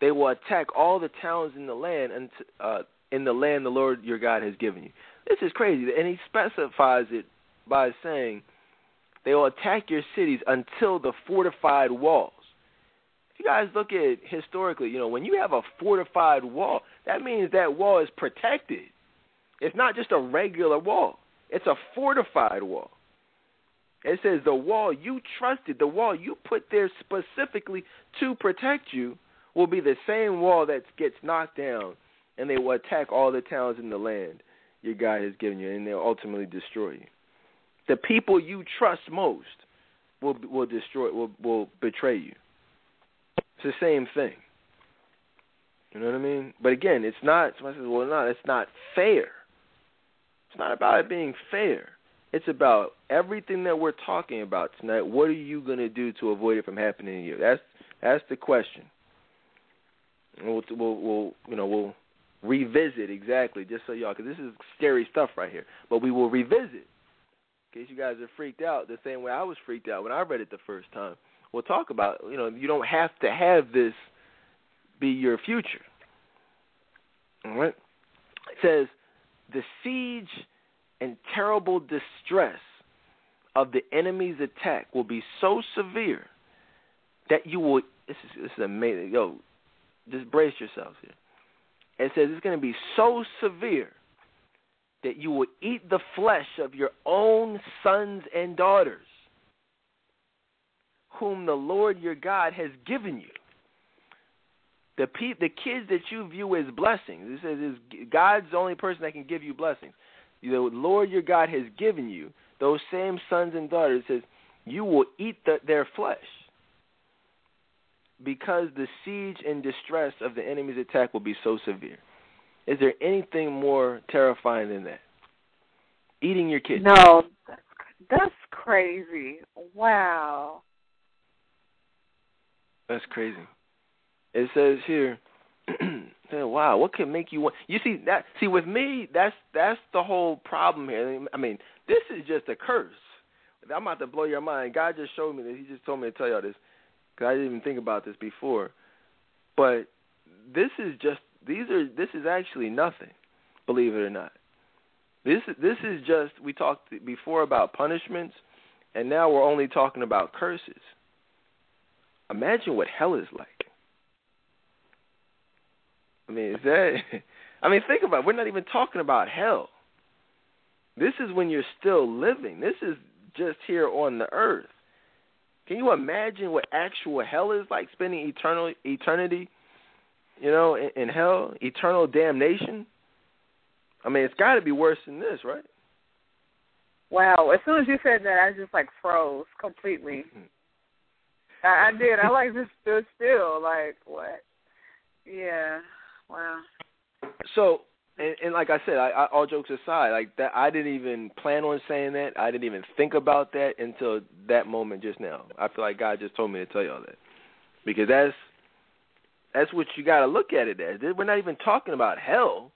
S1: They will attack all the towns in the land and uh, in the land the Lord your God has given you. This is crazy, and he specifies it by saying they will attack your cities until the fortified walls. If you guys look at historically, you know, when you have a fortified wall, that means that wall is protected. It's not just a regular wall. It's a fortified wall. It says the wall you trusted, the wall you put there specifically to protect you, will be the same wall that gets knocked down, and they will attack all the towns in the land your God has given you, and they'll ultimately destroy you. The people you trust most will will destroy will will betray you. It's the same thing. You know what I mean? But again, it's not. Somebody says, "Well, not. It's not fair." It's not about it being fair. It's about everything that we're talking about tonight. What are you going to do to avoid it from happening to you? That's that's the question. we'll, we'll, we'll you know we'll revisit exactly just so y'all because this is scary stuff right here. But we will revisit in case you guys are freaked out the same way I was freaked out when I read it the first time. We'll talk about you know you don't have to have this be your future. All right. It says the siege and terrible distress of the enemy's attack will be so severe that you will. This is, this is amazing. Yo, just brace yourselves here. It says it's going to be so severe that you will eat the flesh of your own sons and daughters, whom the Lord your God has given you the pe- the kids that you view as blessings. It says is God's the only person that can give you blessings. The Lord your God has given you those same sons and daughters. It says you will eat the, their flesh because the siege and distress of the enemy's attack will be so severe. Is there anything more terrifying than that? Eating your kids.
S2: No, that's, that's crazy. Wow.
S1: That's crazy it says here, wow, what can make you want? You see that? See, with me, that's that's the whole problem here. I mean, this is just a curse. I'm about to blow your mind. God just showed me this. He just told me to tell y'all this because I didn't even think about this before. But this is just these are this is actually nothing, believe it or not. This this is just we talked before about punishments, and now we're only talking about curses. Imagine what hell is like. I mean, is that? I mean, think about. it. We're not even talking about hell. This is when you're still living. This is just here on the earth. Can you imagine what actual hell is like? Spending eternal eternity, you know, in, in hell, eternal damnation. I mean, it's got to be worse than this, right?
S2: Wow! As soon as you said that, I just like froze completely. Mm-hmm. I, I did. I like just stood still. Like what? Yeah. Wow.
S1: So, and, and like I said, I, I, all jokes aside, like that, I didn't even plan on saying that. I didn't even think about that until that moment just now. I feel like God just told me to tell y'all that because that's that's what you got to look at it as. We're not even talking about hell.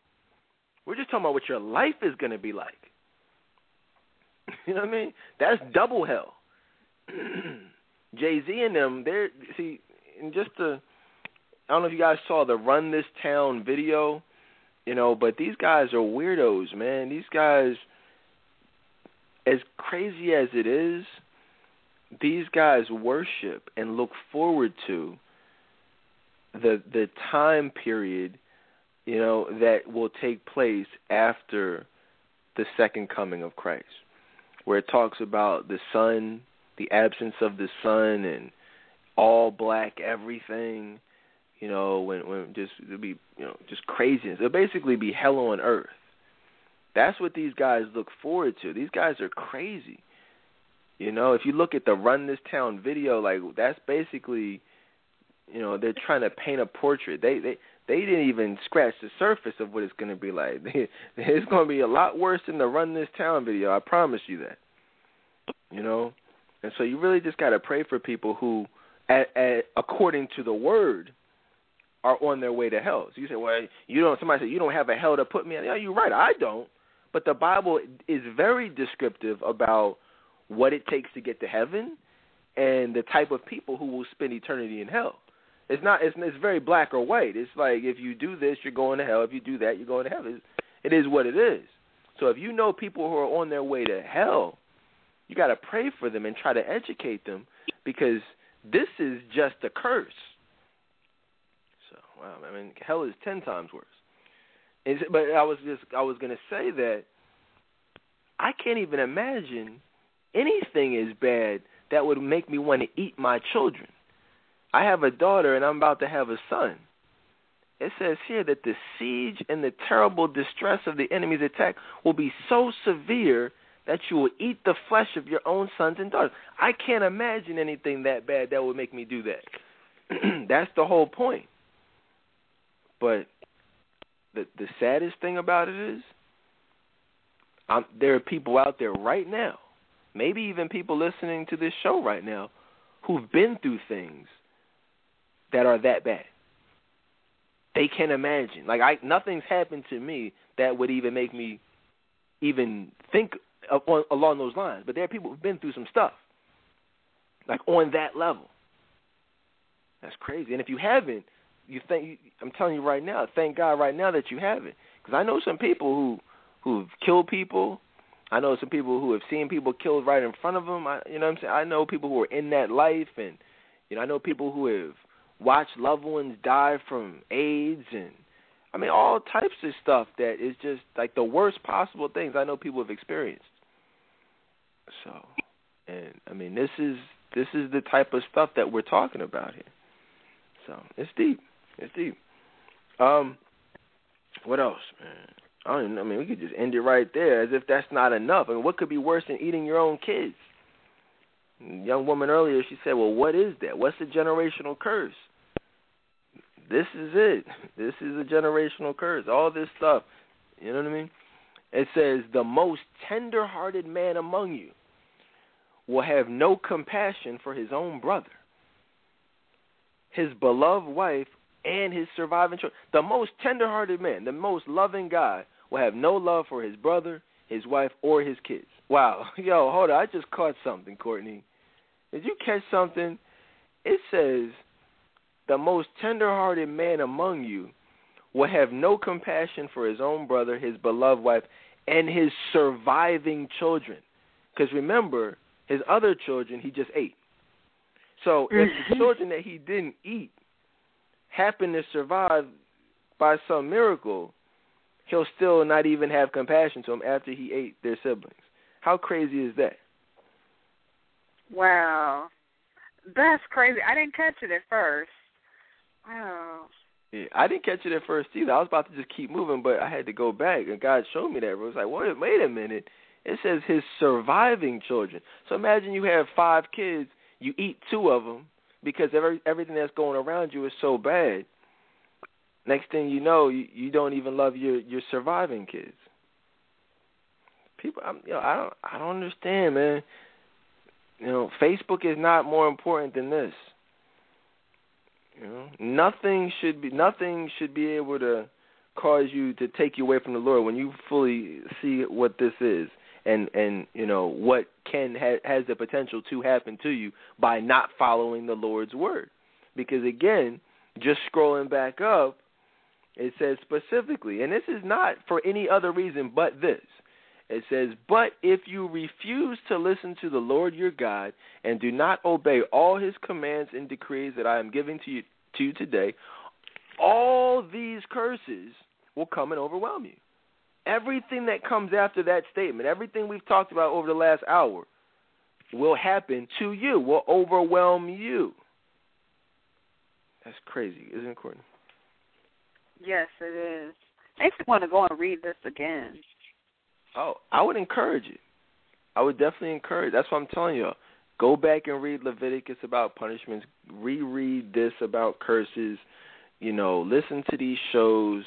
S1: We're just talking about what your life is going to be like. you know what I mean? That's double hell. Jay Z and them, they're see, and just to I don't know if you guys saw the Run This Town video You know, but these guys are weirdos, man. These guys as crazy as it is, these guys worship and look forward to the the time period, you know, that will take place after the second coming of Christ, where it talks about the sun, the absence of the sun, and all black everything. You know, when when just it'll be you know just craziness. It'll basically be hell on earth. That's what these guys look forward to. These guys are crazy. You know, if you look at the Run This Town video, like that's basically, you know, they're trying to paint a portrait. They they they didn't even scratch the surface of what it's going to be like. it's going to be a lot worse than the Run This Town video. I promise you that. You know, and so you really just got to pray for people who, at, at, according to the word, are on their way to hell. So you say, well, you don't. Somebody said you don't have a hell to put me in. Yeah, you're right. I don't. But the Bible is very descriptive about what it takes to get to heaven and the type of people who will spend eternity in hell. It's not. It's, it's very black or white. It's like if you do this, you're going to hell. If you do that, you're going to heaven. It is what it is. So if you know people who are on their way to hell, you got to pray for them and try to educate them because this is just a curse. So wow, I mean, hell is ten times worse. It's, but I was just I was gonna say that I can't even imagine anything as bad that would make me want to eat my children. I have a daughter and I'm about to have a son. It says here that the siege and the terrible distress of the enemy's attack will be so severe that you will eat the flesh of your own sons and daughters. I can't imagine anything that bad that would make me do that. That's the whole point. But the the saddest thing about it is, I'm, there are people out there right now, maybe even people listening to this show right now, who've been through things that are that bad. They can't imagine. Like I, nothing's happened to me that would even make me even think of, on, along those lines. But there are people who've been through some stuff, like on that level. That's crazy. And if you haven't, you think I'm telling you right now, thank God right now that you have it, because I know some people who who've killed people. I know some people who have seen people killed right in front of them. I, you know what I'm saying? I know people who are in that life, and you know I know people who have watched loved ones die from AIDS, and I mean all types of stuff that is just like the worst possible things I know people have experienced. So, and I mean this is this is the type of stuff that we're talking about here. So it's deep. It's deep. Um, what else, man? I don't even, I mean, we could just end it right there, as if that's not enough. I mean, what could be worse than eating your own kids? young woman earlier, she said, "Well, what is that? What's the generational curse?" This is it. This is a generational curse. All this stuff. You know what I mean? It says, "The most tender-hearted man among you will have no compassion for his own brother. His beloved wife and his surviving children. The most tender-hearted man, the most loving guy, will have no love for his brother, his wife, or his kids. Wow, yo, hold on, I just caught something, Courtney. Did you catch something? It says, the most tender-hearted man among you will have no compassion for his own brother, his beloved wife, and his surviving children. Because remember, his other children he just ate. So if the mm-hmm. children that he didn't eat happen to survive by some miracle, he'll still not even have compassion to them after he ate their siblings. How crazy is that?
S2: Wow. That's crazy. I didn't catch it at first. Wow.
S1: Yeah, I didn't catch it at first either. I was about to just keep moving, but I had to go back, and God showed me that. It was like, wait, wait a minute. It says his surviving children. So imagine you have five kids, you eat two of them, because every, everything that's going around you is so bad. Next thing you know, you, you don't even love your your surviving kids. People, I'm, you know, I don't, I don't understand, man. You know, Facebook is not more important than this. You know, nothing should be nothing should be able to cause you to take you away from the Lord when you fully see what this is and and you know what can ha- has the potential to happen to you by not following the Lord's word. Because again, just scrolling back up, It says specifically, and this is not for any other reason but this. It says, But if you refuse to listen to the Lord your God and do not obey all his commands and decrees that I am giving to you, to you today, all these curses will come and overwhelm you. Everything that comes after that statement, everything we've talked about over the last hour, will happen to you, will overwhelm you. That's crazy, isn't it, Courtney?
S2: Yes, it is. Makes me want to go and read this again.
S1: Oh, I would encourage it. I would definitely encourage. That's what I'm telling you. Go back and read Leviticus about punishments. Reread this about curses. You know, listen to these shows.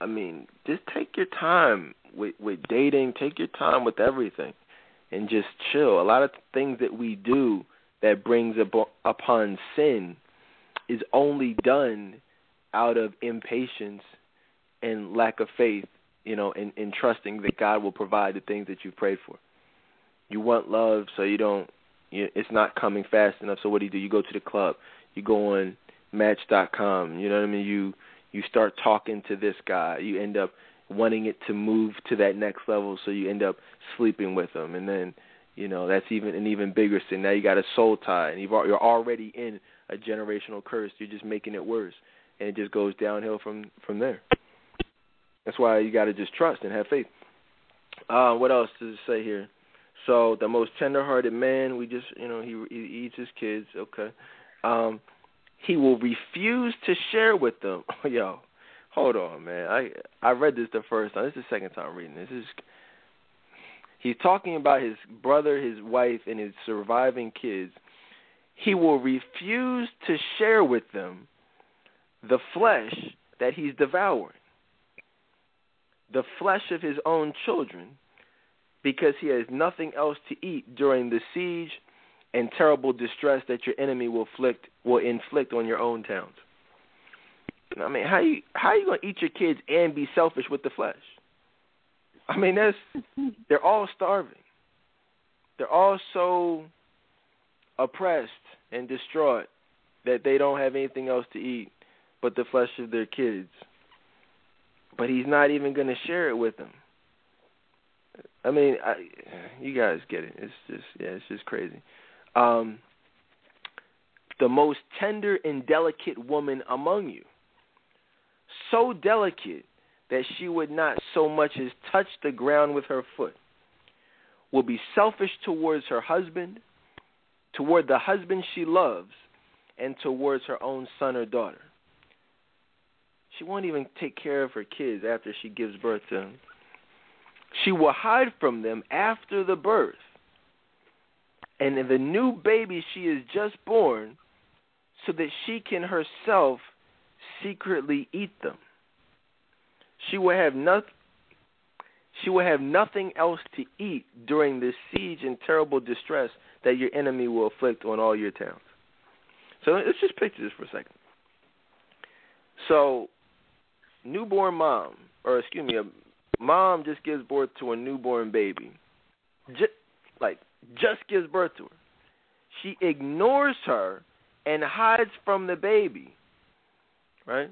S1: I mean, just take your time with with dating. Take your time with everything, and just chill. A lot of things that we do that brings up, upon sin is only done out of impatience and lack of faith you know, in, in trusting that God will provide the things that you've prayed for. You want love, so you don't. You, it's not coming fast enough. So what do you do? You go to the club. You go on Match.com. You know what I mean? You you start talking to this guy. You end up wanting it to move to that next level. So you end up sleeping with him, and then you know that's even an even bigger sin. Now you got a soul tie, and you've you're already in a generational curse. You're just making it worse, and it just goes downhill from from there. That's why you got to just trust and have faith. Uh, what else does it say here? So the most tender-hearted man, we just, you know, he, he eats his kids. Okay. Um, he will refuse to share with them. Yo, hold on, man. I I read this the first time. This is the second time reading this. this is he's talking about his brother, his wife, and his surviving kids. He will refuse to share with them the flesh that he's devouring the flesh of his own children because he has nothing else to eat during the siege and terrible distress that your enemy will inflict will inflict on your own towns. I mean, how you how are you gonna eat your kids and be selfish with the flesh? I mean, that's they're all starving. They're all so oppressed and distraught that they don't have anything else to eat but the flesh of their kids but he's not even going to share it with them. I mean, I, you guys get it. It's just yeah, it's just crazy. Um, the most tender and delicate woman among you, so delicate that she would not so much as touch the ground with her foot, will be selfish towards her husband, toward the husband she loves, and towards her own son or daughter. She won't even take care of her kids after she gives birth to them. She will hide from them after the birth. And the new baby she is just born so that she can herself secretly eat them. She will have nothing she will have nothing else to eat during this siege and terrible distress that your enemy will afflict on all your towns. So let's just picture this for a second. So newborn mom, or excuse me, a mom just gives birth to a newborn baby, just, like just gives birth to her. She ignores her and hides from the baby, right?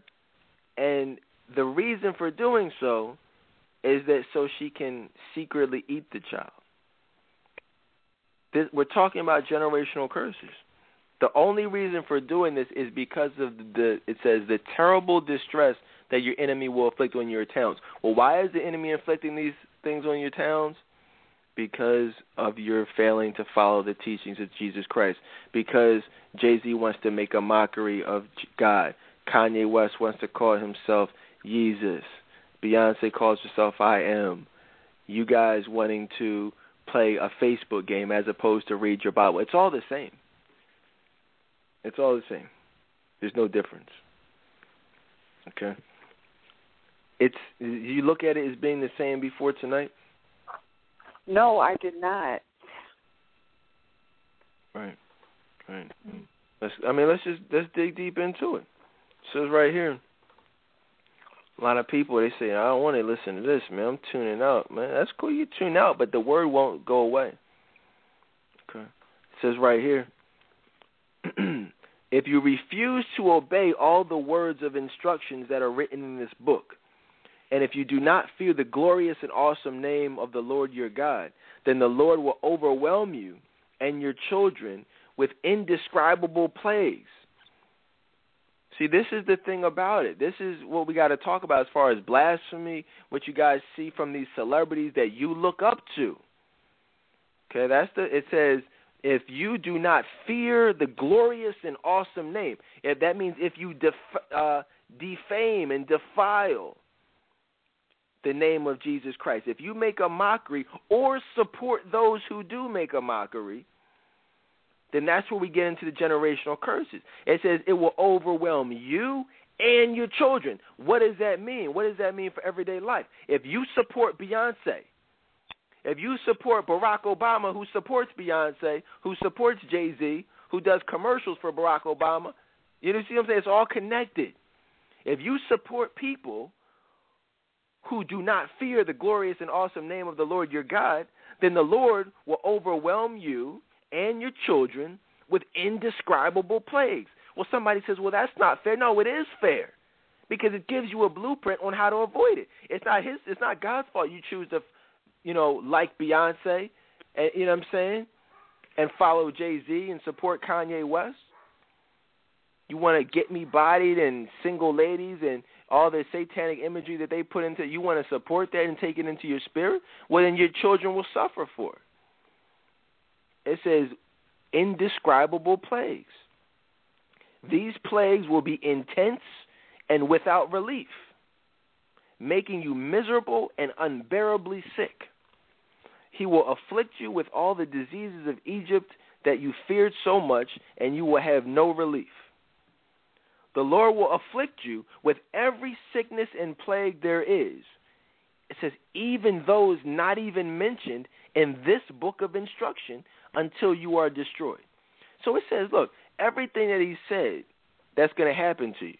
S1: And the reason for doing so is that so she can secretly eat the child. This, we're talking about generational curses. The only reason for doing this is because of the it says the terrible distress that your enemy will inflict on your towns. Well, why is the enemy inflicting these things on your towns? Because of your failing to follow the teachings of Jesus Christ. Because Jay Z wants to make a mockery of God. Kanye West wants to call himself Jesus. Beyonce calls herself I am. You guys wanting to play a Facebook game as opposed to read your Bible. It's all the same. It's all the same. There's no difference. Okay. It's you look at it as being the same before tonight.
S2: No, I did not.
S1: Right, right. Let's. I mean, let's just let's dig deep into it. It says right here. A lot of people they say I don't want to listen to this, man. I'm tuning out, man. That's cool. You tune out, but the word won't go away. Okay. It says right here. If you refuse to obey all the words of instructions that are written in this book, and if you do not fear the glorious and awesome name of the Lord your God, then the Lord will overwhelm you and your children with indescribable plagues. See, this is the thing about it. This is what we got to talk about as far as blasphemy, what you guys see from these celebrities that you look up to. Okay, that's the it says if you do not fear the glorious and awesome name, if that means if you def, uh, defame and defile the name of Jesus Christ. If you make a mockery or support those who do make a mockery, then that's where we get into the generational curses. It says it will overwhelm you and your children. What does that mean? What does that mean for everyday life? If you support Beyonce, if you support Barack Obama, who supports Beyonce, who supports Jay Z, who does commercials for Barack Obama, you know see what I'm saying? It's all connected. If you support people who do not fear the glorious and awesome name of the Lord your God, then the Lord will overwhelm you and your children with indescribable plagues. Well, somebody says, well, that's not fair. No, it is fair because it gives you a blueprint on how to avoid it. It's not his. It's not God's fault. You choose to, you know, like Beyonce, and you know what I'm saying, and follow Jay Z and support Kanye West. You want to get me bodied and single ladies and all the satanic imagery that they put into you want to support that and take it into your spirit, well then your children will suffer for it. It says indescribable plagues. These plagues will be intense and without relief, making you miserable and unbearably sick. He will afflict you with all the diseases of Egypt that you feared so much, and you will have no relief. The Lord will afflict you with every sickness and plague there is. It says, even those not even mentioned in this book of instruction until you are destroyed. So it says, look, everything that he said that's going to happen to you.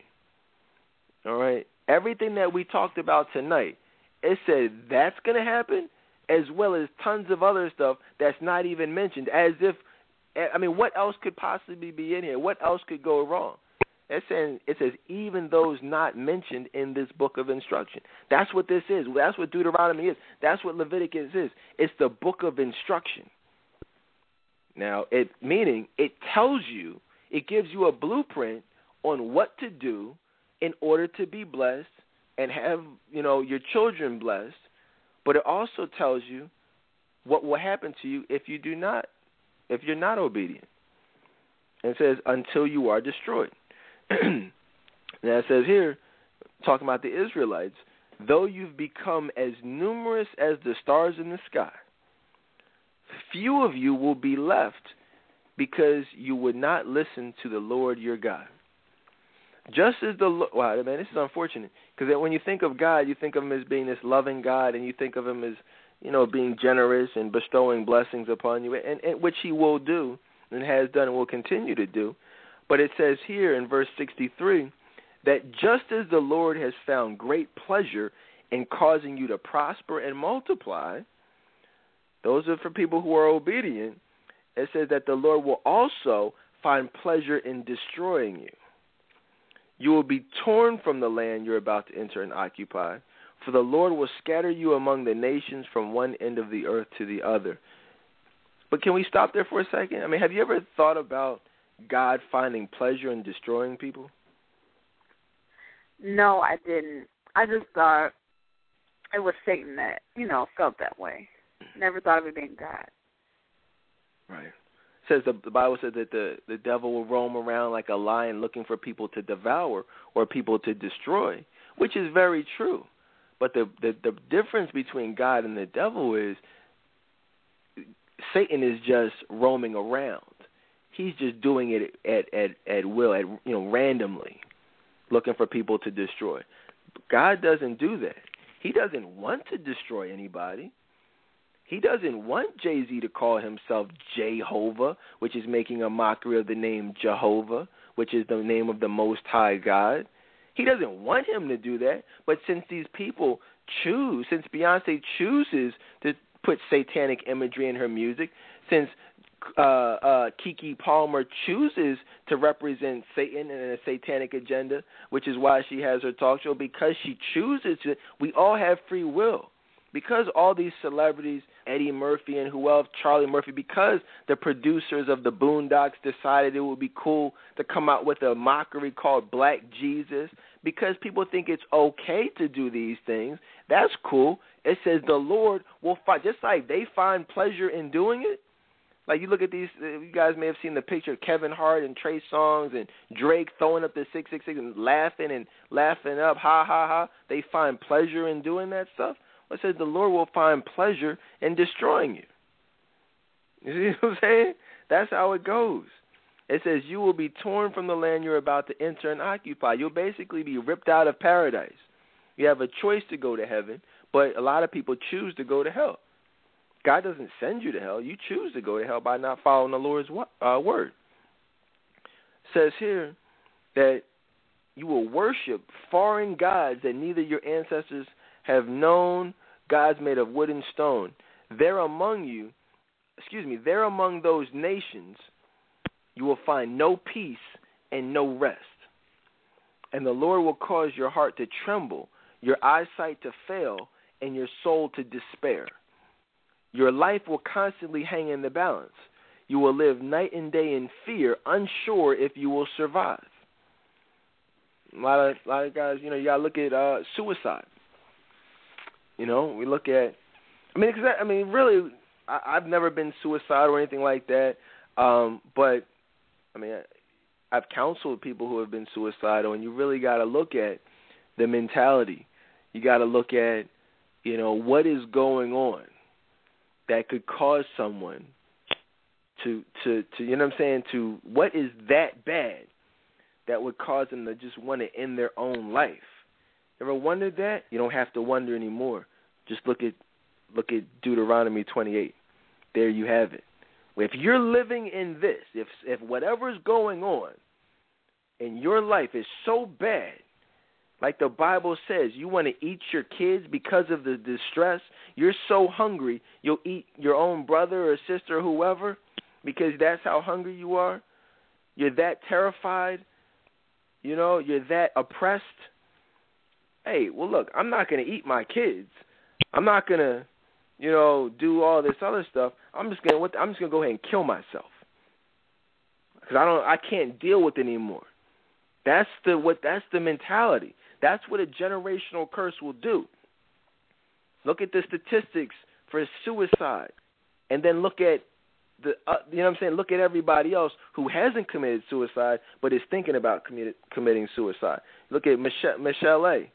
S1: All right? Everything that we talked about tonight, it said that's going to happen as well as tons of other stuff that's not even mentioned as if I mean, what else could possibly be in here? What else could go wrong? It's saying it says even those not mentioned in this book of instruction. That's what this is. That's what Deuteronomy is. That's what Leviticus is. It's the book of instruction. Now, it meaning it tells you, it gives you a blueprint on what to do in order to be blessed and have, you know, your children blessed, but it also tells you what will happen to you if you do not if you're not obedient. And it says until you are destroyed. now it says here, talking about the Israelites, though you've become as numerous as the stars in the sky, few of you will be left because you would not listen to the Lord your God. Just as the wow, man, this is unfortunate because when you think of God, you think of him as being this loving God, and you think of him as you know being generous and bestowing blessings upon you, and, and which he will do and has done and will continue to do. But it says here in verse 63 that just as the Lord has found great pleasure in causing you to prosper and multiply, those are for people who are obedient. It says that the Lord will also find pleasure in destroying you. You will be torn from the land you're about to enter and occupy, for the Lord will scatter you among the nations from one end of the earth to the other. But can we stop there for a second? I mean, have you ever thought about God finding pleasure in destroying people?
S2: No, I didn't. I just thought it was Satan that, you know, felt that way. Never thought of it being God.
S1: Right. Says the, the Bible says that the the devil will roam around like a lion looking for people to devour or people to destroy, which is very true. But the the, the difference between God and the devil is Satan is just roaming around he's just doing it at at at will, at you know, randomly, looking for people to destroy. God doesn't do that. He doesn't want to destroy anybody. He doesn't want Jay Z to call himself Jehovah, which is making a mockery of the name Jehovah, which is the name of the Most High God. He doesn't want him to do that. But since these people choose, since Beyonce chooses to put satanic imagery in her music, since uh, uh, Keke Palmer chooses to represent Satan and a satanic agenda, which is why she has her talk show because she chooses to. We all have free will. Because all these celebrities, Eddie Murphy and who else, Charlie Murphy, because the producers of the Boondocks decided it would be cool to come out with a mockery called Black Jesus, because people think it's okay to do these things, that's cool. It says the Lord will find, just like they find pleasure in doing it, like you look at these, uh, you guys may have seen the picture of Kevin Hart and Trey Songz and Drake throwing up the six six six and laughing and laughing up, ha ha ha. They find pleasure in doing that stuff. It says the Lord will find pleasure in destroying you. You see what I'm saying? That's how it goes. It says you will be torn from the land you're about to enter and occupy. You'll basically be ripped out of paradise. You have a choice to go to heaven, but a lot of people choose to go to hell. God doesn't send you to hell. You choose to go to hell by not following the Lord's uh, word. It says here that you will worship foreign gods that neither your ancestors have known, gods made of wood and stone. They're among you, excuse me, they're among those nations. You will find no peace and no rest. And the Lord will cause your heart to tremble, your eyesight to fail, and your soul to despair. Your life will constantly hang in the balance. You will live night and day in fear, unsure if you will survive. A lot of a lot of guys, you know, you gotta look at uh, suicide. You know, we look at. I mean, cause I, I mean, really, I, I've never been suicidal or anything like that. Um, but I mean, I, I've counseled people who have been suicidal, and you really got to look at the mentality. You got to look at, you know, what is going on that could cause someone to to to you know what I'm saying to what is that bad that would cause them to just want to end their own life. Ever wondered that? You don't have to wonder anymore. Just look at look at Deuteronomy 28. There you have it. If you're living in this, if if whatever's going on in your life is so bad like the Bible says, you want to eat your kids because of the distress. You're so hungry, you'll eat your own brother or sister or whoever because that's how hungry you are. You're that terrified. You know, you're that oppressed. Hey, well, look, I'm not going to eat my kids. I'm not going to, you know, do all this other stuff. I'm just going to I'm just going to go ahead and kill myself. Cuz I don't I can't deal with it anymore. That's the what that's the mentality. That's what a generational curse will do. Look at the statistics for suicide, and then look at the uh, you know what I'm saying. Look at everybody else who hasn't committed suicide but is thinking about committed, committing suicide. Look at Michel'le, Michel'le A.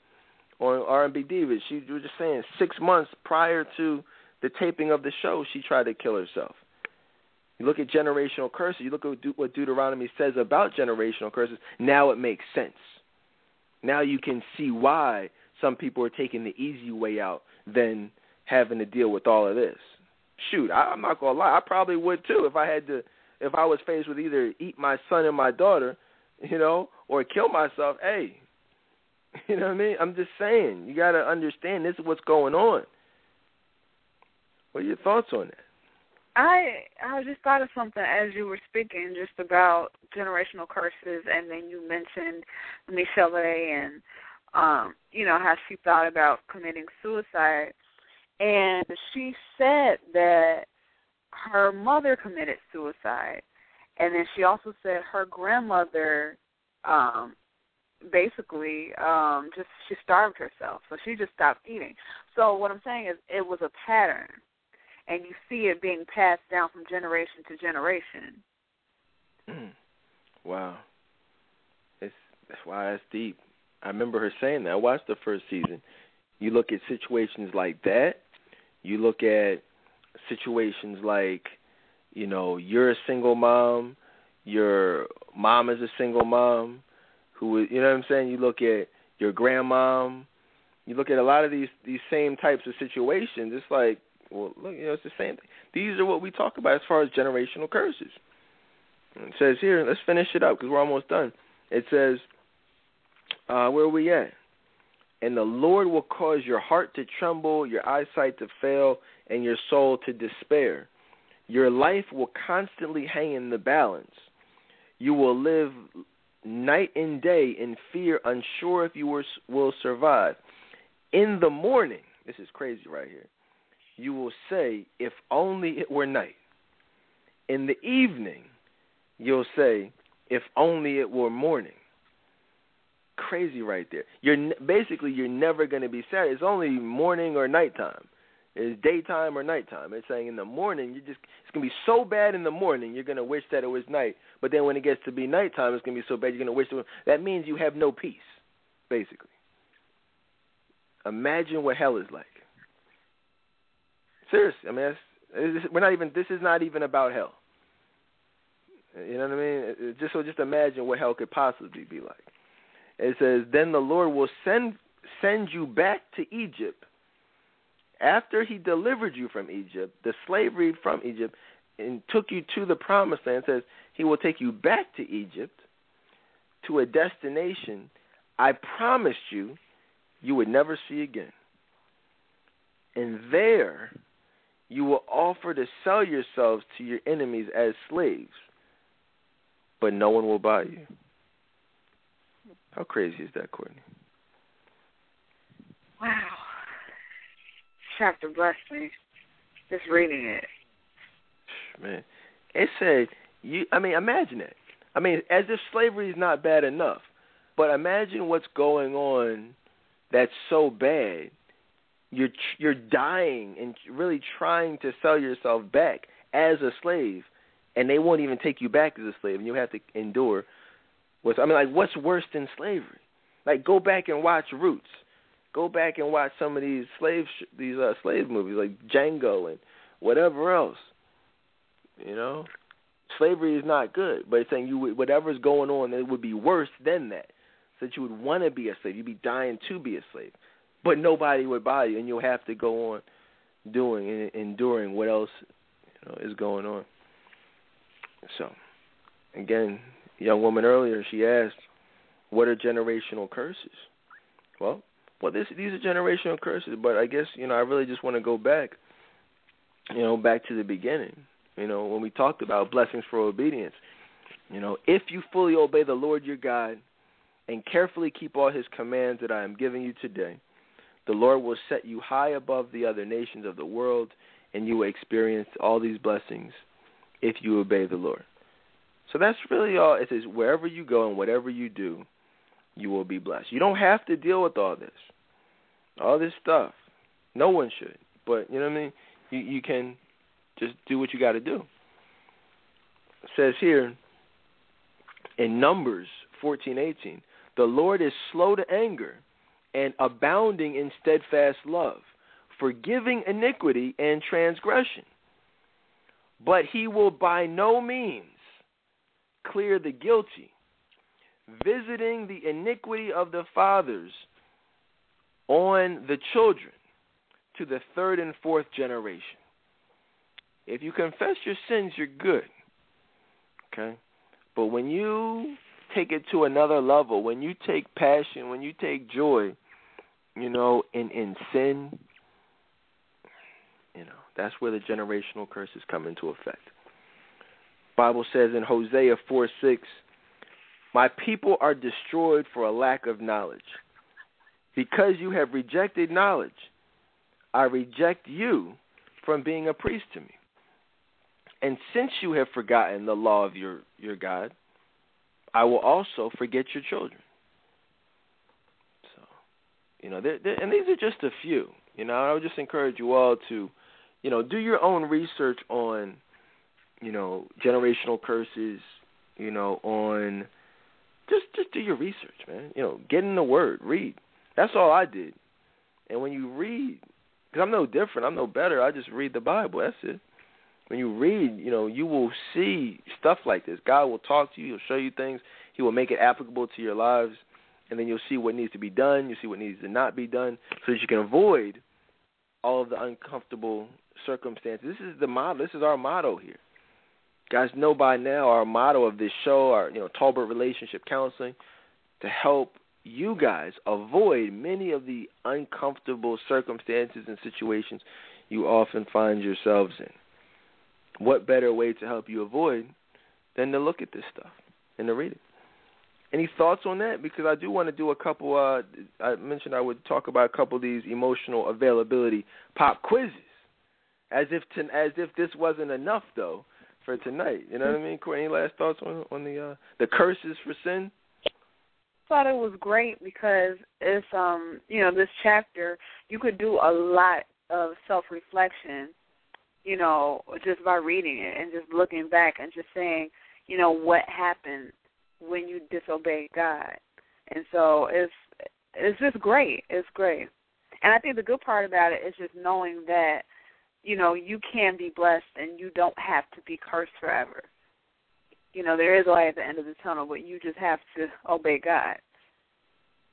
S1: on R&B Divas. She was just saying six months prior to the taping of the show, she tried to kill herself. You look at generational curses. You look at what Deuteronomy says about generational curses. Now it makes sense. Now you can see why some people are taking the easy way out than having to deal with all of this. Shoot, I, I'm not gonna lie, I probably would too if I had to if I was faced with either eat my son and my daughter, you know, or kill myself, hey. You know what I mean? I'm just saying, you gotta understand this is what's going on. What are your thoughts on that?
S2: I I just thought of something as you were speaking, just about generational curses, and then you mentioned Michel'le and um, you know how she thought about committing suicide, and she said that her mother committed suicide, and then she also said her grandmother um basically um just she starved herself so she just stopped eating so what i'm saying is it was a pattern and you see it being passed down from generation to generation.
S1: Mm. Wow, it's that's why it's deep. I remember her saying that. I watched the first season. You look at situations like that. You look at situations like, you know, you're a single mom, your mom is a single mom, who you know what I'm saying. You look at your grandmom. You look at a lot of these these same types of situations. It's like well, look, you know, it's the same thing. These are what we talk about as far as generational curses. It says here, let's finish it up because we're almost done. It says, uh, where are we at? And the Lord will cause your heart to tremble, your eyesight to fail, and your soul to despair. Your life will constantly hang in the balance. You will live night and day in fear, unsure if you will survive. In the morning, this is crazy right here, you will say, If only it were night. In the evening, you'll say, If only it were morning. Crazy right there. You're basically you're never going to be sad. It's only morning or nighttime. It's daytime or nighttime. It's saying in the morning you just it's gonna be so bad in the morning you're gonna wish that it was night. But then when it gets to be nighttime, it's gonna be so bad you're gonna wish it. Was, that means you have no peace, basically. Imagine what hell is like. Seriously, I mean, it's, we're not even. This is not even about hell. You know what I mean? Just so, just imagine what hell could possibly be like. It says, "Then the Lord will send send you back to Egypt." After he delivered you from Egypt, the slavery from Egypt, and took you to the promised land, says he will take you back to Egypt to a destination I promised you you would never see again. And there you will offer to sell yourselves to your enemies as slaves, but no one will buy you. How crazy is that, Courtney?
S2: Wow chapter blessed me. Just reading it.
S1: Man, it said you. I mean, imagine it. I mean, as if slavery is not bad enough, but imagine what's going on that's so bad. You're you're dying and really trying to sell yourself back as a slave, and they won't even take you back as a slave, and you have to endure. What's I mean, like, what's worse than slavery? Like, go back and watch Roots go back and watch some of these slave sh- these uh, slave movies like Django and whatever else. You know, slavery is not good, but it's saying you whatever's going on, it would be worse than that. That you would want to be a slave, you'd be dying to be a slave, but nobody would buy you, and you'll have to go on doing and enduring what else you know is going on. So, again, young woman earlier, she asked, "What are generational curses?" Well, well, this these are generational curses, but I guess you know I really just want to go back, you know, back to the beginning. You know, when we talked about blessings for obedience. You know, if you fully obey the Lord your God and carefully keep all His commands that I am giving you today, the Lord will set you high above the other nations of the world, and you will experience all these blessings if you obey the Lord. So that's really all. It says wherever you go and whatever you do, you will be blessed. You don't have to deal with all this, all this stuff. No one should, but you know what I mean. You you can just do what you got to do. It says here in Numbers fourteen eighteen, the Lord is slow to anger and abounding in steadfast love, forgiving iniquity and transgression. But he will by no means clear the guilty visiting the iniquity of the fathers on the children to the third and fourth generation. If you confess your sins, you're good. Okay? But when you take it to another level, when you take passion, when you take joy, you know, in in sin, you know, that's where the generational curses come into effect. Bible says in Hosea 4 6, my people are destroyed for a lack of knowledge. Because you have rejected knowledge, I reject you from being a priest to me. And since you have forgotten the law of your, your God, I will also forget your children. So, you know, they're, they're, and these are just a few. You know, I would just encourage you all to, you know, do your own research on, you know, generational curses, you know, on just just do your research, man. You know, get in the Word, read. That's all I did. And when you read, because I'm no different, I'm no better. I just read the Bible. That's it. When you read, you know, you will see stuff like this. God will talk to you. He'll show you things. He will make it applicable to your lives, and then you'll see what needs to be done. You'll see what needs to not be done, so that you can avoid all of the uncomfortable circumstances. This is the motto. This is our motto here guys know by now our motto of this show, our you know Tolbert Relationship Counseling, to help you guys avoid many of the uncomfortable circumstances and situations you often find yourselves in. what better way to help you avoid than to look at this stuff and to read it? Any thoughts on that? Because I do want to do a couple. Uh, I mentioned I would talk about a couple of these emotional availability pop quizzes, as if to, as if this wasn't enough though for tonight. You know what I mean? Courtney, any last thoughts on on the uh, the curses for sin?
S2: thought it was great because it's um you know this chapter you could do a lot of self reflection you know just by reading it and just looking back and just saying you know what happened when you disobeyed God and so it's it's just great it's great and I think the good part about it is just knowing that you know you can be blessed and you don't have to be cursed forever you know, there is light at the end of the tunnel, but you just have to obey God.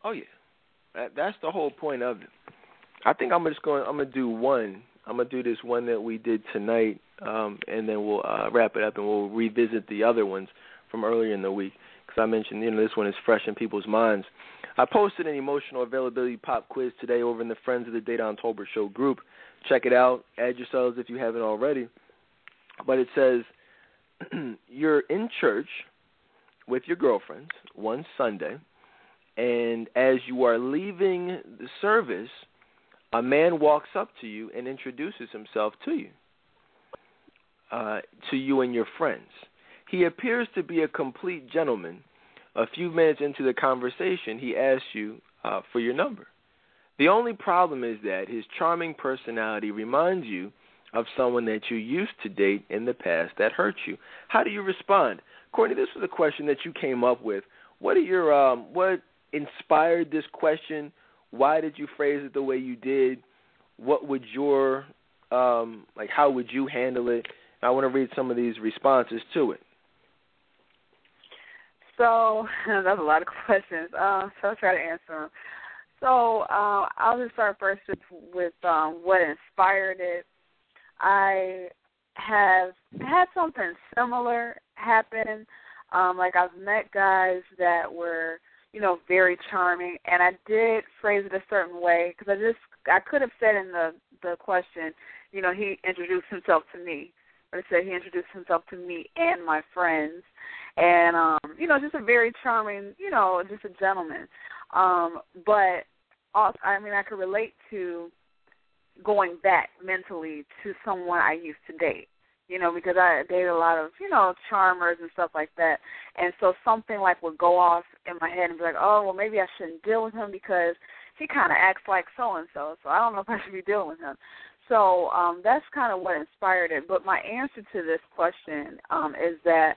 S1: Oh yeah, that, that's the whole point of it. I think I'm just going. I'm gonna do one. I'm gonna do this one that we did tonight, um, and then we'll uh, wrap it up, and we'll revisit the other ones from earlier in the week because I mentioned you know this one is fresh in people's minds. I posted an emotional availability pop quiz today over in the Friends of the Dedan Tolbert Show group. Check it out. Add yourselves if you haven't already. But it says you're in church with your girlfriends one Sunday, and as you are leaving the service, a man walks up to you and introduces himself to you, uh, to you and your friends. He appears to be a complete gentleman. A few minutes into the conversation, he asks you uh, for your number. The only problem is that his charming personality reminds you of someone that you used to date in the past that hurt you. How do you respond? Courtney, this was a question that you came up with. What are your um what inspired this question? Why did you phrase it the way you did? What would your um like how would you handle it? I want to read some of these responses to it.
S2: So that's a lot of questions. Uh, so I'll try to answer them. So uh, I'll just start first with, with um, what inspired it. I have had something similar happen. Um, like I've met guys that were, you know, very charming, and I did phrase it a certain way because I just I could have said in the the question, you know, he introduced himself to me, but it said he introduced himself to me and my friends, and um, you know, just a very charming, you know, just a gentleman. Um, but also, I mean, I could relate to going back mentally to someone I used to date. You know, because I dated a lot of, you know, charmers and stuff like that. And so something like would go off in my head and be like, Oh, well maybe I shouldn't deal with him because he kinda acts like so and so, so I don't know if I should be dealing with him. So um that's kind of what inspired it. But my answer to this question um is that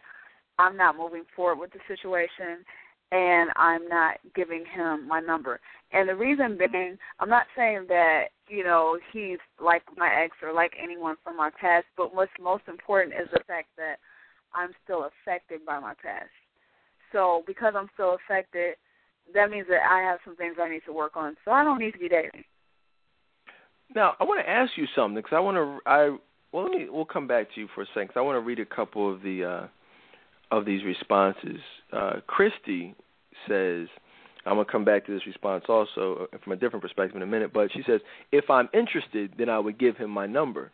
S2: I'm not moving forward with the situation and I'm not giving him my number. And the reason being, I'm not saying that, you know, he's like my ex or like anyone from my past, but what's most important is the fact that I'm still affected by my past. So because I'm still affected, that means that I have some things I need to work on. So I don't need to be dating.
S1: Now, I want to ask you something because I want to I well, let me we'll come back to you for a second. Cause I want to read a couple of the uh of these responses. Uh, Christy says, I'm going to come back to this response also uh, from a different perspective in a minute, but she says, if I'm interested, then I would give him my number.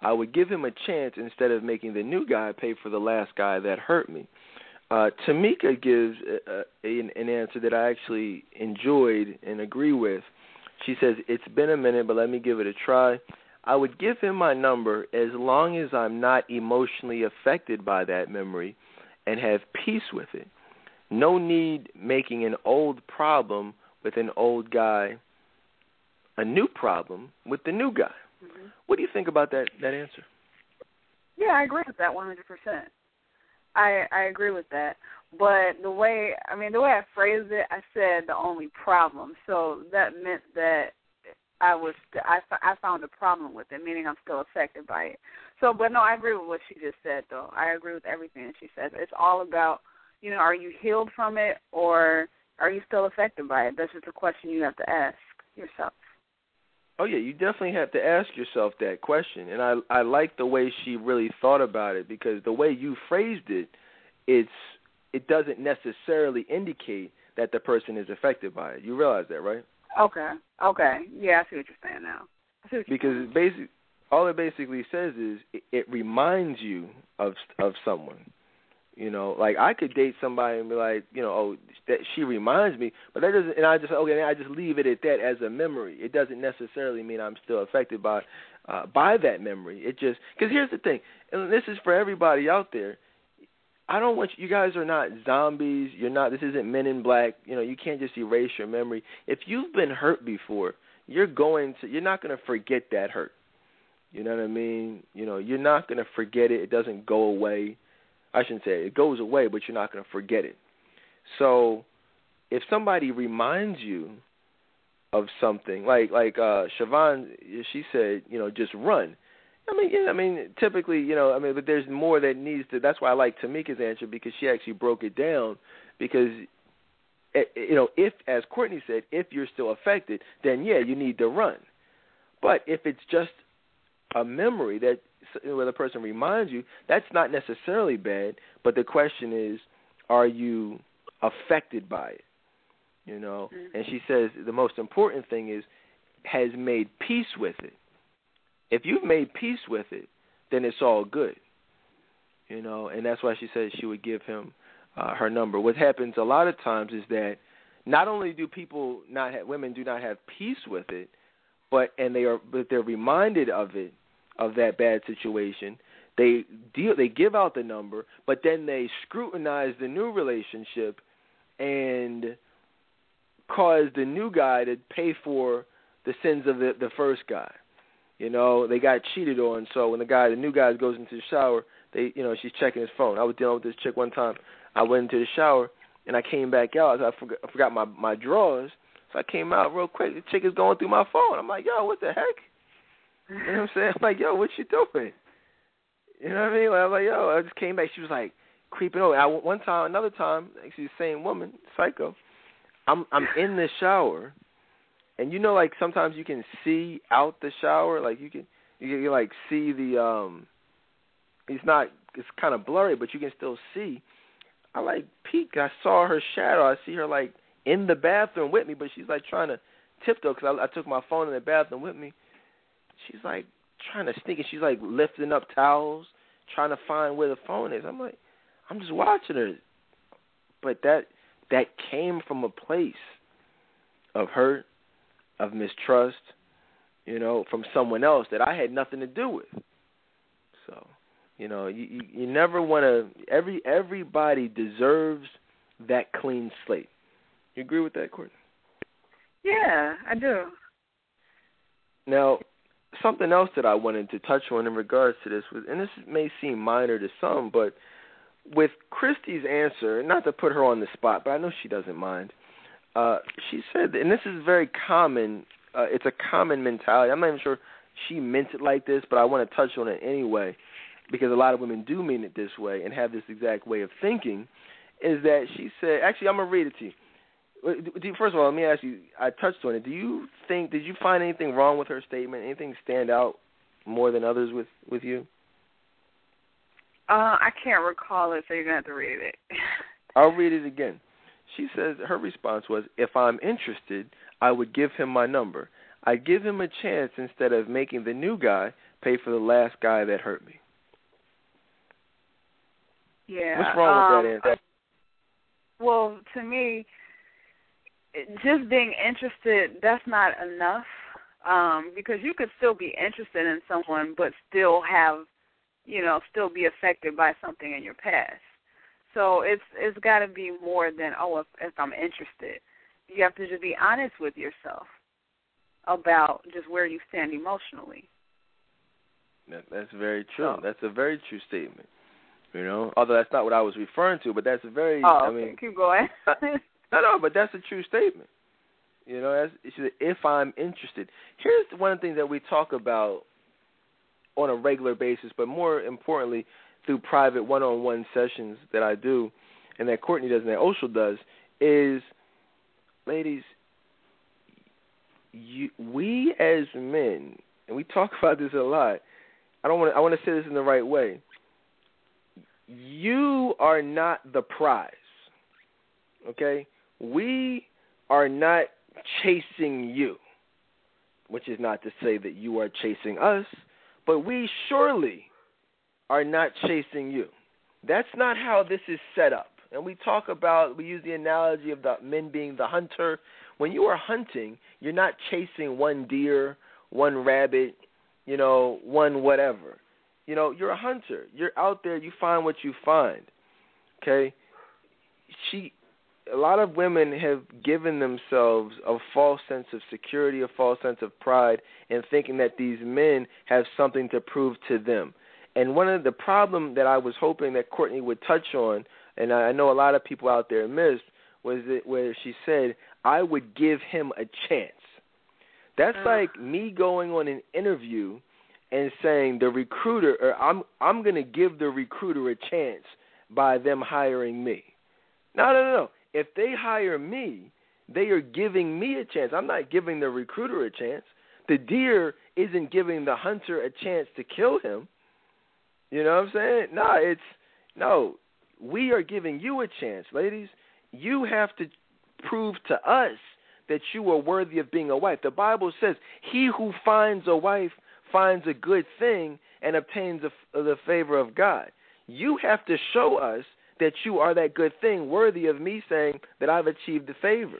S1: I would give him a chance instead of making the new guy pay for the last guy that hurt me. Uh, Tamika gives a, a, an, an answer that I actually enjoyed and agree with. She says, It's been a minute, but let me give it a try. I would give him my number as long as I'm not emotionally affected by that memory and have peace with it. No need making an old problem with an old guy a new problem with the new guy. Mm-hmm. What do you think about that that answer?
S2: Yeah, I agree with that 100%. I I agree with that. But the way I mean the way I phrased it, I said the only problem. So that meant that I was I I found a problem with it, meaning I'm still affected by it. So, but no, I agree with what she just said, though. I agree with everything that she said. It's all about, you know, are you healed from it or are you still affected by it? That's just a question you have to ask yourself.
S1: Oh yeah, you definitely have to ask yourself that question, and I I like the way she really thought about it because the way you phrased it, it's it doesn't necessarily indicate that the person is affected by it. You realize that, right?
S2: Okay. Okay. Yeah, I see what you're saying now.
S1: because basically all it basically says is it, it reminds you of of someone. You know, like I could date somebody and be like, you know, oh, that she reminds me, but that doesn't. And I just okay, I just leave it at that as a memory. It doesn't necessarily mean I'm still affected by uh, by that memory. It just because here's the thing, and this is for everybody out there. I don't want you, you guys are not zombies. You're not. This isn't Men in Black. You know, you can't just erase your memory. If you've been hurt before, you're going to. You're not going to forget that hurt. You know what I mean? You know, you're not going to forget it. It doesn't go away. I shouldn't say it, it goes away, but you're not going to forget it. So, if somebody reminds you of something, like like uh Siobhan, she said, you know, just run. I mean, yeah, I mean, typically, you know, I mean, but there's more that needs to. That's why I like Tamika's answer because she actually broke it down. Because, eh, eh, you know, if as Courtney said, if you're still affected, then yeah, you need to run. But if it's just a memory that where the person reminds you, that's not necessarily bad. But the question is, are you affected by it? You know, mm-hmm. and she says the most important thing is has made peace with it. If you've made peace with it, then it's all good. You know, and that's why she said she would give him uh, her number. What happens a lot of times is that not only do people not have women do not have peace with it, but and they are but they're reminded of it of that bad situation. They deal they give out the number, but then they scrutinize the new relationship and cause the new guy to pay for the sins of the the first guy. You know, they got cheated on, so when the guy the new guy goes into the shower, they you know, she's checking his phone. I was dealing with this chick one time. I went into the shower and I came back out. I forgot I forgot my my drawers. So I came out real quick. The chick is going through my phone. I'm like, yo, what the heck? You know what I'm saying? I'm like, yo, what you doing? You know what I mean? Like, I'm like, yo, I just came back. She was like creeping over. I one time, another time, actually the same woman, psycho. I'm I'm in the shower, and you know, like sometimes you can see out the shower, like you can you can like see the um. It's not. It's kind of blurry, but you can still see. I like peek. I saw her shadow. I see her like in the bathroom with me, but she's like trying to tiptoe because I, I took my phone in the bathroom with me she's like trying to sneak it. She's like lifting up towels, trying to find where the phone is. I'm like, I'm just watching her, but that that came from a place of hurt, of mistrust, you know, from someone else that I had nothing to do with. So, you know, you you, you never want to. Every everybody deserves that clean slate. You agree with that, Courtney?
S2: Yeah, I do.
S1: Now, something else that I wanted to touch on in regards to this was, and this may seem minor to some, but with Christy's answer, not to put her on the spot, but I know she doesn't mind. Uh, she said, and this is very common. Uh, it's a common mentality. I'm not even sure she meant it like this, but I want to touch on it anyway, because a lot of women do mean it this way and have this exact way of thinking. Is that she said? Actually, I'm gonna read it to you. First of all, let me ask you. I touched on it. Do you think? Did you find anything wrong with her statement? Anything stand out more than others with with you?
S2: Uh, I can't recall it, so you're gonna have to read it.
S1: I'll read it again. She says her response was, "If I'm interested, I would give him my number. I'd give him a chance instead of making the new guy pay for the last guy that hurt me."
S2: Yeah.
S1: What's wrong
S2: um,
S1: with that answer?
S2: Well, to me, just being interested that's not enough um because you could still be interested in someone but still have you know still be affected by something in your past. So it's it's got to be more than oh if, if i'm interested. You have to just be honest with yourself about just where you stand emotionally.
S1: That, that's very true. So. that's a very true statement you know? Although that's not what i was referring to but that's a very
S2: oh,
S1: i mean
S2: keep going
S1: No, no, but that's a true statement. You know, if I'm interested. Here's one of the things that we talk about on a regular basis, but more importantly, through private one-on-one sessions that I do, and that Courtney does, and that Oshel does, is, ladies, you, we as men, and we talk about this a lot. I don't want. I want to say this in the right way. You are not the prize. Okay, we are not chasing you, which is not to say that you are chasing us, but we surely are not chasing you. That's not how this is set up. And we talk about, we use the analogy of the men being the hunter. When you are hunting, you're not chasing one deer, one rabbit, you know, one whatever. You know, you're a hunter. You're out there, you find what you find. Okay? She a lot of women have given themselves a false sense of security, a false sense of pride, in thinking that these men have something to prove to them. And one of the problem that I was hoping that Courtney would touch on, and I know a lot of people out there missed, was it where she said, "I would give him a chance." That's uh. like me going on an interview and saying the recruiter, or I'm I'm going to give the recruiter a chance by them hiring me. No, no, no, no. If they hire me, they are giving me a chance. I'm not giving the recruiter a chance. The deer isn't giving the hunter a chance to kill him. You know what I'm saying? No, it's no. We are giving you a chance, ladies. You have to prove to us that you are worthy of being a wife. The Bible says, "He who finds a wife finds a good thing and obtains the favor of God." You have to show us that you are that good thing worthy of me saying that I've achieved the favor.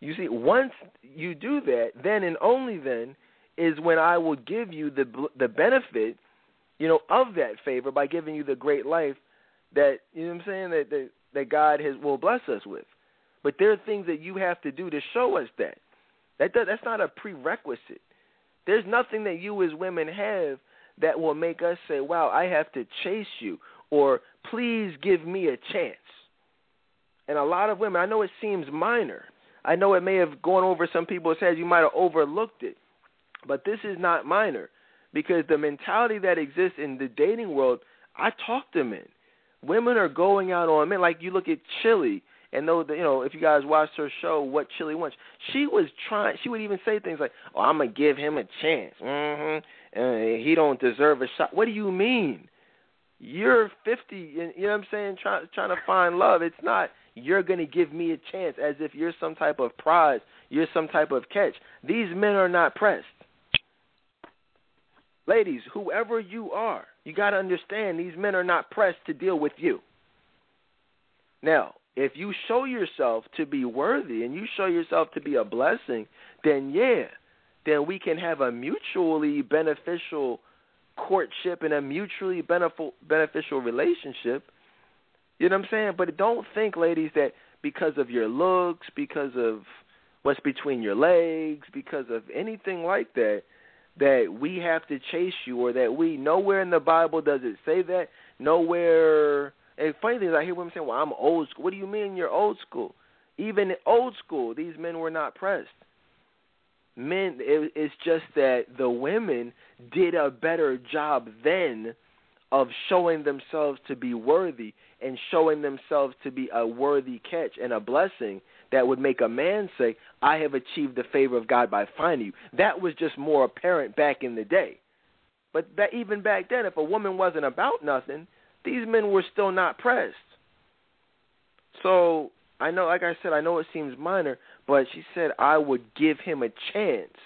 S1: You see, once you do that, then and only then is when I will give you the the benefit, you know, of that favor by giving you the great life that you know what I'm saying that that, that God has will bless us with. But there are things that you have to do to show us that. That does, that's not a prerequisite. There's nothing that you as women have that will make us say, "Wow, I have to chase you," or please give me a chance. And a lot of women, I know it seems minor. I know it may have gone over some people's heads. You might have overlooked it. But this is not minor because the mentality that exists in the dating world, I talk to men. Women are going out on men. Like you look at Chilli and that you know if you guys watched her show, what Chilli wants. She was trying. She would even say things like, "Oh, I'm gonna give him a chance. Mm-hmm. Uh, he don't deserve a shot." What do you mean? You're 50, you know what I'm saying, trying trying to find love. It's not you're going to give me a chance as if you're some type of prize, you're some type of catch. These men are not pressed. Ladies, whoever you are, you got to understand these men are not pressed to deal with you. Now, if you show yourself to be worthy and you show yourself to be a blessing, then yeah, then we can have a mutually beneficial courtship and a mutually beneficial relationship. You know what I'm saying? But don't think, ladies, that because of your looks, because of what's between your legs, because of anything like that, that we have to chase you or that we nowhere in the Bible does it say that. Nowhere. And funny thing is, I hear women saying, "Well, I'm old school." What do you mean you're old school? Even old school, these men were not pressed men it, it's just that the women did a better job then of showing themselves to be worthy and showing themselves to be a worthy catch and a blessing that would make a man say, I have achieved the favor of God by finding you. That was just more apparent back in the day. But that, even back then, if a woman wasn't about nothing, these men were still not pressed. So I know, like I said, I know it seems minor, but she said I would give him a chance.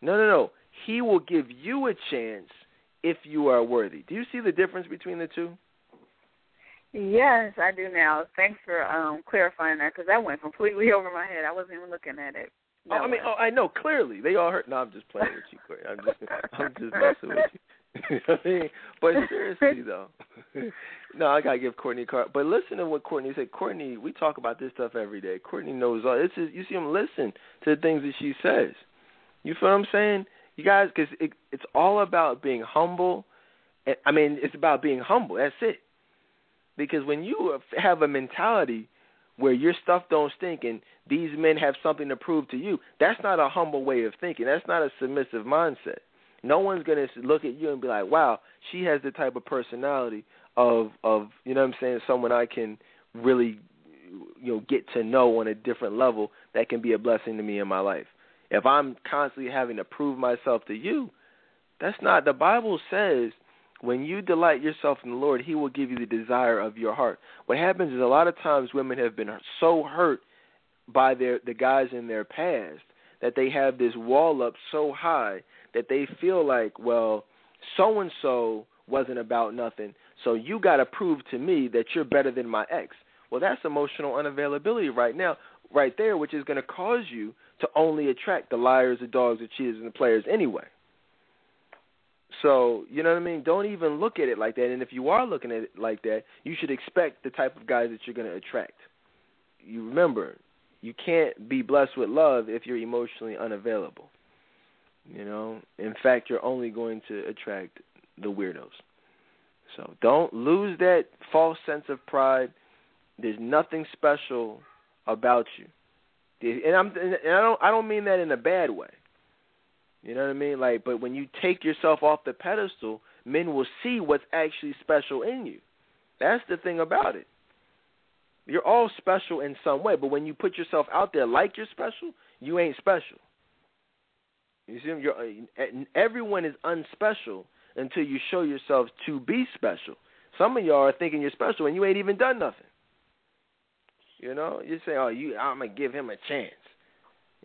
S1: No, no, no. He will give you a chance if you are worthy. Do you see the difference between the two?
S2: Yes, I do now. Thanks for um clarifying that because that went completely over my head. I wasn't even looking at it.
S1: Oh, I mean, oh, I know clearly they all hurt. No, I'm just playing with you, Corey. I'm just, I'm just messing with you. I mean, but seriously though, no, I gotta give Courtney card. But listen to what Courtney said. Courtney, we talk about this stuff every day. Courtney knows all. It's just, you see him listen to the things that she says. You feel what I'm saying? You guys, because it, it's all about being humble. And, I mean, it's about being humble. That's it. Because when you have a mentality where your stuff don't stink and these men have something to prove to you, that's not a humble way of thinking. That's not a submissive mindset. No one's gonna look at you and be like, "Wow, she has the type of personality of of you know what I'm saying, someone I can really you know get to know on a different level that can be a blessing to me in my life." If I'm constantly having to prove myself to you, that's not the Bible says when you delight yourself in the Lord, He will give you the desire of your heart. What happens is a lot of times women have been so hurt by their the guys in their past that they have this wall up so high that they feel like, well, so and so wasn't about nothing, so you got to prove to me that you're better than my ex. Well, that's emotional unavailability right now, right there, which is going to cause you to only attract the liars, the dogs, the cheaters, and the players anyway. So, you know what I mean? Don't even look at it like that. And if you are looking at it like that, you should expect the type of guys that you're going to attract. You remember, you can't be blessed with love if you're emotionally unavailable. You know, in fact, you're only going to attract the weirdos. So don't lose that false sense of pride. There's nothing special about you, and I'm and I don't I don't mean that in a bad way. You know what I mean? Like, but when you take yourself off the pedestal, men will see what's actually special in you. That's the thing about it. You're all special in some way, but when you put yourself out there like you're special, you ain't special. You see, you're, uh, everyone is unspecial until you show yourself to be special. Some of y'all are thinking you're special and you ain't even done nothing. You know, you say, "Oh, you, I'm gonna give him a chance."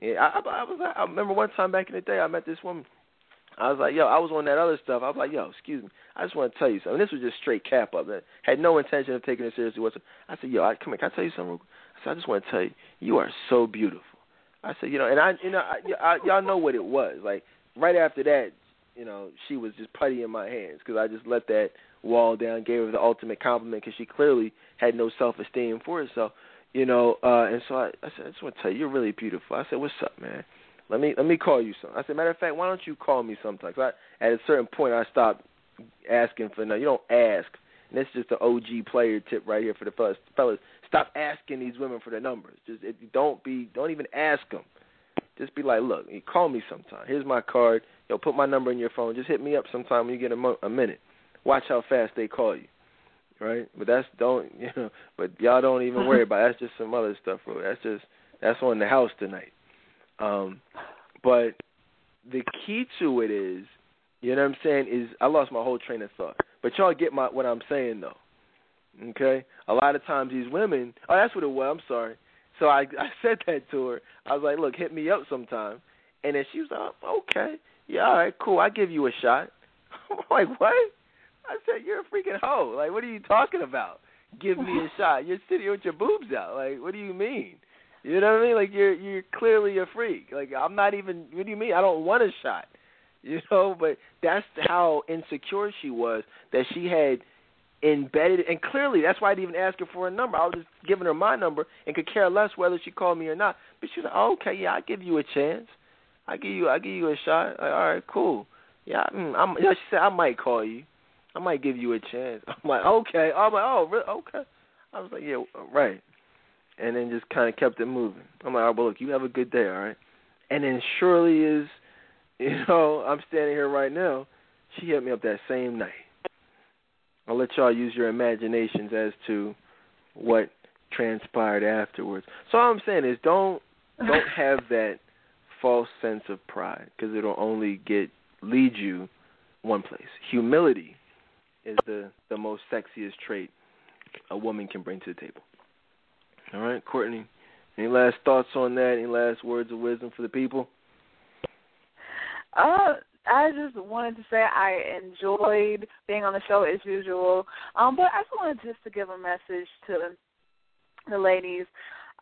S1: Yeah, I, I, I was. I remember one time back in the day, I met this woman. I was like, "Yo," I was on that other stuff. I was like, "Yo, excuse me, I just want to tell you something." This was just straight cap up. I had no intention of taking it seriously whatsoever. I said, "Yo, I, come here, can I tell you something?" Real quick? I said, "I just want to tell you, you are so beautiful." I said, you know, and I, you know, I, I, y'all know what it was. Like right after that, you know, she was just putty in my hands because I just let that wall down, gave her the ultimate compliment because she clearly had no self-esteem for herself, you know. Uh, and so I, I said, I just want to tell you, you're really beautiful. I said, what's up, man? Let me let me call you some. I said, matter of fact, why don't you call me sometimes? I, at a certain point, I stopped asking for no. You don't ask. And this is just the OG player tip right here for the fellas. fellas stop asking these women for their numbers. Just you don't be, don't even ask them. Just be like, look, you call me sometime. Here's my card. Yo, put my number in your phone. Just hit me up sometime when you get a, mo- a minute. Watch how fast they call you, right? But that's don't you know. But y'all don't even worry about. It. That's just some other stuff, bro. That's just that's on the house tonight. Um, but the key to it is, you know what I'm saying? Is I lost my whole train of thought. But y'all get my what I'm saying though. Okay, a lot of times these women. Oh, that's what it was. I'm sorry. So I I said that to her. I was like, look, hit me up sometime. And then she was like, oh, okay, yeah, all right, cool. I give you a shot. I'm like, what? I said, you're a freaking hoe. Like, what are you talking about? Give me a shot. You're sitting with your boobs out. Like, what do you mean? You know what I mean? Like, you're you're clearly a freak. Like, I'm not even. What do you mean? I don't want a shot. You know, but that's how insecure she was that she had embedded, and clearly that's why I didn't even ask her for a number. I was just giving her my number and could care less whether she called me or not. But she was like, oh, okay, yeah, I give you a chance. I give you, I give you a shot. Like, all right, cool. Yeah, mm, I'm. You she said I might call you. I might give you a chance. I'm like, okay. I'm like, oh, really? okay. I was like, yeah, right. And then just kind of kept it moving. I'm like, all right, well, look, you have a good day, all right. And then surely is, you know, I'm standing here right now. She hit me up that same night. I'll let y'all use your imaginations as to what transpired afterwards. So all I'm saying is don't don't have that false sense of pride because it'll only get lead you one place. Humility is the the most sexiest trait a woman can bring to the table. All right, Courtney. Any last thoughts on that? Any last words of wisdom for the people?
S2: Uh, I just wanted to say I enjoyed being on the show as usual. Um, but I just wanted just to give a message to the ladies,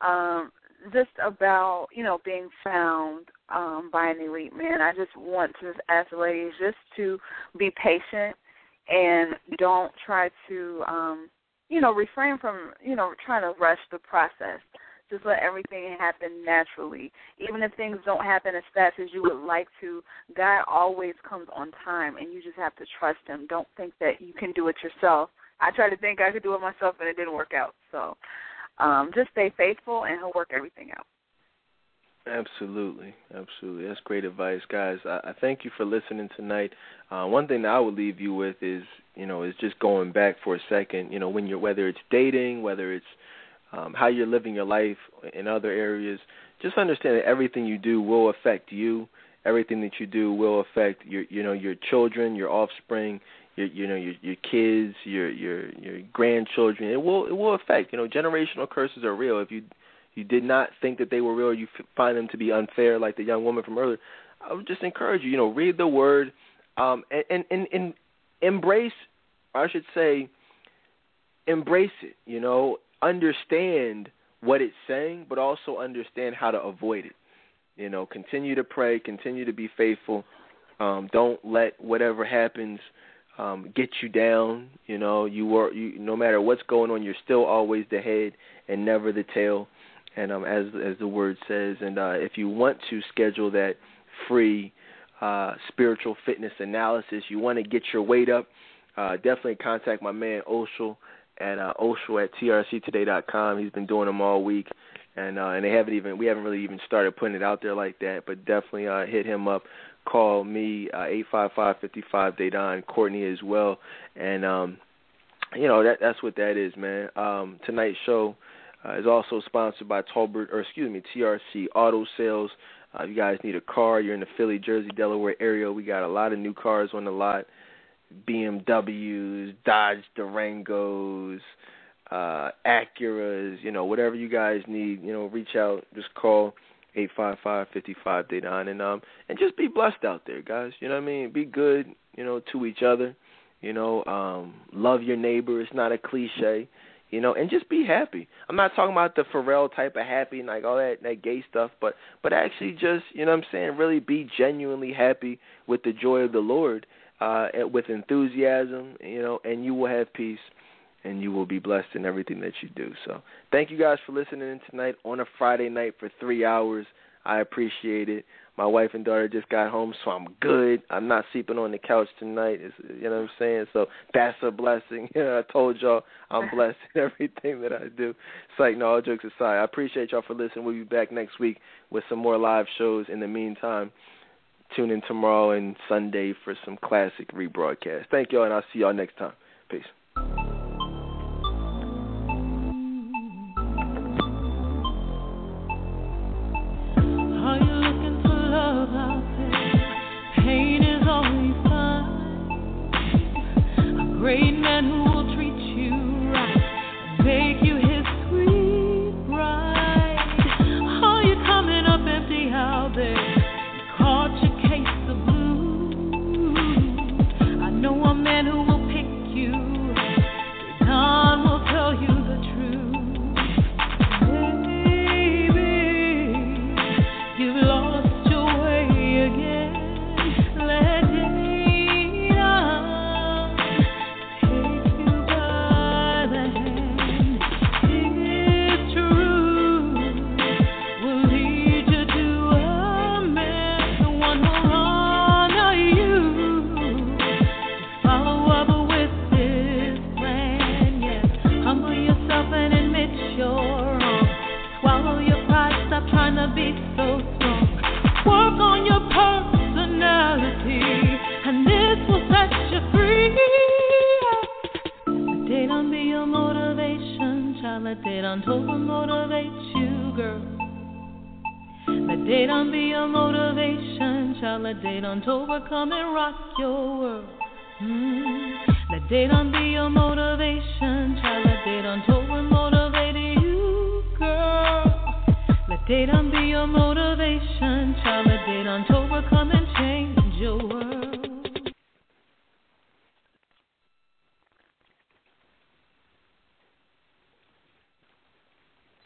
S2: um, just about, you know, being found um by an elite man. I just want to ask the ladies just to be patient and don't try to um you know, refrain from, you know, trying to rush the process just let everything happen naturally. Even if things don't happen as fast as you would like to, God always comes on time, and you just have to trust Him. Don't think that you can do it yourself. I tried to think I could do it myself, and it didn't work out. So um, just stay faithful, and He'll work everything out.
S1: Absolutely, absolutely. That's great advice, guys. I, I thank you for listening tonight. Uh, one thing that I would leave you with is, you know, is just going back for a second. You know, when you're whether it's dating, whether it's um, how you're living your life in other areas, just understand that everything you do will affect you. Everything that you do will affect your, you know, your children, your offspring, your, you know, your, your kids, your, your, your grandchildren. It will, it will affect. You know, generational curses are real. If you, you did not think that they were real, you find them to be unfair, like the young woman from earlier. I would just encourage you, you know, read the word, um, and and and embrace, I should say, embrace it. You know, understand what it's saying, but also understand how to avoid it. You know, continue to pray, continue to be faithful. Um, don't let whatever happens um, get you down. You know, you were you no matter what's going on, you're still always the head and never the tail. And um, as as the word says, and uh, if you want to schedule that free uh, spiritual fitness analysis, you want to get your weight up, uh, definitely contact my man Oshel at uh, Oshel at trctoday.com. He's been doing them all week, and uh, and they haven't even we haven't really even started putting it out there like that, but definitely uh, hit him up. Call me uh, eight five five fifty five Dedan Courtney as well, and um, you know that that's what that is, man. Um, tonight's show uh, is also sponsored by Tolbert or excuse me, TRC Auto Sales. Uh, if you guys need a car, you're in the Philly, Jersey, Delaware area. We got a lot of new cars on the lot. BMWs, Dodge Durangos, uh, Acuras, you know, whatever you guys need, you know, reach out, just call eight five five fifty five Dedan and um and just be blessed out there, guys. You know what I mean? Be good, you know, to each other. You know, um, love your neighbor. It's not a cliche. You know, and just be happy. I'm not talking about the Pharrell type of happy and like all that that gay stuff, but but actually just you know what I'm saying, really be genuinely happy with the joy of the Lord uh, with enthusiasm, you know, and you will have peace and you will be blessed in everything that you do. So, thank you guys for listening tonight on a Friday night for three hours. I appreciate it. My wife and daughter just got home, so I'm good. I'm not sleeping on the couch tonight. It's, you know what I'm saying? So that's a blessing. You know, I told y'all I'm blessed in everything that I do. It's like, no, all jokes aside, I appreciate y'all for listening. We'll be back next week with some more live shows. In the meantime, Tune in tomorrow and Sunday for some classic rebroadcast. Thank y'all, and I'll see y'all next time. Peace.